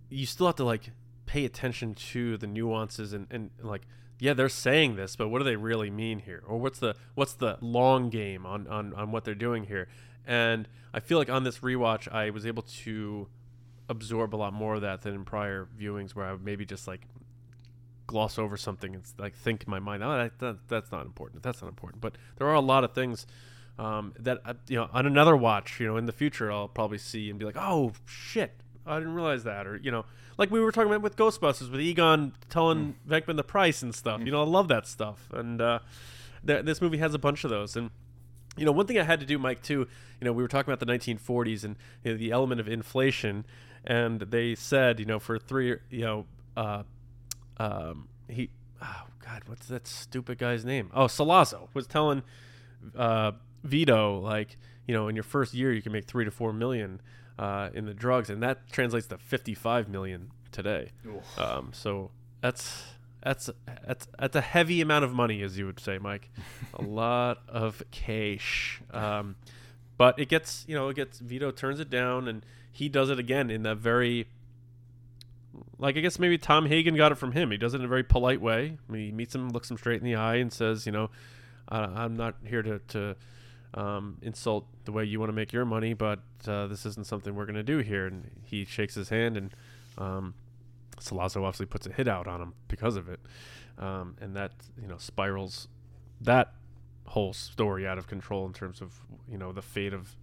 you still have to like pay attention to the nuances and, and like yeah they're saying this but what do they really mean here or what's the what's the long game on on, on what they're doing here and i feel like on this rewatch i was able to absorb a lot more of that than in prior viewings where i would maybe just like gloss over something and like think in my mind oh that, that, that's not important. That's not important. But there are a lot of things um, that uh, you know on another watch you know in the future i'll probably see and be like oh shit. I didn't realize that, or you know, like we were talking about with Ghostbusters, with Egon telling Venkman the price and stuff. You know, I love that stuff, and uh, th- this movie has a bunch of those. And you know, one thing I had to do, Mike, too. You know, we were talking about the 1940s and you know, the element of inflation, and they said, you know, for three, you know, uh, um, he, oh God, what's that stupid guy's name? Oh, Sollozzo was telling uh, Vito like, you know, in your first year you can make three to four million uh, in the drugs, and that translates to 55 million today. Um, so that's that's that's that's a heavy amount of money, as you would say, Mike. a lot of cash. Um, but it gets you know it gets Vito turns it down, and he does it again in that very like I guess maybe Tom Hagen got it from him. He does it in a very polite way. I mean, he meets him, looks him straight in the eye, and says, you know, uh, I'm not here to to um, insult the way you want to make your money, but uh, this isn't something we're going to do here. And he shakes his hand, and um, Sollozzo obviously puts a hit out on him because of it, um, and that you know spirals that whole story out of control in terms of you know the fate of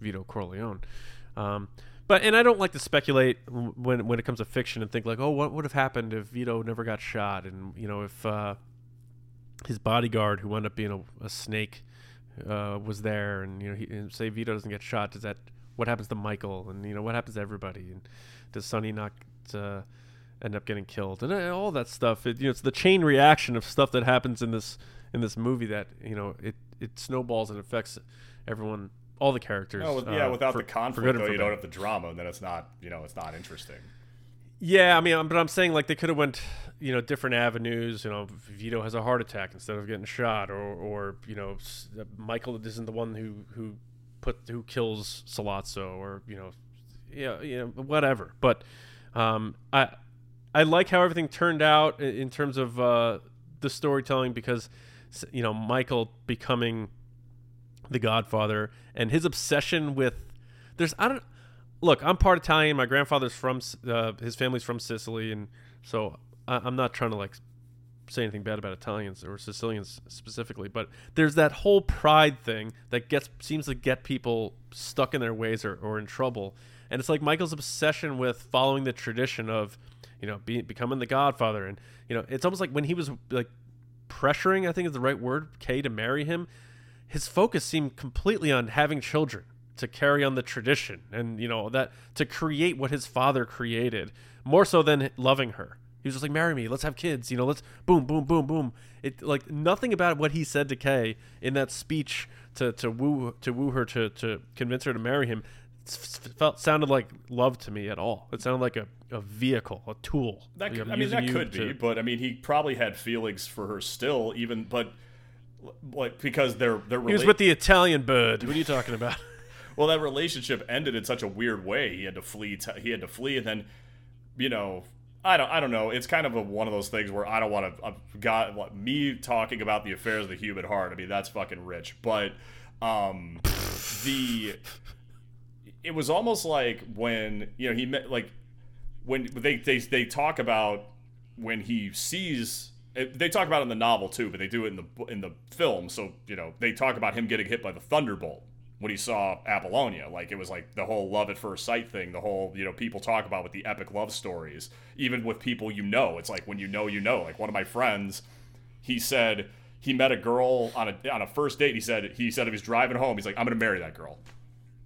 Vito Corleone. Um, but and I don't like to speculate when when it comes to fiction and think like, oh, what would have happened if Vito never got shot, and you know if uh, his bodyguard who wound up being a, a snake uh, was there, and you know, he, and say Vito doesn't get shot, does that what happens to Michael, and you know what happens to everybody, and does Sonny not uh, end up getting killed, and uh, all that stuff. It, you know, it's the chain reaction of stuff that happens in this in this movie that you know it it snowballs and affects everyone, all the characters. No, with- yeah, uh, without for- the conflict, though, you don't have the drama, and then it's not, you know, it's not interesting. Yeah, I mean, but I'm saying like they could have went, you know, different avenues. You know, Vito has a heart attack instead of getting shot, or or you know, uh, Michael isn't the one who who put who kills Sollozzo, or you know, yeah, you know, whatever. But um, I I like how everything turned out in, in terms of uh, the storytelling because you know Michael becoming the Godfather and his obsession with there's I don't look I'm part Italian. My grandfather's from uh, his family's from Sicily. And so I, I'm not trying to like say anything bad about Italians or Sicilians specifically but there's that whole pride thing that gets seems to get people stuck in their ways or, or in trouble. And it's like Michael's obsession with following the tradition of you know being becoming the Godfather. And you know it's almost like when he was like pressuring I think is the right word Kay to marry him his focus seemed completely on having children to carry on the tradition and you know that to create what his father created more so than loving her. He was just like marry me let's have kids you know let's boom boom boom boom. It like nothing about what he said to kay in that speech to to woo to woo her to to convince her to marry him felt sounded like love to me at all. It sounded like a, a vehicle a tool That could, I'm I mean, that could to- be, but I mean, he probably had feelings for her still, even, but like because their their he was with the italian bird what are you talking about well, that relationship ended in such a weird way. He had to flee. T- he had to flee, and then, you know, I don't. I don't know. It's kind of a, one of those things where I don't want to. Uh, God, what, me talking about the affairs of the human heart. I mean, that's fucking rich. But um, the it was almost like when you know he met like when they they they talk about when he sees they talk about it in the novel too, but they do it in the in the film. So you know they talk about him getting hit by the thunderbolt when he saw Apollonia. Like it was like the whole love at first sight thing. The whole you know people talk about with the epic love stories, even with people you know. It's like when you know you know. Like one of my friends, he said he met a girl on a on a first date. He said he said if he's driving home, he's like I'm gonna marry that girl.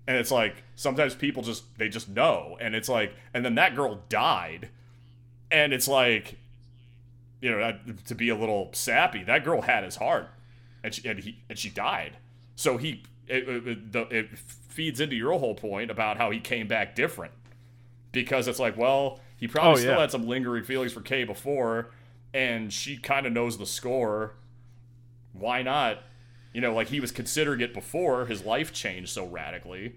And it's like sometimes people just they just know, and it's like, and then that girl died, and it's like, you know, to be a little sappy, that girl had his heart, and she and he and she died. So he it, it, it feeds into your whole point about how he came back different because it's like, well, he probably Oh, still yeah. had some lingering feelings for Kay before, and she kind of knows the score. Why not? You know, like he was considering it before his life changed so radically,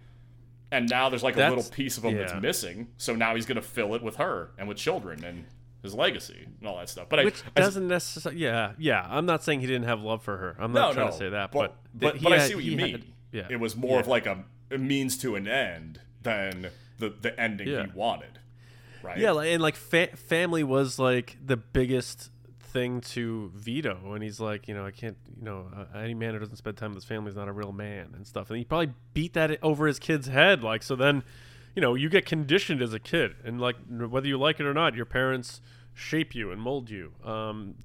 and now there's like a little piece of him yeah. that's missing. So now he's gonna fill it with her and with children and his legacy and all that stuff. But I, Which I, doesn't necessarily. Yeah, yeah. I'm not saying he didn't have love for her. I'm no, not trying no, to say that, but but but, but I see what you mean. had- yeah, it was more of like a, a means to an end than the the ending Yeah. he wanted, right? Yeah, like- and like fa- family was like the biggest thing to Vito, and he's like, you know, I can't, you know, uh, any man who doesn't spend time with his family is not a real man and stuff. And he probably beat that over his kid's head, like so. Then, you know, you get conditioned as a kid, and like whether you like it or not, your parents shape you and mold you. Um,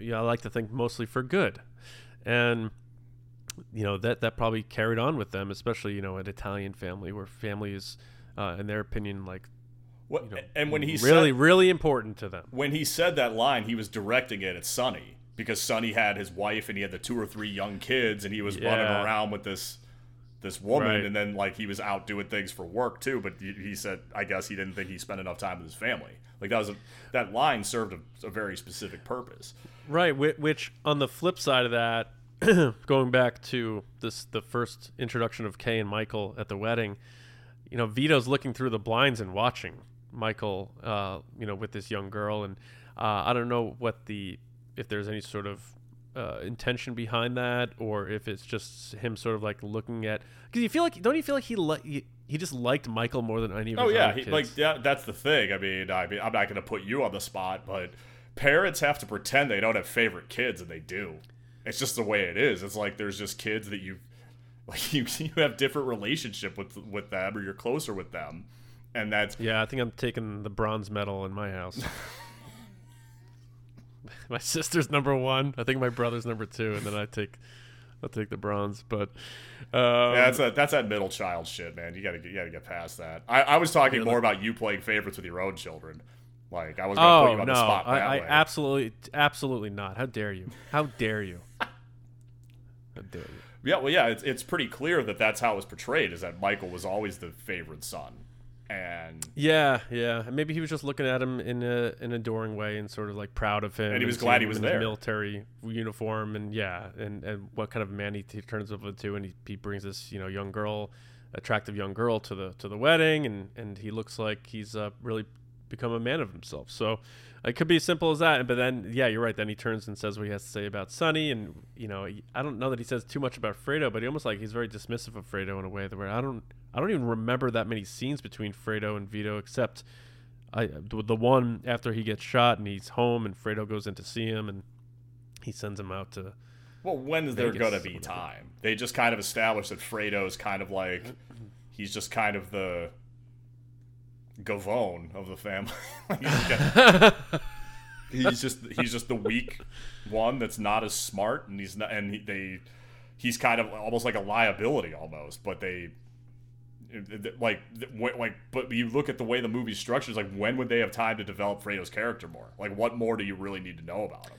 yeah, I like to think mostly for good, and you know that that probably carried on with them, especially you know an Italian family where family is, uh, in their opinion, like What, you know, and when he really, said, really important to them. when he said that line, he was directing it at Sonny because Sonny had his wife and he had the two or three young kids, and he was running around with this this woman, Right. and then like he was out doing things for work too. But he, he said, I guess he didn't think he spent enough time with his family. Like that was a, that line served a, a very specific purpose. Right, which, which on the flip side of that, going back to this the first introduction of Kay and Michael at the wedding, you know, Vito's looking through the blinds and watching Michael, uh, you know, with this young girl, and uh, I don't know what the if there's any sort of uh, intention behind that, or if it's just him sort of like looking at because you feel like don't you feel like he li- he, he just liked Michael more than any of Oh yeah, he, like that, that's the thing. I mean, I mean, I'm not going to put you on the spot, but parents have to pretend they don't have favorite kids, and they do. It's just the way it is. It's like there's just kids that you, like you, you have different relationship with with them, or you're closer with them, and that's Yeah, I think I'm taking the bronze medal in my house. my sister's number one. I think my brother's number two, and then I take, I'll take the bronze. But um, yeah, that's a, that's that middle child shit, man. You gotta get, you gotta get past that. I, I was talking more about you playing favorites with your own children. Like I was gonna put oh you on no, the spot that I, I way. absolutely, absolutely not. How dare you? How dare you? How dare you? Yeah, well, yeah, it's, it's pretty clear that that's how it was portrayed. Is that Michael was always the favorite son, and Yeah, yeah. Maybe he was just looking at him in a an adoring way and sort of like proud of him. And he was seeing glad he was in his military uniform, and yeah, and and what kind of man he, he turns over to, and he, he brings this you know young girl, attractive young girl to the to the wedding, and and he looks like he's uh, really become a man of himself. So it could be as simple as that. But then yeah, you're right. Then he turns and says what he has to say about Sonny, and you know I don't know that he says too much about Fredo, but he almost like he's very dismissive of Fredo in a way that where I don't I don't even remember that many scenes between Fredo and Vito except I the one after he gets shot and he's home and Fredo goes in to see him and he sends him out to well, when is there gonna be time? They just kind of established that Fredo is kind of like he's just kind of the Gavone of the family. Got- he's just he's just the weak one that's not as smart, and he's not, and he, they he's kind of almost like a liability almost, but they. Like, like, but you look at the way the movie's structured. Like, when would they have time to develop Fredo's character more? Like, what more do you really need to know about him?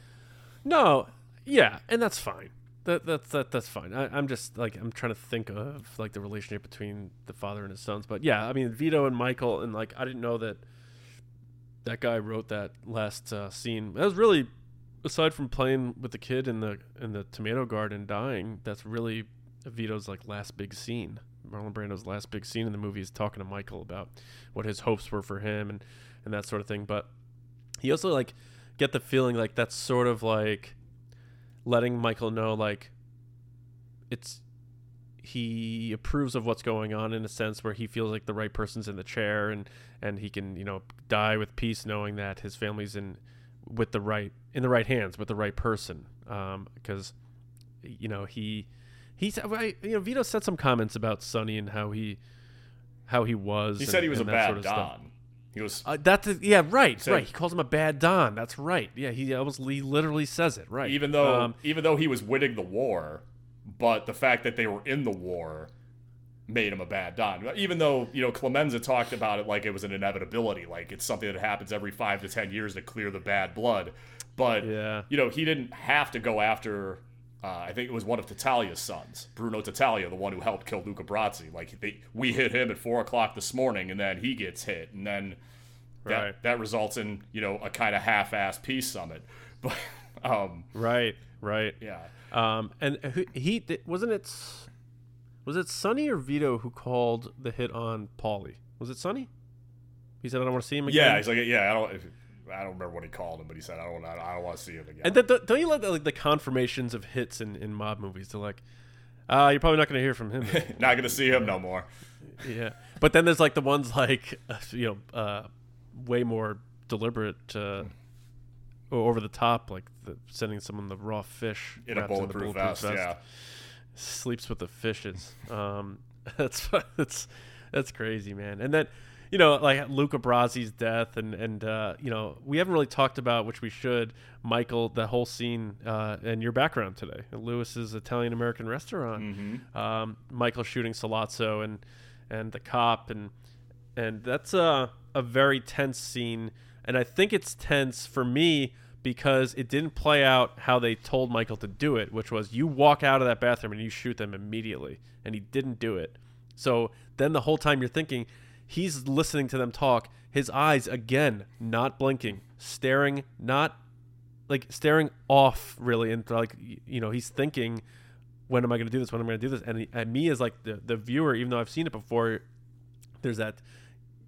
No, yeah, and that's fine. That that's that, that's fine. I, I'm just like I'm trying to think of like the relationship between the father and his sons. But yeah, I mean Vito and Michael, and like I didn't know that that guy wrote that last uh, scene. That was really aside from playing with the kid in the in the tomato garden dying. That's really Vito's like last big scene. Marlon Brando's last big scene in the movie is talking to Michael about what his hopes were for him and and that sort of thing. But he also like get the feeling like that's sort of like letting Michael know like it's he approves of what's going on in a sense where he feels like the right person's in the chair and and he can you know die with peace knowing that his family's in with the right in the right hands with the right person um because you know he he's I- you know Vito said some comments about Sonny and how he how he was He and- said he was a bad sort of stuff. He was Uh, that's yeah, right, Said- right. He calls him a bad Don. That's right. Yeah, he almost he literally says it. Right. even though Um, even though he was winning the war, but the fact that they were in the war made him a bad Don. Even though, you know, Clemenza talked about it like it was an inevitability, like it's something that happens every five to ten years to clear the bad blood. But, Yeah. you know, he didn't have to go after, uh, I think it was one of Tattaglia's sons, Bruno Tattaglia, the one who helped kill Luca Brasi. Like, they, we hit him at four o'clock this morning, and then he gets hit. And then that, Right. that results in, you know, a kind of half assed peace summit. But, um, Right, right. yeah. Um, and he wasn't it. Was it Sonny or Vito who called the hit on Paulie? Was it Sonny? He said, "I don't want to see him again." Yeah, he's like, yeah, I don't, I don't remember what he called him, but he said, I don't, I don't want to see him again. And then, don't don't you like the, like the confirmations of hits in, in mob movies? They're like, uh, you're probably not going to hear from him. Not gonna see him no more. yeah, but then there's like the ones like uh, you know, uh, way more deliberate, uh, over the top, like the, sending someone the raw fish In a wrapped bulletproof, vest, yeah. sleeps with the fishes. Um, that's that's that's crazy, man. And then, you know, like Luca Brasi's death, and and uh, you know, we haven't really talked about which we should. Michael, the whole scene uh, and your background today, Lewis's Italian American restaurant. Mm-hmm. Um, Michael shooting Sollozzo and and the cop, and and that's a a very tense scene. And I think it's tense for me because it didn't play out how they told Michael to do it, which was you walk out of that bathroom and you shoot them immediately. And he didn't do it. So then the whole time you're thinking, he's listening to them talk, his eyes again not blinking, staring, not like staring off really. And like, you know, he's thinking, when am I going to do this? When am I going to do this? And, and me as like the, the viewer, even though I've seen it before, there's that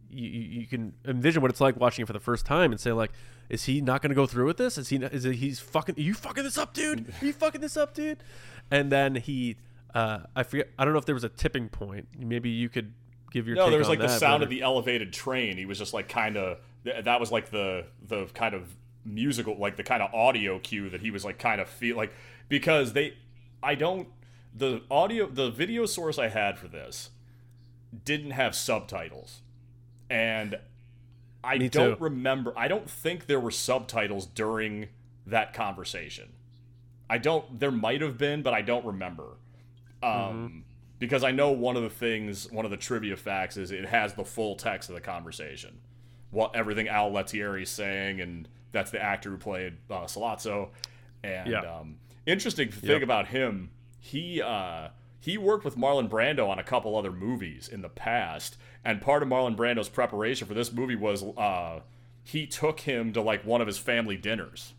you, you can envision what it's like watching it for the first time and say like, is he not going to go through with this? Is he? Is it, he's fucking? Are you fucking this up, dude? Are you fucking this up, dude? And then he, uh, I forget. I don't know if there was a tipping point. Maybe you could give your No, there was like the that, sound but- of the elevated train. He was just like kind of that was like the the kind of musical like the kind of audio cue that he was like kind of feel like because they I don't the audio the video source I had for this didn't have subtitles. And I Me don't too. remember I don't think there were subtitles during that conversation. I don't there might have been, but I don't remember. Um because I know one of the things, one of the trivia facts is it has the full text of the conversation. What everything Al Lettieri is saying, and that's the actor who played uh, Sollozzo. And Yeah. um, interesting thing Yep. about him, he uh, he worked with Marlon Brando on a couple other movies in the past, and part of Marlon Brando's preparation for this movie was uh, he took him to like one of his family dinners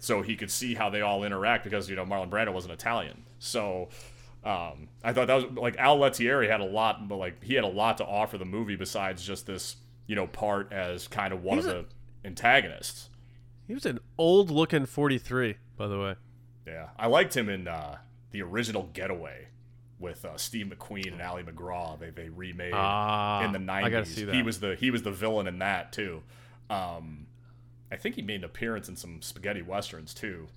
so he could see how they all interact because you know Marlon Brando was an Italian. So um, I thought that was like Al Lettieri had a lot, but like he had a lot to offer the movie besides just this you know part as kind of one of a- the antagonists. He was an old looking 43, by the way. Yeah, I liked him in uh, the original Getaway with uh, Steve McQueen and Ali MacGraw. They they remade Ah, in the I nineties. gotta see He was the he was the villain in that too. Um, I think he made an appearance in some spaghetti westerns too,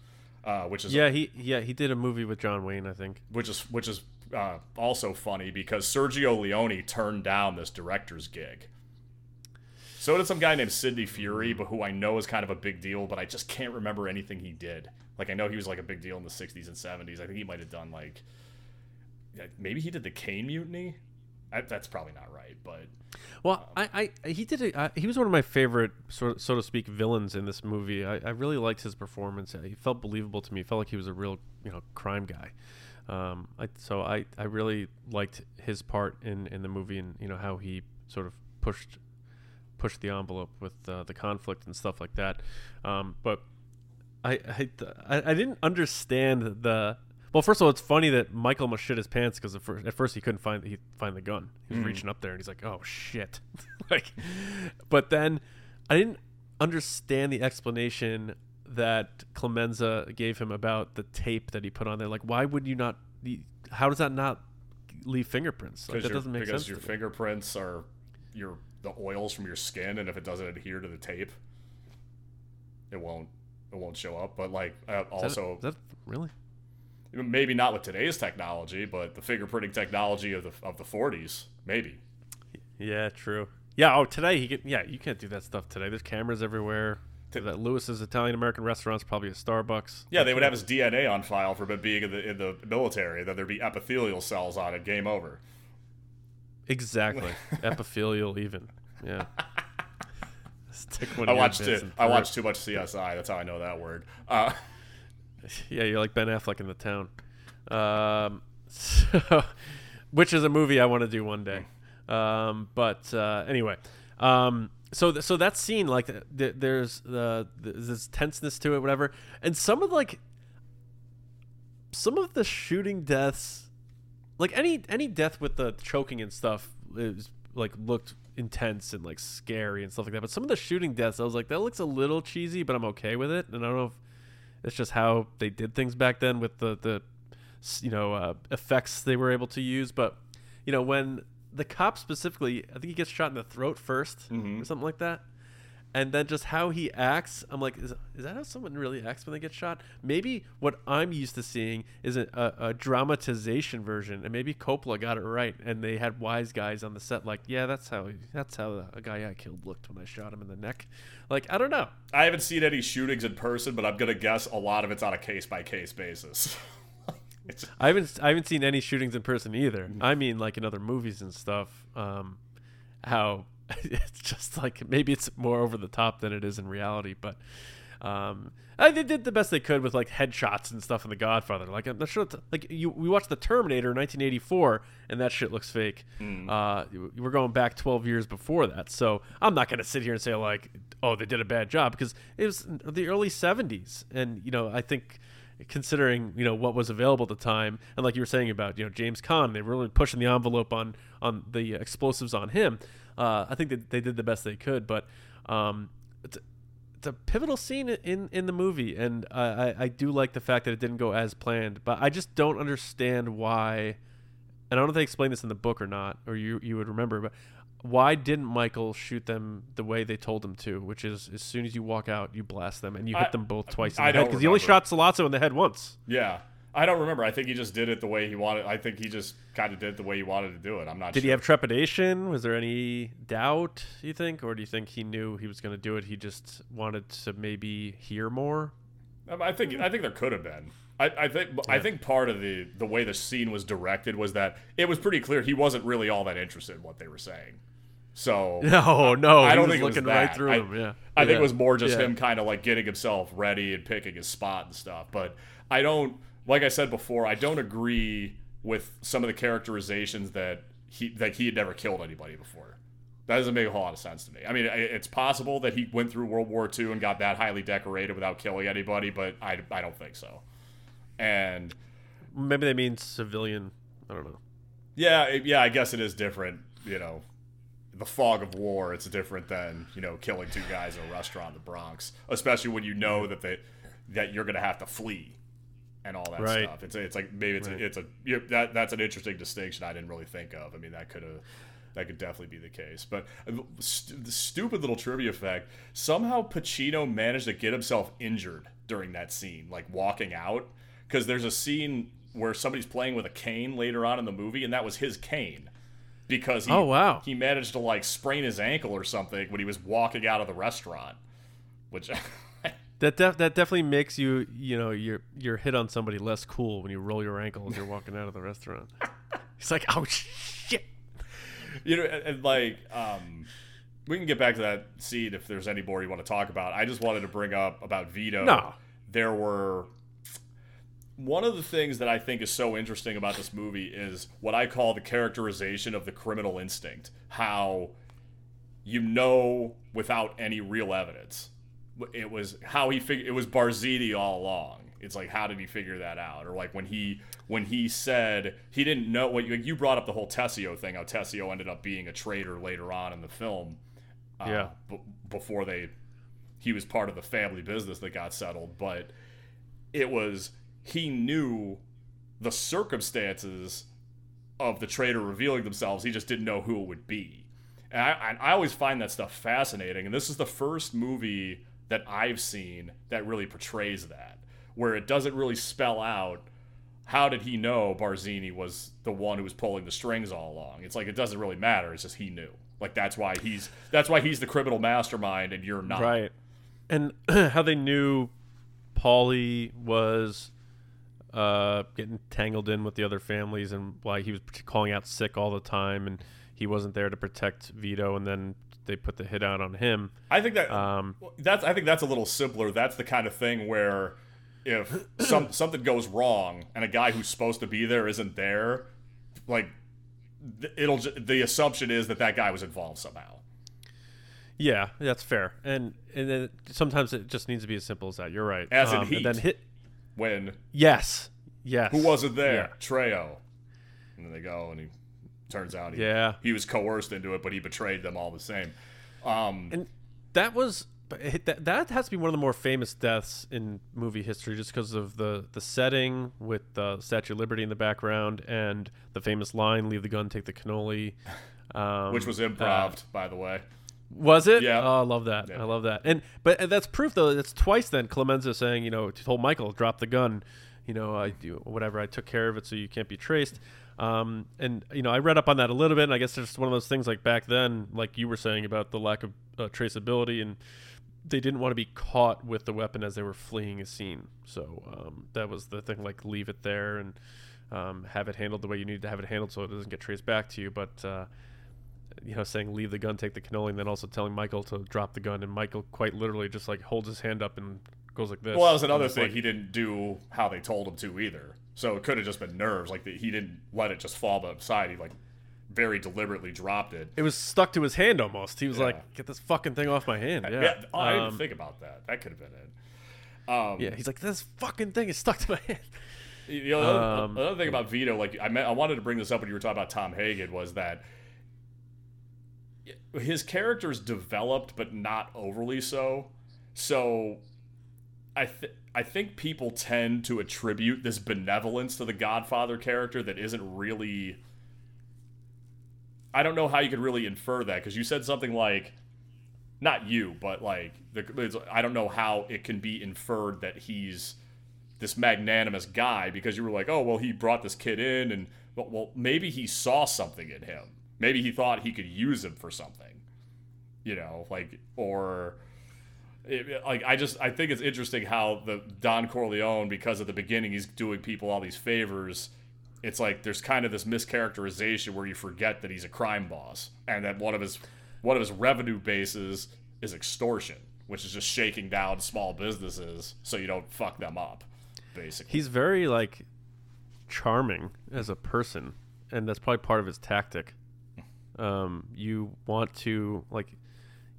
uh, which is Yeah, he yeah he did a movie with John Wayne, I think. which is which is uh, also funny because Sergio Leone turned down this director's gig. So did some guy named Sidney Furie, but who I know is kind of a big deal, but I just can't remember anything he did. Like I know he was like a big deal in the '60s and '70s. I think he might have done like maybe he did the Caine Mutiny. I, that's probably not right, but Well, I, I he did a, uh, he was one of my favorite so, so to speak villains in this movie. I, I really liked his performance. He felt believable to me. He felt like he was a real you know crime guy. Um, I, so I, I really liked his part in, in the movie and you know how he sort of pushed pushed the envelope with uh, the conflict and stuff like that. Um, but I I I didn't understand the. Well, first of all, it's funny that Michael must shit his pants because at first, at first he couldn't find he find the gun. He was reaching up there and he's like, "Oh shit!" like, but then I didn't understand the explanation that Clemenza gave him about the tape that he put on there. Like, why would you not? How does that not leave fingerprints? Like, that doesn't make because sense. Because your to me. fingerprints are your the oils from your skin, and if it doesn't adhere to the tape, it won't it won't show up. But like uh, that- also is that really? Maybe not with today's technology, but the fingerprinting technology of the of the 40s, maybe. Yeah, true. Yeah. Oh, today he can. Yeah, you can't do that stuff today. There's cameras everywhere. That Lewis's Italian American restaurant's probably a Starbucks. Yeah, they would have his DNA on file for being in the in the military. Then there'd be epithelial cells on it. Game over. Exactly. Epithelial, even. Yeah. Stick one I watched it. I watched too much CSI. That's how I know that word. Uh, Yeah, you're like Ben Affleck in the town. Um, so, which is a movie I want to do one day. Um, but uh, anyway, um, so th- so that scene like th- th- there's uh, th- this tenseness to it, whatever, and some of like some of the shooting deaths, like any any death with the choking and stuff, is like looked intense and like scary and stuff like that. But some of the shooting deaths, I was like, that looks a little cheesy, but I'm okay with it. And I don't know if it's just how they did things back then with the the you know uh, effects they were able to use. But you know when the cop specifically, I think he gets shot in the throat 1st or something like that. And then just how he acts, I'm like, is, is that how someone really acts when they get shot? Maybe what I'm used to seeing is a, a, a dramatization version, and maybe Coppola got it right, and they had wise guys on the set, like, yeah, that's how that's how a guy I killed looked when I shot him in the neck. Like, I don't know. I haven't seen any shootings in person, but I'm gonna guess a lot of it's on a case by case basis. I haven't I haven't seen any shootings in person either. I mean, like in other movies and stuff. Um, how it's just like maybe it's more over the top than it is in reality, but um, I, they did the best they could with like headshots and stuff in The Godfather. Like I'm not sure, like you we watched The Terminator in 1984, and that shit looks fake. Uh, we're going back 12 years before that, so I'm not gonna sit here and say like, oh, they did a bad job because it was the early 70s, and you know I think considering you know what was available at the time and like you were saying about you know James Caan they were really pushing the envelope on on the explosives on him uh, I think that they did the best they could but um, it's, it's a pivotal scene in in the movie and I, I do like the fact that it didn't go as planned but I just don't understand why and I don't know if they explain this in the book or not or you you would remember but why didn't Michael shoot them the way they told him to, which is as soon as you walk out, you blast them and you hit I- them both twice in I the head don't because he only shot Sollozzo in the head once. yeah, I don't remember. I think he just did it the way he wanted. I think he just kind of did it the way he wanted to do it. I'm not. Did sure. he have trepidation? Was there any doubt? You think, or do you think he knew he was going to do it? He just wanted to maybe hear more. Um, I think I think there could have been. I, I think I think part of the the way the scene was directed was that it was pretty clear he wasn't really all that interested in what they were saying. So No, no, I he don't was think looking right through I, him. Yeah, I think it was more just Yeah. him kind of like getting himself ready and picking his spot and stuff. But I don't, like I said before, I don't agree with some of the characterizations that he that he had never killed anybody before. That doesn't make a whole lot of sense to me. I mean, it's possible that he went through World War II and got that highly decorated without killing anybody, but I, I don't think so. And Maybe they mean civilian. I don't know. yeah, yeah, I guess it is different. You know, the fog of war. It's different than you know killing two guys in a restaurant in the Bronx, especially when you know that they that you're gonna have to flee and all that Right. stuff. It's it's like maybe it's Right. a, it's a you know, that that's an interesting distinction I didn't really think of. I mean, that could have. That could definitely be the case, but uh, st- the stupid little trivia fact: somehow Pacino managed to get himself injured during that scene, like walking out, because there's a scene where somebody's playing with a cane later on in the movie, and that was his cane because he, Oh, wow. he managed to like sprain his ankle or something when he was walking out of the restaurant, which That def- that definitely makes you you know your your hit on somebody less cool when you roll your ankle as you're walking out of the restaurant. It's like, oh shit. you know, and, and, like um, we can get back to that scene if there's any more you want to talk about. I just wanted to bring up about Vito. No. there were one of the things that I think is so interesting about this movie is what I call the characterization of the criminal instinct. How you know without any real evidence. It was how he figured it was Barzini all along. It's like how did he figure that out? Or like when he when he said he didn't know what you, you brought up the whole Tessio thing. How Tessio ended up being a traitor later on in the film. uh, Yeah. b- before they he was part of the family business that got settled, but it was he knew the circumstances of the traitor revealing themselves. He just didn't know who it would be. And I, I I always find that stuff fascinating. And this is the first movie that I've seen that really portrays that, where it doesn't really spell out how did he know Barzini was the one who was pulling the strings all along. It's like it doesn't really matter. It's just he knew. Like that's why he's that's why he's the criminal mastermind and you're not. Right. And how they knew Paulie was uh, getting tangled in with the other families and why he was calling out sick all the time and he wasn't there to protect Vito, and then they put the hit out on him. I think that Um, that's I think that's a little simpler. That's the kind of thing where if some something goes wrong and a guy who's supposed to be there isn't there, like it'll the assumption is that that guy was involved somehow. Yeah, that's fair. And and then sometimes it just needs to be as simple as that. You're right. As in um, Heat. And then hit. When Yes. Yes. who wasn't there? Yeah. Trejo. And then they go and he turns out he, Yeah. he was coerced into it, but he betrayed them all the same. Um, And that was that, that has to be one of the more famous deaths in movie history just because of the the setting with the Statue of Liberty in the background and the famous line "Leave the gun, take the cannoli," um, which was uh, by the way. Was it? Yeah. Oh, I love that. I love that. And but that's proof though. That's twice then Clemenza saying, you know, told Michael drop the gun. You know, I do whatever. I took care of it, so you can't be traced. Um, and you know, I read up on that a little bit. And I guess it's just one of those things like back then, like you were saying about the lack of uh, traceability, and they didn't want to be caught with the weapon as they were fleeing a scene. So um, that was the thing. Like leave it there and um, have it handled the way you need to have it handled, so it doesn't get traced back to you. But uh, you know, saying leave the gun, take the cannoli, and then also telling Michael to drop the gun, and Michael quite literally just like holds his hand up and goes like this. Well, that was another thing. like- he didn't do how they told him to either. So it could have just been nerves. Like the, he didn't let it just fall by the side. He like very deliberately dropped it. it was stuck to his hand almost. He was Yeah. like, "Get this fucking thing off my hand." Yeah, Yeah, oh, I didn't Um, think about that. That could have been it. Um, yeah. He's like, "This fucking thing is stuck to my hand." You know, another, Um, another thing about Vito, like I meant, I wanted to bring this up when you were talking about Tom Hagen, was that his character's developed, but not overly so. So, I th- I think people tend to attribute this benevolence to the Godfather character that isn't really. I don't know how you could really infer that because you said something like, not you, but like the, I don't know how it can be inferred that he's this magnanimous guy because you were like, oh well, he brought this kid in, and well, well, maybe he saw something in him. Maybe he thought he could use him for something, you know, like or. It, like I just I think it's interesting how the Don Corleone because at the beginning he's doing people all these favors it's like there's kind of this mischaracterization where you forget that he's a crime boss and that one of his one of his revenue bases is extortion which is just shaking down small businesses so you don't fuck them up basically. He's very like charming as a person, and that's probably part of his tactic. Um, you want to like,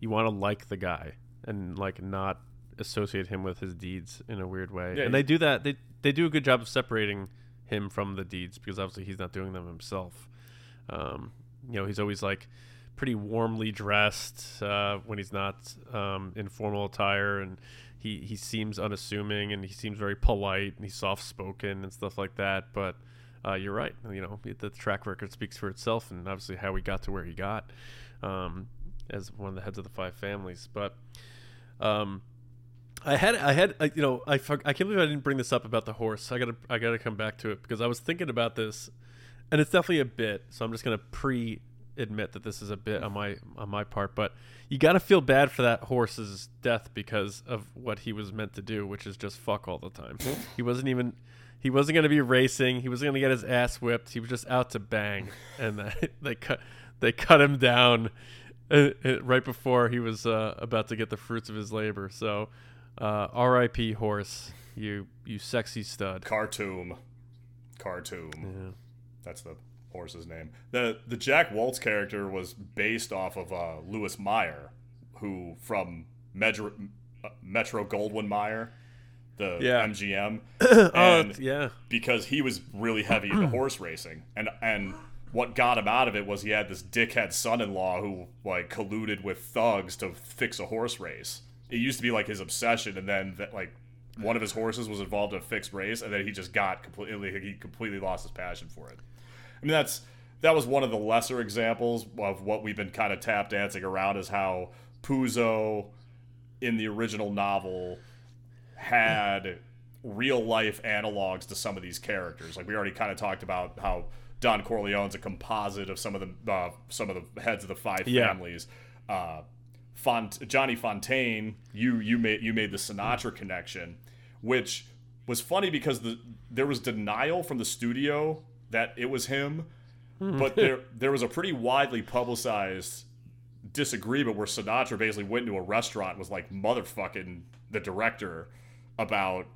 you want to like the guy and like not associate him with his deeds in a weird way. Yeah, and they do that. They they do a good job of separating him from the deeds because obviously he's not doing them himself. Um, you know, he's always like pretty warmly dressed uh, when he's not um, in formal attire, and he he seems unassuming and he seems very polite and he's soft spoken and stuff like that. But uh, you're right. You know, the track record speaks for itself, and obviously how he got to where he got um, as one of the heads of the five families. But um, I had I had I, you know I I can't believe I didn't bring this up about the horse. I gotta I gotta come back to it because I was thinking about this, and it's definitely a bit. So I'm just gonna pre admit that this is a bit on my on my part. But you gotta feel bad for that horse's death because of what he was meant to do, which is just fuck all the time. he wasn't even he wasn't gonna be racing. He wasn't gonna get his ass whipped. He was just out to bang, and they, they cut they cut him down. uh, uh, right before he was uh, about to get the fruits of his labor. So, uh, R.I.P. horse, you you sexy stud. Khartoum Khartoum Yeah. that's the horse's name the the Jack Woltz character was based off of uh, Louis Mayer who from Metro, uh, Metro Goldwyn Mayer the Yeah. MGM Oh and yeah, because he was really heavy into horse racing and and what got him out of it was he had this dickhead son-in-law who like colluded with thugs to fix a horse race it used to be like his obsession and then that like one of his horses was involved in a fixed race and then he just got completely he completely lost his passion for it i mean that's that was one of the lesser examples of what we've been kind of tap dancing around is how Puzo in the original novel had real life analogs to some of these characters. Like we already kind of talked about how Don Corleone's a composite of some of the uh, some of the heads of the five Yeah. families. Uh, Font- Johnny Fontane, you you made you made the Sinatra connection, which was funny because the there was denial from the studio that it was him, but there there was a pretty widely publicized disagreement where Sinatra basically went into a restaurant and was like motherfucking the director about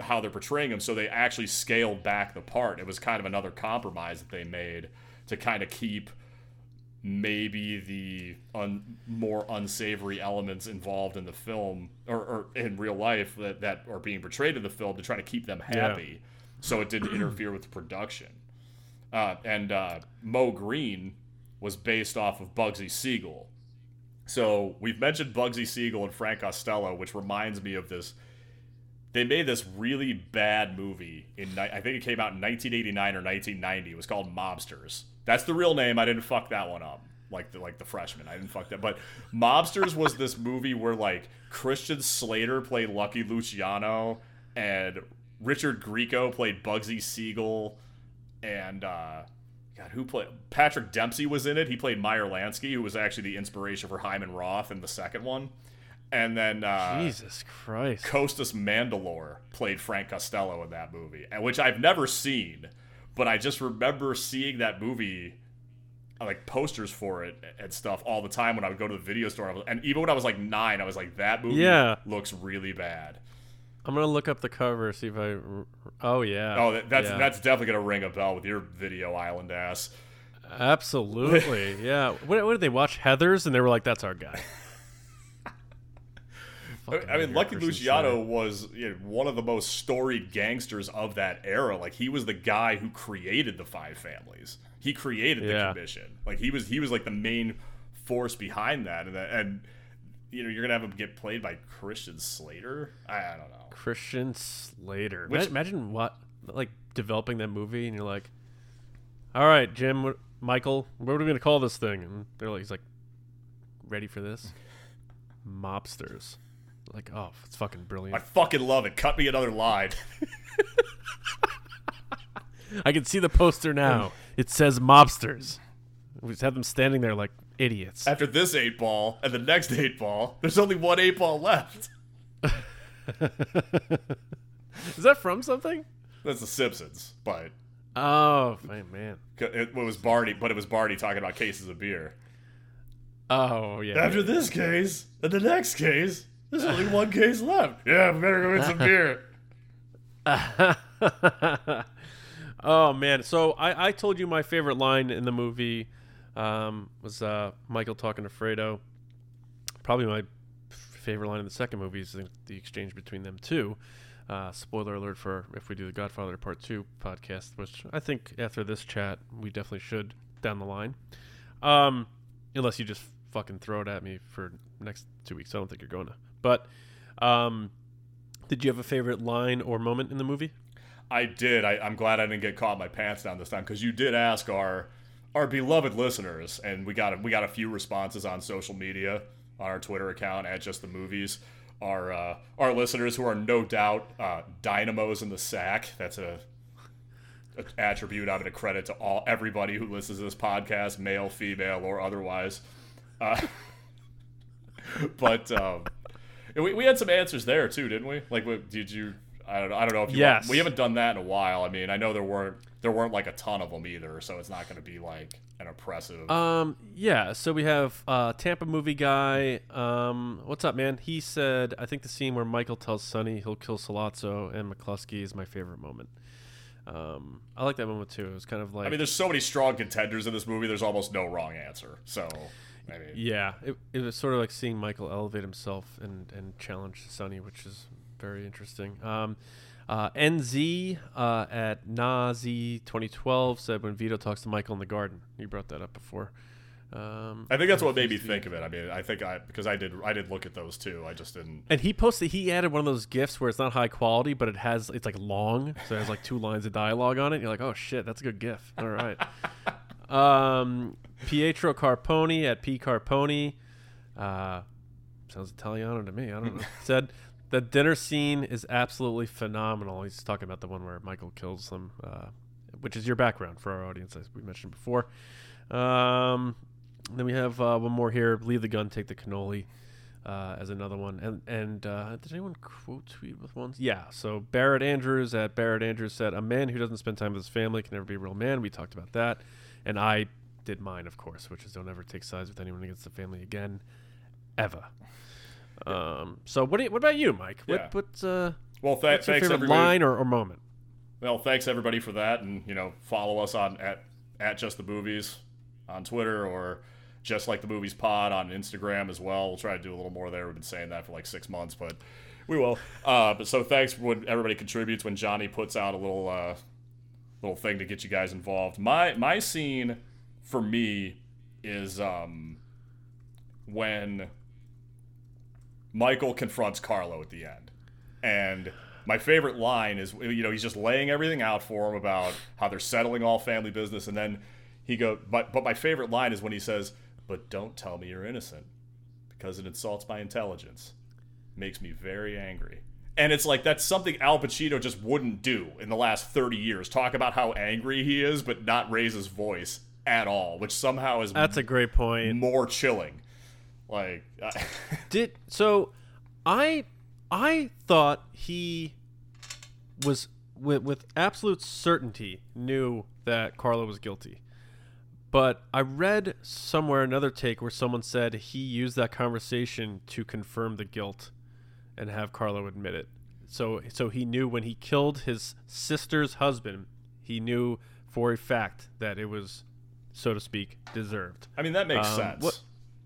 how they're portraying him. So they actually scaled back the part. It was kind of another compromise that they made to kind of keep maybe the un, more unsavory elements involved in the film or, or, in real life that, that are being portrayed in the film to try to keep them happy yeah. so it didn't interfere with the production. Uh, and uh, Moe Greene was based off of Bugsy Siegel. So we've mentioned Bugsy Siegel and Frank Costello, which reminds me of this. They made this really bad movie in I think it came out in 1989 or 1990. It was called Mobsters. That's the real name. I didn't fuck that one up. Like the like the freshman. I didn't fuck that. But Mobsters was this movie where like Christian Slater played Lucky Luciano and Richard Grieco played Bugsy Siegel and uh God, who played Patrick Dempsey was in it. He played Meyer Lansky, who was actually the inspiration for Hyman Roth in the second one. And then uh, Jesus Christ, Costas Mandylor played Frank Costello in that movie, which I've never seen, but I just remember seeing that movie, like posters for it and stuff all the time when I would go to the video store. And even when I was like nine, I was like, that movie yeah. looks really bad. I'm gonna look up the cover, see if I. Oh yeah. Oh, that's yeah. that's definitely gonna ring a bell with your video island ass. Absolutely, yeah. What, what, did they watch? Heathers, and they were like, "That's our guy." I mean, Lucky Luciano was you know, one of the most storied gangsters of that era. Like he was the guy who created the Five Families. He created the yeah. commission. Like he was he was like the main force behind that, and and you know you're gonna have him get played by Christian Slater. I, I don't know. Christian Slater. Which, imagine what like developing that movie, and you're like, "All right, Jim, Michael, what are we gonna call this thing?" And they're like, "He's like, ready for this? Mobsters." Like, oh, it's fucking brilliant. I fucking love it. Cut me another line. I can see the poster now. It says mobsters. We just have them standing there like idiots. After this eight ball and the next eight ball, there's only one eight ball left. Is that from something? That's The Simpsons, but oh man, it was Barney, but it was Barney talking about cases of beer. Oh yeah. After this case and the next case, there's only one case left. Yeah, we better go get some beer. oh man, so I, I told you my favorite line in the movie um, was uh, Michael talking to Fredo. Probably my favorite line in the second movie is the, the exchange between them two. Uh, spoiler alert for if we do the Godfather Part Two podcast, which I think after this chat we definitely should down the line. Um, unless you just fucking throw it at me for next two weeks, I don't think you're going to. But um, did you have a favorite line or moment in the movie? I did. I, am glad I didn't get caught my pants down this time because you did ask our our beloved listeners, and we got a, we got a few responses on social media on our Twitter account at Just the Movies. Our uh, our listeners who are no doubt uh, dynamos in the sack. That's a, a attribute I'm going to credit to all everybody who listens to this podcast, male, female, or otherwise. Uh, but um, we, we had some answers there too, didn't we? Like, what, did you? I don't, I don't know if you. Yes. Want, we haven't done that in a while. I mean, I know there weren't there weren't like a ton of them either, so it's not going to be like an oppressive. Um, yeah. So we have uh, Tampa movie guy. Um, what's up, man? He said, I think the scene where Michael tells Sonny he'll kill Sollozzo and McCluskey is my favorite moment. Um, I like that moment too. It was kind of like. I mean, there's so many strong contenders in this movie. There's almost no wrong answer. So. Maybe. Yeah, it, it was sort of like seeing Michael elevate himself and, and challenge Sonny, which is very interesting. Um, uh, NZ uh, at Nazi 2012 said when Vito talks to Michael in the garden. You brought that up before. Um, I think that's what made me think of it. I mean, I think I because I did I did look at those too. I just didn't. And he posted he added one of those gifs where it's not high quality, but it has it's like long, so it has like two lines of dialogue on it. You're like, oh shit, that's a good gif. All right. um, Pietro Carponi at P Carponi. Uh, sounds Italiano to me. I don't know. Said the dinner scene is absolutely phenomenal. He's talking about the one where Michael kills them, uh, which is your background for our audience, as we mentioned before. Um, then we have uh, one more here: leave the gun, take the cannoli. uh, as another one. And and uh, did anyone quote tweet with ones? Yeah. So Barrett Andrews at Barrett Andrews said, "A man who doesn't spend time with his family can never be a real man." We talked about that, and I did mine, of course, which is don't ever take sides with anyone against the family again, ever. Um, so what? Do you, what about you, Mike? Yeah. What? What? Uh, Well, th- what's your thanks favorite everybody. line or, or moment? Well, thanks everybody for that, and you know, follow us on at at just the movies on Twitter or just like the movies pod on Instagram as well. We'll try to do a little more there. We've been saying that for like six months, but we will. Uh, but so thanks when everybody contributes when Johnny puts out a little uh, little thing to get you guys involved. My my scene for me is um when Michael confronts Carlo at the end. And my favorite line is you know, he's just laying everything out for him about how they're settling all family business and then he go but but my favorite line is when he says, "But don't tell me you're innocent because it insults my intelligence. Makes me very angry." And it's like that's something Al Pacino just wouldn't do in the last 30 years. Talk about how angry he is but not raise his voice at all, which somehow is That's a great point. more chilling. Like, Did so? I I thought he was with with absolute certainty knew that Carlo was guilty. But I read somewhere another take where someone said he used that conversation to confirm the guilt and have Carlo admit it. So so he knew when he killed his sister's husband, he knew for a fact that it was so to speak deserved. I mean, that makes Um, sense. what-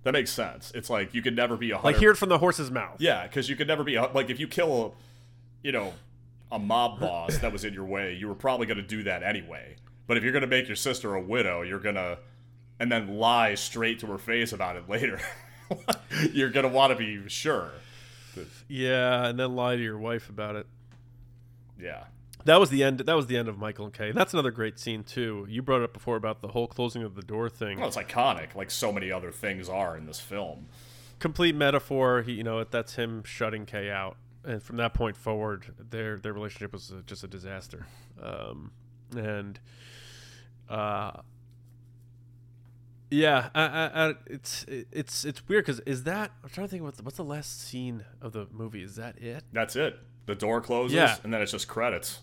That makes sense. It's like you could never be a Like hear it from the horse's mouth. yeah, because you could never be a, like if you kill, a, you know, a mob boss that was in your way, you were probably going to do that anyway. But if you're going to make your sister a widow, you're gonna, and then lie straight to her face about it later. you're gonna want to be sure. Yeah, and then lie to your wife about it. Yeah. That was the end. That was the end of Michael and Kay. That's another great scene too. You brought it up before about the whole closing of the door thing. Well, it's iconic, like so many other things are in this film. Complete metaphor. He, you know, that's him shutting Kay out, and from that point forward, their their relationship was just a disaster. Um, and, uh, yeah, I, I, I, it's it's it's weird because is that I'm trying to think what's what's the last scene of the movie? Is that it? That's it. The door closes, Yeah. and then it's just credits.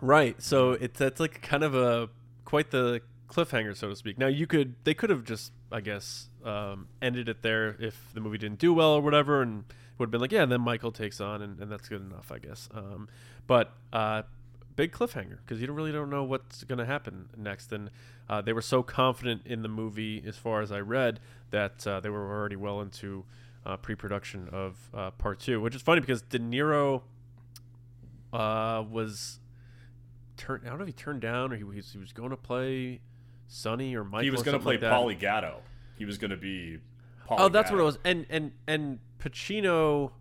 Right. So it's that's like kind of a quite the cliffhanger, so to speak. Now you could they could have just I guess um, ended it there if the movie didn't do well or whatever, and would have been like, yeah, then Michael takes on, and, and that's good enough, I guess. Um, but uh, big cliffhanger because you don't really don't know what's going to happen next, and uh, they were so confident in the movie, as far as I read, that uh, they were already well into uh, pre-production of uh, part two, which is funny because De Niro uh, was turned. I don't know if he turned down or he was he was going to play Sonny or Michael. he was going to play like. Paulie Gatto. He was going to be. Paulie Oh, that's what it was. And and and Pacino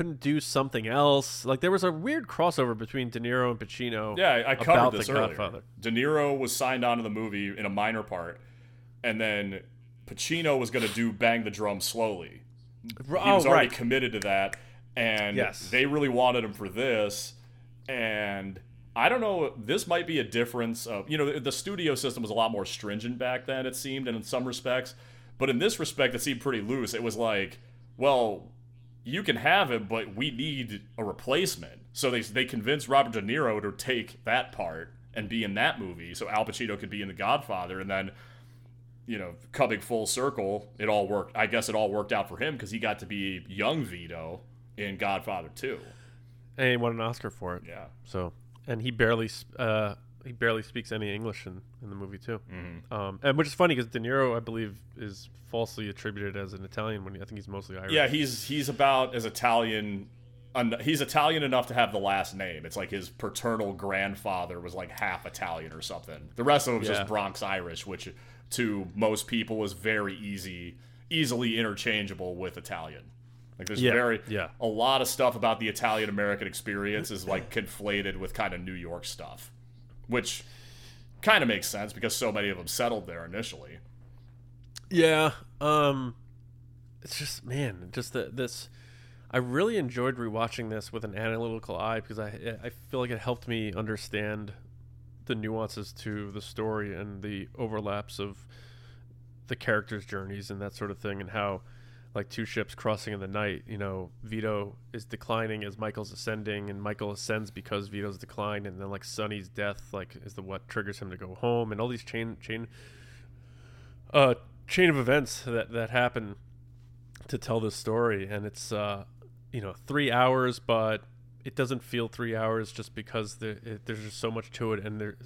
couldn't do something else. Like there was a weird crossover between De Niro and Pacino. Yeah, I- covered The this earlier. Godfather. De Niro was signed onto the movie in a minor part, and then Pacino was going to do "Bang the Drum Slowly." He was oh, already right. committed to that, and Yes. they really wanted him for this. And I don't know. This might be a difference of you know the, the studio system was a lot more stringent back then. It seemed, and in some respects, but in this respect, it seemed pretty loose. It was like, well, you can have him, but we need a replacement. So they they convinced Robert De Niro to take that part and be in that movie, so Al Pacino could be in The Godfather, and then you know, coming full circle, it all worked. I guess it all worked out for him because he got to be young Vito in Godfather 2. And he won an Oscar for it. Yeah. So and he barely uh, he barely speaks any English in, in the movie too. Mm-hmm. Um, and which is funny because De Niro, I believe, is falsely attributed as an Italian when he, I think he's mostly Irish. Yeah, he's he's about as Italian. un- He's Italian enough to have the last name. It's like his paternal grandfather was like half Italian or something. The rest of him was Yeah. just Bronx Irish, which to most people was very easy, easily interchangeable with Italian. Like there's Yeah, very yeah. a lot of stuff about the Italian American experience is like conflated with kind of New York stuff, which kind of makes sense because so many of them settled there initially. Yeah. Um it's just man, just the, this I really enjoyed rewatching this with an analytical eye because I I feel like it helped me understand the nuances to the story and the overlaps of the characters' journeys and that sort of thing, and how like two ships crossing in the night. You know, Vito is declining as Michael's ascending, and Michael ascends because Vito's declined, and then like Sonny's death like is the what triggers him to go home, and all these chain chain uh chain of events that that happen to tell this story, and it's uh you know three hours, but it doesn't feel three hours just because there, it, there's just so much to it, and there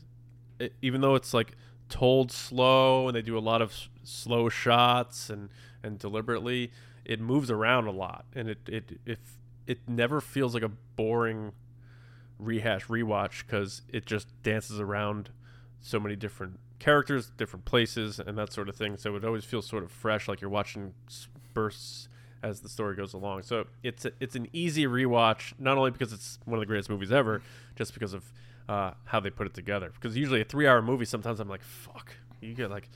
it, even though it's like told slow and they do a lot of s- slow shots and and deliberately it moves around a lot and it it if it never feels like a boring rehash rewatch because it just dances around so many different characters different places and that sort of thing so it always feels sort of fresh like you're watching bursts as the story goes along so it's a, it's an easy rewatch not only because it's one of the greatest movies ever just because of uh, how they put it together. Because usually a three-hour movie, sometimes I'm like, fuck, you get like,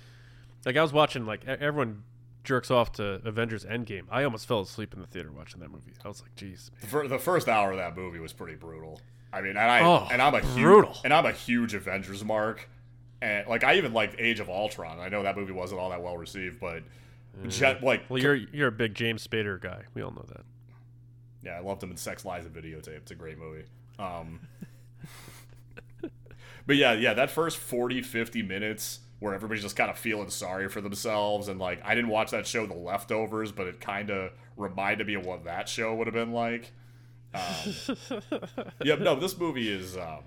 like I was watching like e- everyone jerks off to Avengers Endgame. I almost fell asleep in the theater watching that movie. I was like, jeez. The, first hour of that movie was pretty brutal. I mean, and I Oh, and I'm a brutal. huge and I'm a huge Avengers mark, and like I even liked Age of Ultron. I know that movie wasn't all that well received, but Jet, like Well, you're you're a big James Spader guy. We all know that. yeah, I loved him in Sex Lies and Videotape. It's a great movie. Um, but yeah, yeah, that first 40, 50 minutes where everybody's just kind of feeling sorry for themselves, and like I didn't watch that show, The Leftovers, but it kind of reminded me of what that show would have been like. Um, yeah, no, this movie is. Um,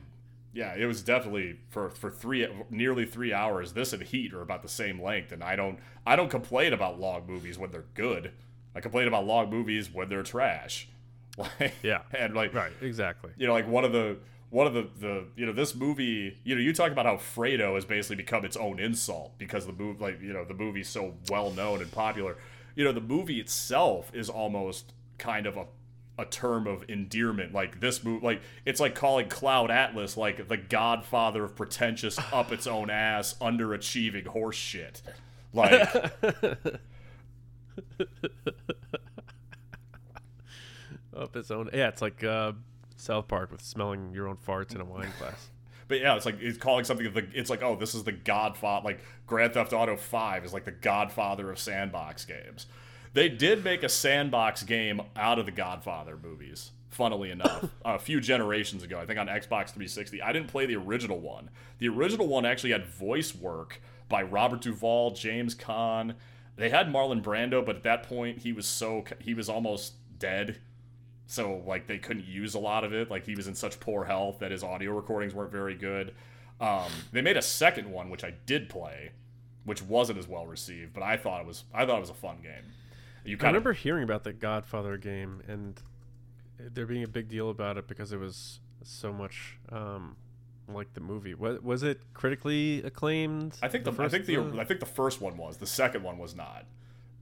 yeah, it was definitely for for three nearly three hours. This and Heat are about the same length, and I don't I don't complain about long movies when they're good. I complain about long movies when they're trash. Like Yeah. and like Right. Exactly. you know like one of the one of the the you know this movie you know you talk about how Fredo has basically become its own insult because the movie like you know the movie's so well known and popular. You know the movie itself is almost kind of a a term of endearment like this movie like it's like calling Cloud Atlas like the godfather of pretentious up its own ass underachieving horse shit. Like Up its own. Yeah, it's like uh, South Park with smelling your own farts in a wine glass. But yeah, it's like it's calling something of the it's like oh this is the Godfather like Grand Theft Auto Five is like the Godfather of sandbox games. They did make a sandbox game out of the Godfather movies. Funnily enough, a few generations ago, I think on Xbox 360. I didn't play the original one. The original one actually had voice work by Robert Duvall, James Caan. They had Marlon Brando, but at that point he was so he was almost dead so like they couldn't use a lot of it. Like he was in such poor health that his audio recordings weren't very good. Um, they made a second one which i did play which wasn't as well received but i thought it was i thought it was a fun game. You I kind of remember hearing about the Godfather game and there being a big deal about it because it was so much um, like the movie. Was, was it critically acclaimed? i think the, i first- think the uh, i think the first one was. The second one was not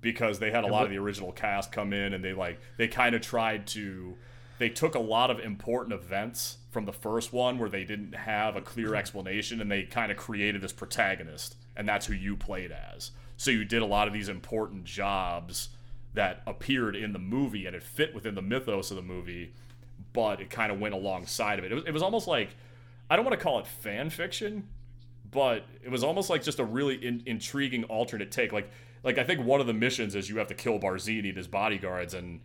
because they had a lot of the original cast come in and they like they kind of tried to they took a lot of important events from the first one where they didn't have a clear mm-hmm. explanation and they kind of created this protagonist and that's who you played as so you did a lot of these important jobs that appeared in the movie and it fit within the mythos of the movie but it kind of went alongside of it. it was, it was almost like i don't want to call it fan fiction but it was almost like just a really in, intriguing alternate take. Like, like I think one of the missions is you have to kill Barzini and his bodyguards. And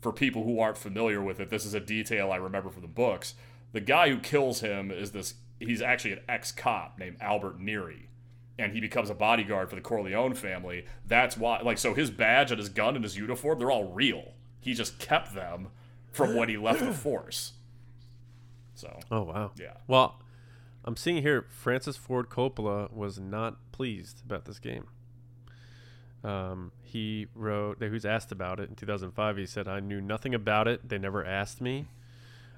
for people who aren't familiar with it, this is a detail I remember from the books. The guy who kills him is this. He's actually an ex-cop named Albert Neary, and he becomes a bodyguard for the Corleone family. That's why, like, so his badge and his gun and his uniform, they're all real. He just kept them from when he left the force. So, Oh wow. yeah. Well, I'm seeing here Francis Ford Coppola was not pleased about this game. Um, he wrote that he was asked about it in 2005. He said, "I knew nothing about it. They never asked me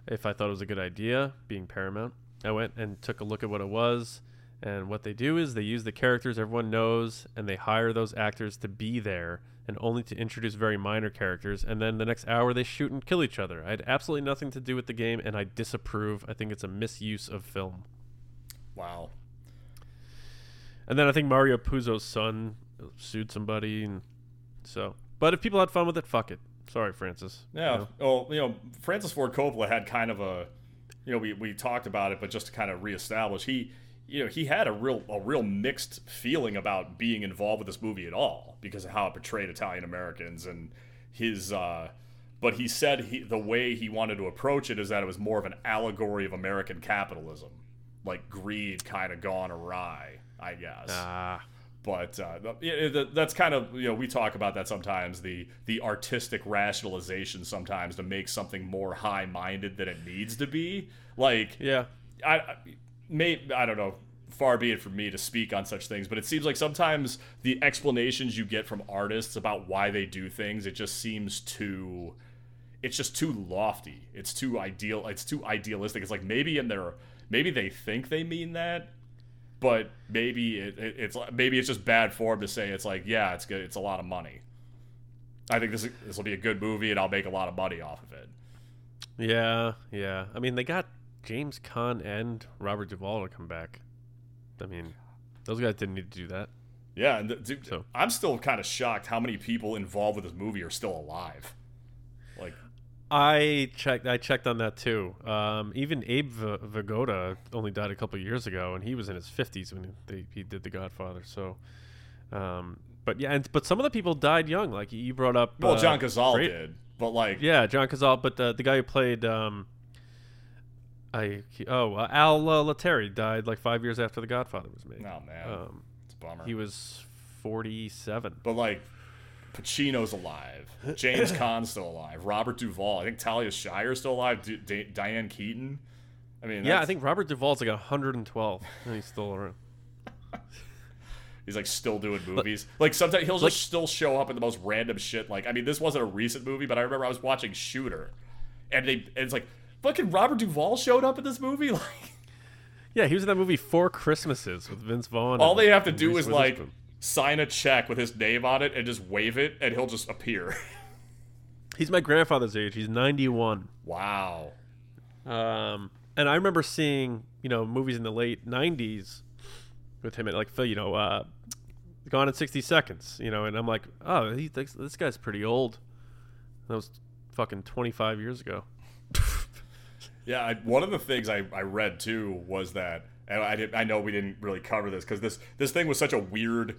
if I thought it was a good idea." Being Paramount, I went and took a look at what it was. And what they do is they use the characters everyone knows, and they hire those actors to be there, and only to introduce very minor characters. And then the next hour they shoot and kill each other. I had absolutely nothing to do with the game, and I disapprove. I think it's a misuse of film. Wow. And then I think Mario Puzo's son sued somebody, and so. But if people had fun with it, fuck it. Sorry, Francis. you Yeah. know? Well, you know, Francis Ford Coppola had kind of a, you know, we, we talked about it, but just to kind of reestablish, he you know, he had a real a real mixed feeling about being involved with this movie at all because of how it portrayed Italian Americans and his. Uh, but he said he, the way he wanted to approach it is that it was more of an allegory of American capitalism, like greed kind of gone awry, I guess. Ah, but uh, that's kind of you know we talk about that sometimes the the artistic rationalization sometimes to make something more high minded than it needs to be. Like yeah. I, I may I don't know. Far be it from me to speak on such things, but it seems like sometimes the explanations you get from artists about why they do things, it just seems too, it's just too lofty. It's too ideal. It's too idealistic. It's like maybe in their maybe they think they mean that, but maybe it, it, it's maybe it's just bad form to say it's like yeah, it's good. It's a lot of money. I think this this will be a good movie, and I'll make a lot of money off of it. Yeah, yeah. I mean, they got James Caan and Robert Duvall to come back. I mean, those guys didn't need to do that. Yeah, and th- dude, So- I'm still kind of shocked how many people involved with this movie are still alive. I checked. I checked on that too. Um, even Abe v- Vigoda only died a couple years ago, and he was in his fifties when they, he did The Godfather. So, um, but yeah, and but some of the people died young. Like you brought up. well, uh, John Cazale great- did, but like, Yeah, John Cazale, but the the guy who played um, I oh uh, Al uh, Lettieri died like five years after The Godfather was made. oh man, Um, it's a bummer. he was forty seven. but like, Pacino's alive, James Caan's still alive, Robert Duvall, I think Talia Shire's still alive, D- D- Diane Keaton. I mean, Yeah, I think Robert Duvall's like hundred and twelve, and he's still around. he's like still doing movies. Like sometimes he'll like- just still show up in the most random shit. Like, I mean, this wasn't a recent movie, but I remember I was watching Shooter, and they and it's like fucking Robert Duvall showed up in this movie, like. Yeah, he was in that movie Four Christmases with Vince Vaughn. All they have to do Reese is like. Sign a check with his name on it and just wave it, and he'll just appear. He's my grandfather's age. He's ninety one. wow. Um, and I remember seeing you know movies in the late '90s with him at like you know uh, Gone in 60 Seconds. You know, and I'm like, oh, he thinks this guy's pretty old. That was fucking 25 years ago. Yeah, I, one of the things I, I read too was that, and I did, I know we didn't really cover this because this this thing was such a weird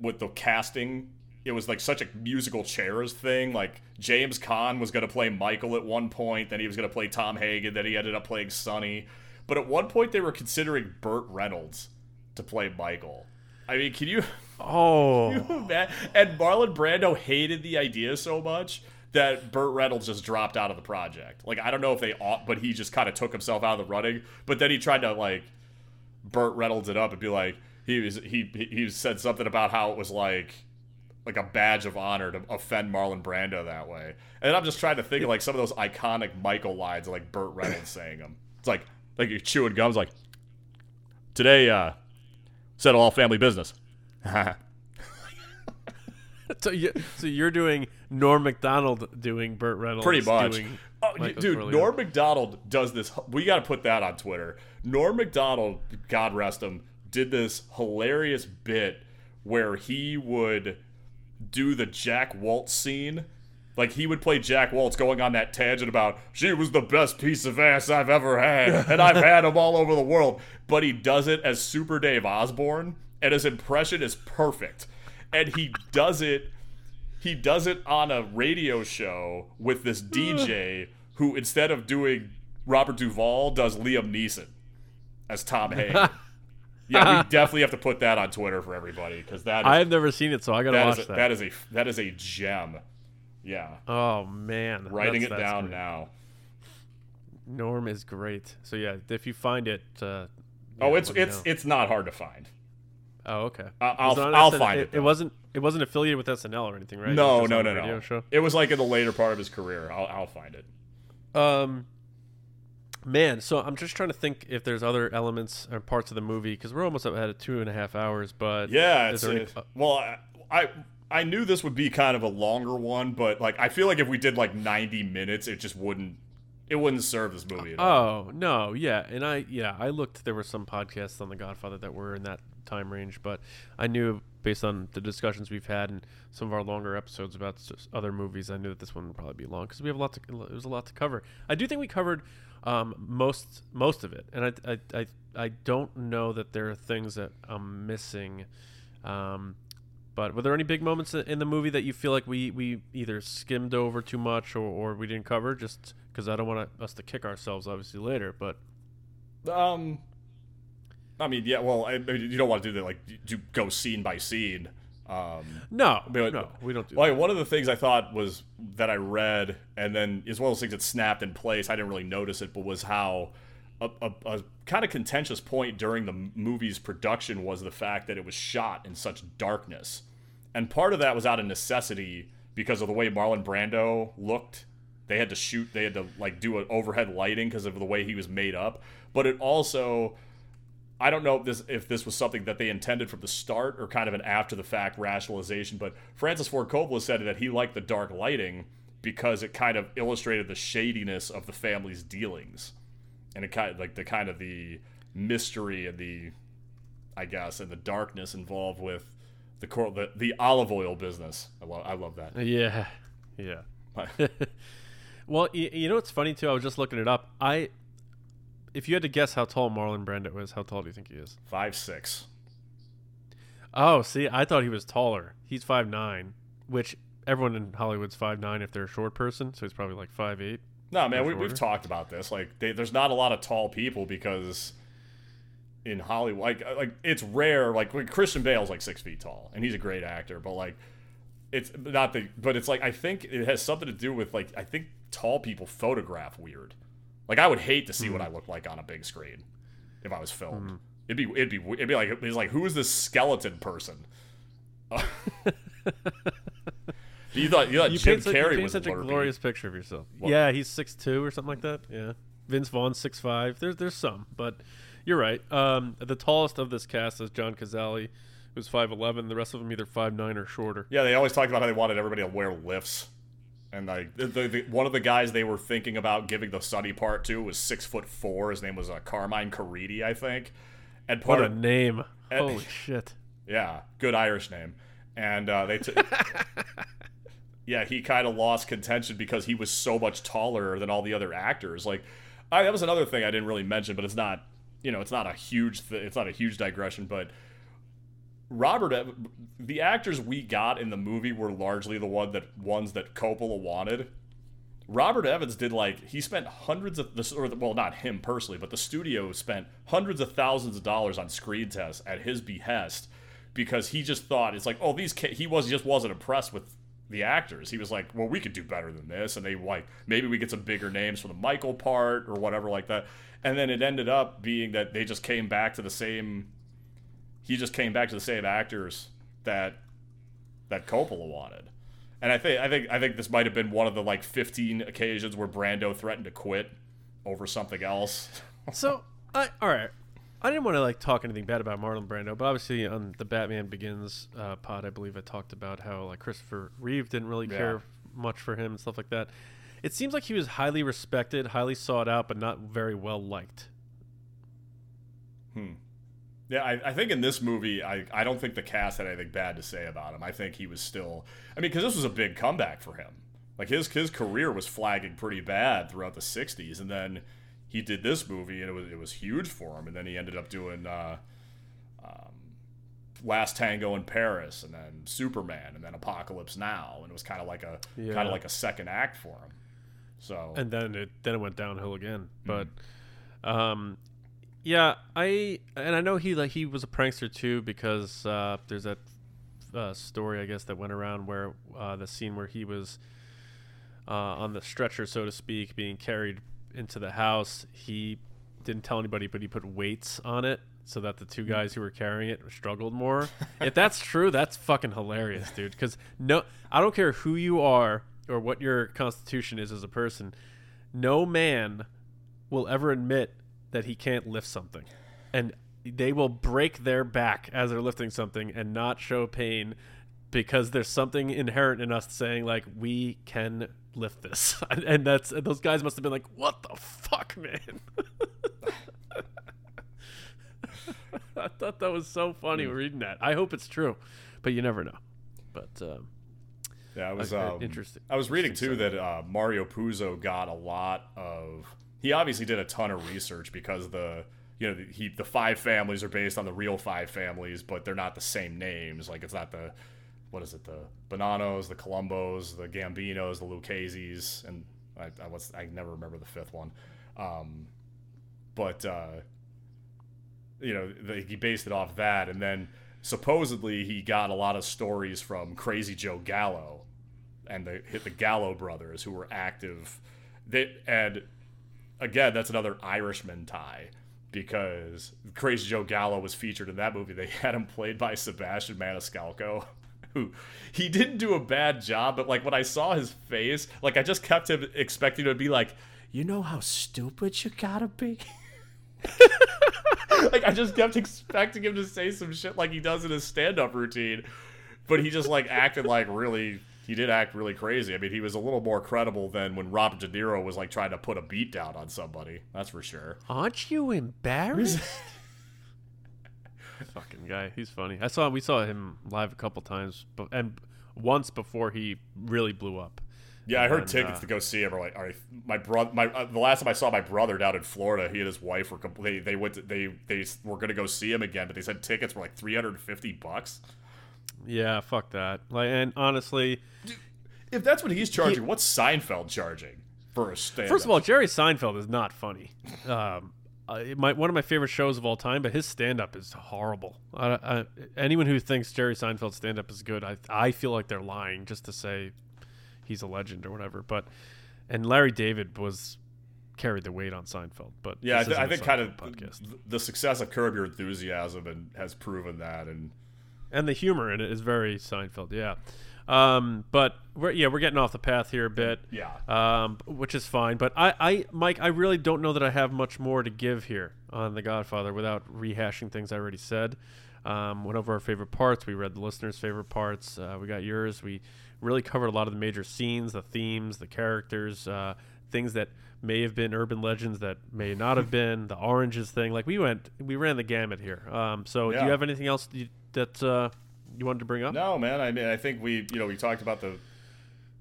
with the casting. It was like such a musical chairs thing. Like James Caan was going to play Michael at one point, then he was going to play Tom Hagen, then he ended up playing Sonny. But at one point they were considering Burt Reynolds to play Michael. I mean, can you? Oh, Man, and Marlon Brando hated the idea so much that Burt Reynolds just dropped out of the project. Like I don't know if they ought, but he just kind of took himself out of the running. But then he tried to like Burt Reynolds it up and be like he was he he said something about how it was like like a badge of honor to offend Marlon Brando that way. And I'm just trying to think of like some of those iconic Michael lines like Burt Reynolds saying them. It's like like you're chewing gums like today uh settle all family business. so you so you're doing Norm Macdonald doing Burt Reynolds, Pretty much. doing Oh, Michael dude, Corleone. Norm Macdonald does this. We got to put that on Twitter. Norm Macdonald, God rest him, did this hilarious bit where he would do the Jack Woltz scene. Like he would play Jack Woltz going on that tangent about she was the best piece of ass I've ever had, and I've had them all over the world. But he does it as Super Dave Osborne, and his impression is perfect. And he does it he does it on a radio show with this DJ who, instead of doing Robert Duvall, does Liam Neeson as Tom Hanks. Yeah, we definitely have to put that on Twitter for everybody because that is, I've never seen it, so I gotta that, watch is a, that. that is a that is a gem. Yeah, oh man, writing That's- it that's down great. now. Norm is great. So yeah, if you find it, uh, Oh, yeah, it's it's know. it's not hard to find. oh okay. I- I'll- I'll SN find it. it, It wasn't it wasn't affiliated with SNL or anything, right? No, no, no, no. Show. It was like in the later part of his career. I'll I'll find it. Um, man, so I'm just trying to think if there's other elements or parts of the movie because we're almost up at two and a half hours. But Yeah, it's any- well, I, I I knew this would be kind of a longer one, but like I feel like if we did like 90 minutes, it just wouldn't it wouldn't serve this movie at all. Oh no, yeah, and I yeah I looked. There were some podcasts on The Godfather that were in that time range, but I knew based on the discussions we've had and some of our longer episodes about other movies, I knew that this one would probably be long because we have a lot to. It was a lot to cover. I do think we covered um, most most of it, and I, I I I don't know that there are things that I'm missing. Um, but were there any big moments in the movie that you feel like we, we either skimmed over too much or, or we didn't cover? Just because I don't want us to kick ourselves, obviously later. But Um, I mean, yeah. Well, I, you don't want to do that, like do go scene by scene. Um, no, But- no, we don't do. Like one of the things I thought was that I read, and then is one of those things that snapped in place. I didn't really notice it, but was how a, a, a kind of contentious point during the movie's production was the fact that it was shot in such darkness, and part of that was out of necessity because of the way Marlon Brando looked. They had to shoot, they had to like do an overhead lighting because of the way he was made up, but it also I don't know if this if this was something that they intended from the start or kind of an after the fact rationalization, but Francis Ford Coppola said that he liked the dark lighting because it kind of illustrated the shadiness of the family's dealings, and it kind of like the kind of the mystery and the, I guess, and the darkness involved with the cor- the, the olive oil business. I love I love that. Yeah, yeah. well, you, you know what's funny too? I was just looking it up. I, if you had to guess how tall Marlon Brando is, how tall do you think he is? Five six. Oh, see, I thought he was taller. He's five nine, which everyone in Hollywood's five nine if they're a short person. So he's probably like five eight. No, man, we, we've talked about this. Like, they, there's not a lot of tall people because in Hollywood, like, uh, like it's rare. Like, like Christian Bale's like six feet tall, and he's a great actor. But like, it's not the. But it's like I think it has something to do with like I think tall people photograph weird. Like, I would hate to see what I look like on a big screen if I was filmed. It'd be it'd be it'd be like it's like who is this skeleton person? you thought you thought You Jim such, you Carrey was such a glorious picture of yourself. What? Yeah, he's six two or something like that. Yeah, Vince Vaughn's six five. There's there's some, but you're right. Um, the tallest of this cast is John Cazale, who's five eleven. The rest of them either five nine or shorter. Yeah, they always talked about how they wanted everybody to wear lifts, and like the, the, the, one of the guys they were thinking about giving the Sonny part to was six foot four. His name was uh, Carmine Caridi, I think. And part What a of name! Eh, Holy shit! yeah, good Irish name, and uh, they. T- yeah, he kind of lost contention because he was so much taller than all the other actors. Like, I, that was another thing I didn't really mention, but it's not, you know, it's not a huge, th- it's not a huge digression, but Robert, uh, the actors we got in the movie were largely the one that ones that Coppola wanted. Robert Evans did like he spent hundreds of this, or well, not him personally, but the studio spent hundreds of thousands of dollars on screen tests at his behest because he just thought it's like, oh, these he was just wasn't impressed with the actors. He was like, well, we could do better than this, and they like maybe we get some bigger names for the Michael part or whatever like that. And then it ended up being that they just came back to the same. He just came back to the same actors that that Coppola wanted. And I think I think I think this might have been one of the like 15 occasions where Brando threatened to quit over something else. So, I all right. I didn't want to like talk anything bad about Marlon Brando, but obviously on the Batman Begins uh, pod, I believe I talked about how like Christopher Reeve didn't really Yeah. care much for him and stuff like that. It seems like he was highly respected, highly sought out, but not very well liked. Yeah, I, I think in this movie, I, I don't think the cast had anything bad to say about him. I think he was still, I mean, because this was a big comeback for him. Like his his career was flagging pretty bad throughout the '60s, and then he did this movie, and it was it was huge for him. And then he ended up doing uh, um, Last Tango in Paris, and then Superman, and then Apocalypse Now, and it was kind of like a Yeah. kind of like a second act for him. So and then it then it went downhill again. Mm. But um, yeah, I and I know he like he was a prankster too because uh, there's that uh, story I guess that went around where uh, the scene where he was uh, on the stretcher, so to speak, being carried into the house. He didn't tell anybody, but he put weights on it so that the two guys who were carrying it struggled more. if that's true, that's fucking hilarious, dude. Because no, I don't care who you are or what your constitution is as a person. No man will ever admit that he can't lift something, and they will break their back as they're lifting something and not show pain because there's something inherent in us saying like we can lift this and that's and those guys must have been like what the fuck man i thought that was so funny reading that i hope it's true but you never know. But um, Yeah, I was um, interesting. I was reading too that uh, Mario Puzo got a lot of. He obviously did a ton of research because the you know the, he the five families are based on the real five families, but they're not the same names. Like it's not the what is it the Bonannos, the Colombos, the Gambinos, the Lucchese's, and I, I was I never remember the fifth one. Um, but uh, you know the, he based it off that, and then supposedly he got a lot of stories from Crazy Joe Gallo and the hit the Gallo brothers who were active. They and again that's another Irishman tie because Crazy Joe Gallo was featured in that movie. They had him played by Sebastian Maniscalco. Who he didn't do a bad job, but like when I saw his face, like I just kept him expecting to be like, you know how stupid you gotta be. like I just kept expecting him to say some shit like he does in his stand-up routine, but he just like acted like really. He did act really crazy. I mean, he was a little more credible than when Robert De Niro was like trying to put a beat down on somebody. That's for sure. aren't you embarrassed? Fucking guy, he's funny. I saw we saw him live a couple times, but and once before he really blew up. Yeah, I heard And, tickets uh, to go see him. Are like, all right, my brother. My uh, the last time I saw my brother down in Florida, he and his wife were compl- they they went to, they they were gonna go see him again, but they said tickets were like three hundred and fifty bucks. Yeah, fuck that. Like, and honestly, If that's what he's charging, what's Seinfeld charging for a stand? First of all, Jerry Seinfeld is not funny. Um, I, my, one of my favorite shows of all time, but his stand up is horrible. I, I, anyone who thinks Jerry Seinfeld's stand up is good, I, I feel like they're lying just to say he's a legend or whatever. But and Larry David was carried the weight on Seinfeld. But yeah, I, th- I think kind of podcast. the success of Curb Your Enthusiasm and has proven that, and and the humor in it is very Seinfeld. Yeah. Um, but we're yeah we're getting off the path here a bit. Yeah. Um, which is fine. But I, I Mike, I really don't know that I have much more to give here on The Godfather without rehashing things I already said. Um, went over our favorite parts. We read the listeners' favorite parts. Uh, we got yours. We really covered a lot of the major scenes, the themes, the characters, uh, things that may have been urban legends that may not have been. The oranges thing, like we went, we ran the gamut here. Um, so do you have anything else that uh, you wanted to bring up? No, man. I mean, I think we, you know, we talked about the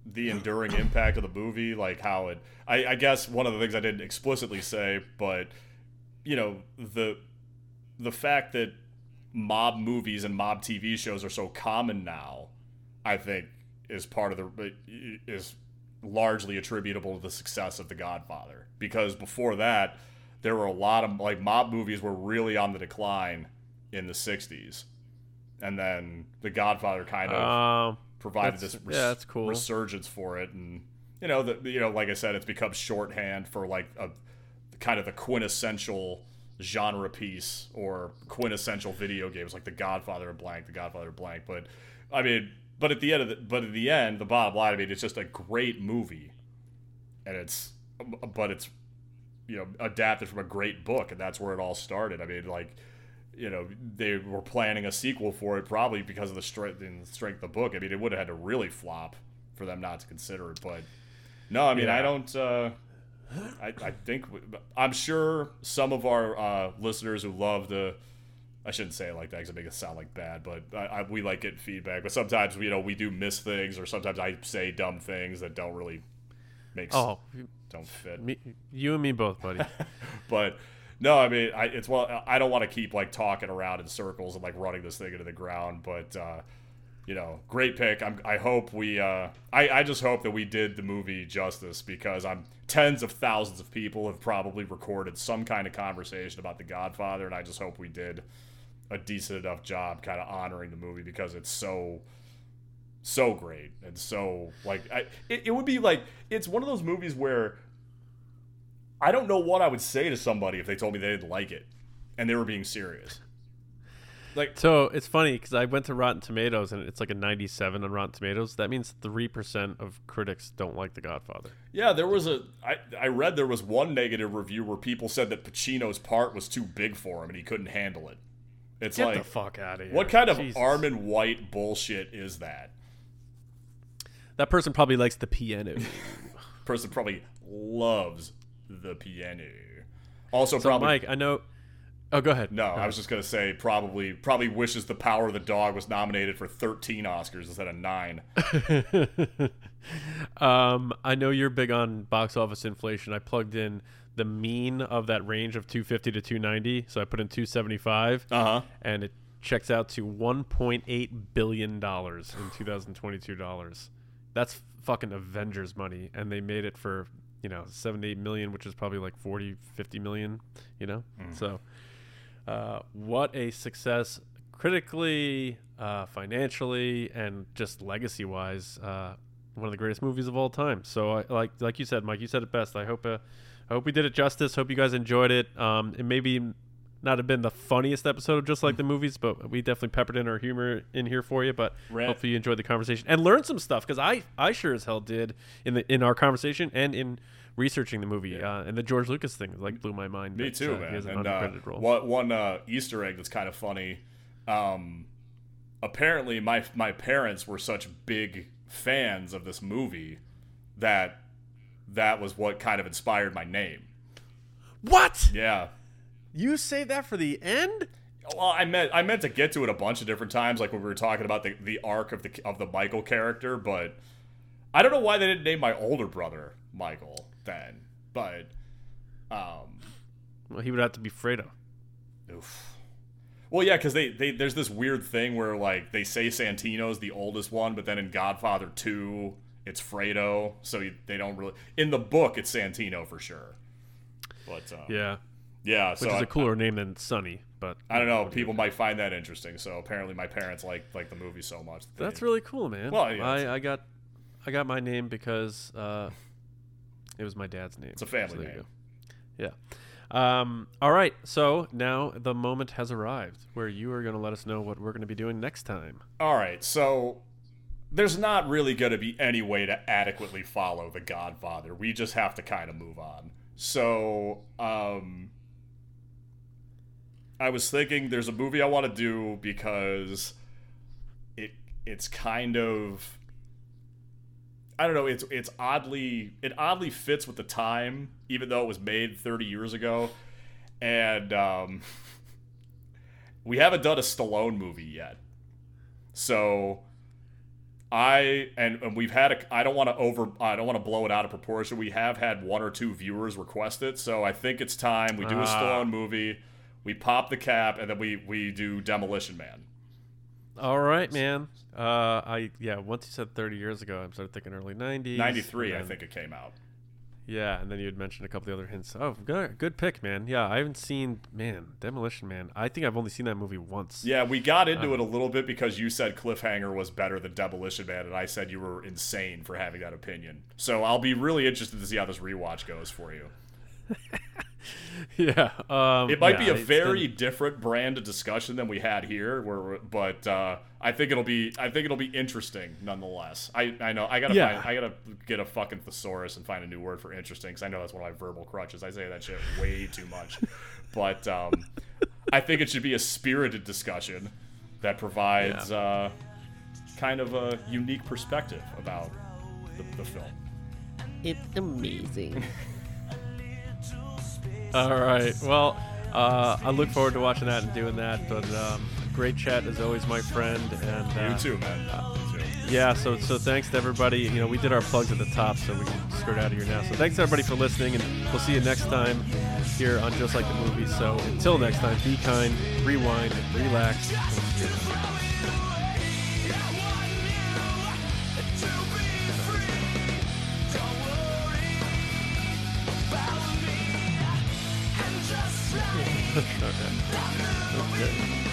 the enduring impact of the movie, like how it. I, I guess one of the things I didn't explicitly say, but you know, the the fact that mob movies and mob TV shows are so common now, I think, is part of the is largely attributable to the success of The Godfather. Because before that, there were a lot of like mob movies were really on the decline in the '60s, and then The Godfather kind of Um, provided this yeah, that's cool. resurgence for it. And you know the you know like i said it's become shorthand for like a kind of the quintessential genre piece or quintessential video games like the godfather of blank the godfather of blank. But i mean but at the end of the but at the end the bottom line i mean it's just a great movie. And it's but it's you know adapted from a great book and that's where it all started. I mean like you know they were planning a sequel for it probably because of the strength and strength of the book i mean it would have had to really flop for them not to consider it but no i mean i don't uh I, I think i'm sure some of our uh listeners who love the I shouldn't say it like that because it makes it sound like bad, but I, I, we like getting feedback. But sometimes, you know, we do miss things, or sometimes I say dumb things that don't really make oh, don't fit. me, you and me both, buddy. But no, I mean, I, it's well, I don't want to keep like talking around in circles and like running this thing into the ground. But uh, you know, great pick. I'm, I hope we. Uh, I I just hope that we did the movie justice because I'm tens of thousands of people have probably recorded some kind of conversation about The Godfather, and I just hope we did a decent enough job kind of honoring the movie because it's so so great and so like I it, it would be like it's one of those movies where I don't know what I would say to somebody if they told me they didn't like it and they were being serious. Like So it's funny because I went to Rotten Tomatoes and it's like a 97 on Rotten Tomatoes. That means three percent of critics don't like The Godfather. yeah, there was a I I read there was one negative review where people said that Pacino's part was too big for him and he couldn't handle it. It's Get like the fuck out of here! what kind of Jesus. Armond White bullshit is that? That person probably likes the piano. Person probably loves the piano. Also, so, probably Mike, I know. Oh, go ahead. No, I was just gonna say probably probably wishes the Power of the Dog was nominated for 13 Oscars instead of nine. um, I know you're big on box office inflation. I plugged in the mean of that range of 250 to 290, so I put in 275, Uh huh. and it checks out to 1.8 billion dollars in 2022 dollars. That's fucking Avengers money, and they made it for you know 78 million, which is probably like 40, 50 million. You know, so uh, what a success critically, uh, financially, and just legacy wise. Uh, one of the greatest movies of all time. So, I, like like you said, Mike, you said it best. I hope uh, I hope we did it justice. Hope you guys enjoyed it. Um, it maybe not have been the funniest episode of just like the movies, but we definitely peppered in our humor in here for you. But hopefully you enjoyed the conversation and learned some stuff because I I sure as hell did in the in our conversation and in researching the movie. Uh, and the George Lucas thing like blew my mind. Me that, too, uh, man. An and uh, one one uh, Easter egg that's kind of funny. Um, apparently, my my parents were such big fans of this movie that that was what kind of inspired my name. What? Yeah. You say that for the end? Well, I meant I meant to get to it a bunch of different times, like when we were talking about the, the arc of the of the Michael character, but I don't know why they didn't name my older brother Michael then. But um, Well, he would have to be Fredo. oof. Well, yeah, because they, they there's this weird thing where like they say Santino's the oldest one, but then in Godfather Two it's Fredo, so you, they don't really. In the book, it's Santino for sure. But uh, Yeah, yeah, which so is I, a cooler name than Sonny. But I don't know. People might find that interesting. So apparently, my parents like like the movie so much. that That's really cool, man. Well, yeah, I, I got I got my name because uh, it was my dad's name. It's a family So name. Yeah. Um, all right. So now the moment has arrived where you are going to let us know what we're going to be doing next time. All right, so there's not really going to be any way to adequately follow The Godfather. We just have to kind of move on. So, um, I was thinking there's a movie I want to do because it it's kind of I don't know, it's it's oddly it oddly fits with the time even though it was made 30 years ago. And um we haven't done a Stallone movie yet. So I and, and we've had a I don't want to over I don't want to blow it out of proportion. We have had one or two viewers request it, so I think it's time we do a Ah. Stallone movie. We pop the cap and then we we do Demolition Man. All right, man. Uh, I yeah. Once you said 30 years ago, I started thinking early 90s. 93 I think it came out. Yeah, and then you had mentioned a couple of the other hints. Oh, good, good pick, man. Yeah, I haven't seen man Demolition Man. I think I've only seen that movie once. Yeah, we got into it a little bit because you said Cliffhanger was better than Demolition Man, and I said you were insane for having that opinion. So I'll be really interested to see how this rewatch goes for you. yeah. Um, It might yeah, be a very been- different brand of discussion than we had here, where but uh, I think it'll be I think it'll be interesting nonetheless. I, I know I gotta Yeah. find, I gotta get a fucking thesaurus and find a new word for interesting because I know that's one of my verbal crutches. I say that shit way too much, but um, I think it should be a spirited discussion that provides uh, kind of a unique perspective about the, the film. It's amazing. All right. Well, uh, I look forward to watching that and doing that. But um, great chat as always, my friend. And uh, You too, man. You too. Yeah. So so thanks to everybody. You know, we did our plugs at the top, so we can skirt out of here now. So thanks everybody for listening, and we'll see you next time here on Just Like the Movie. So until next time, be kind, rewind, relax. Okay.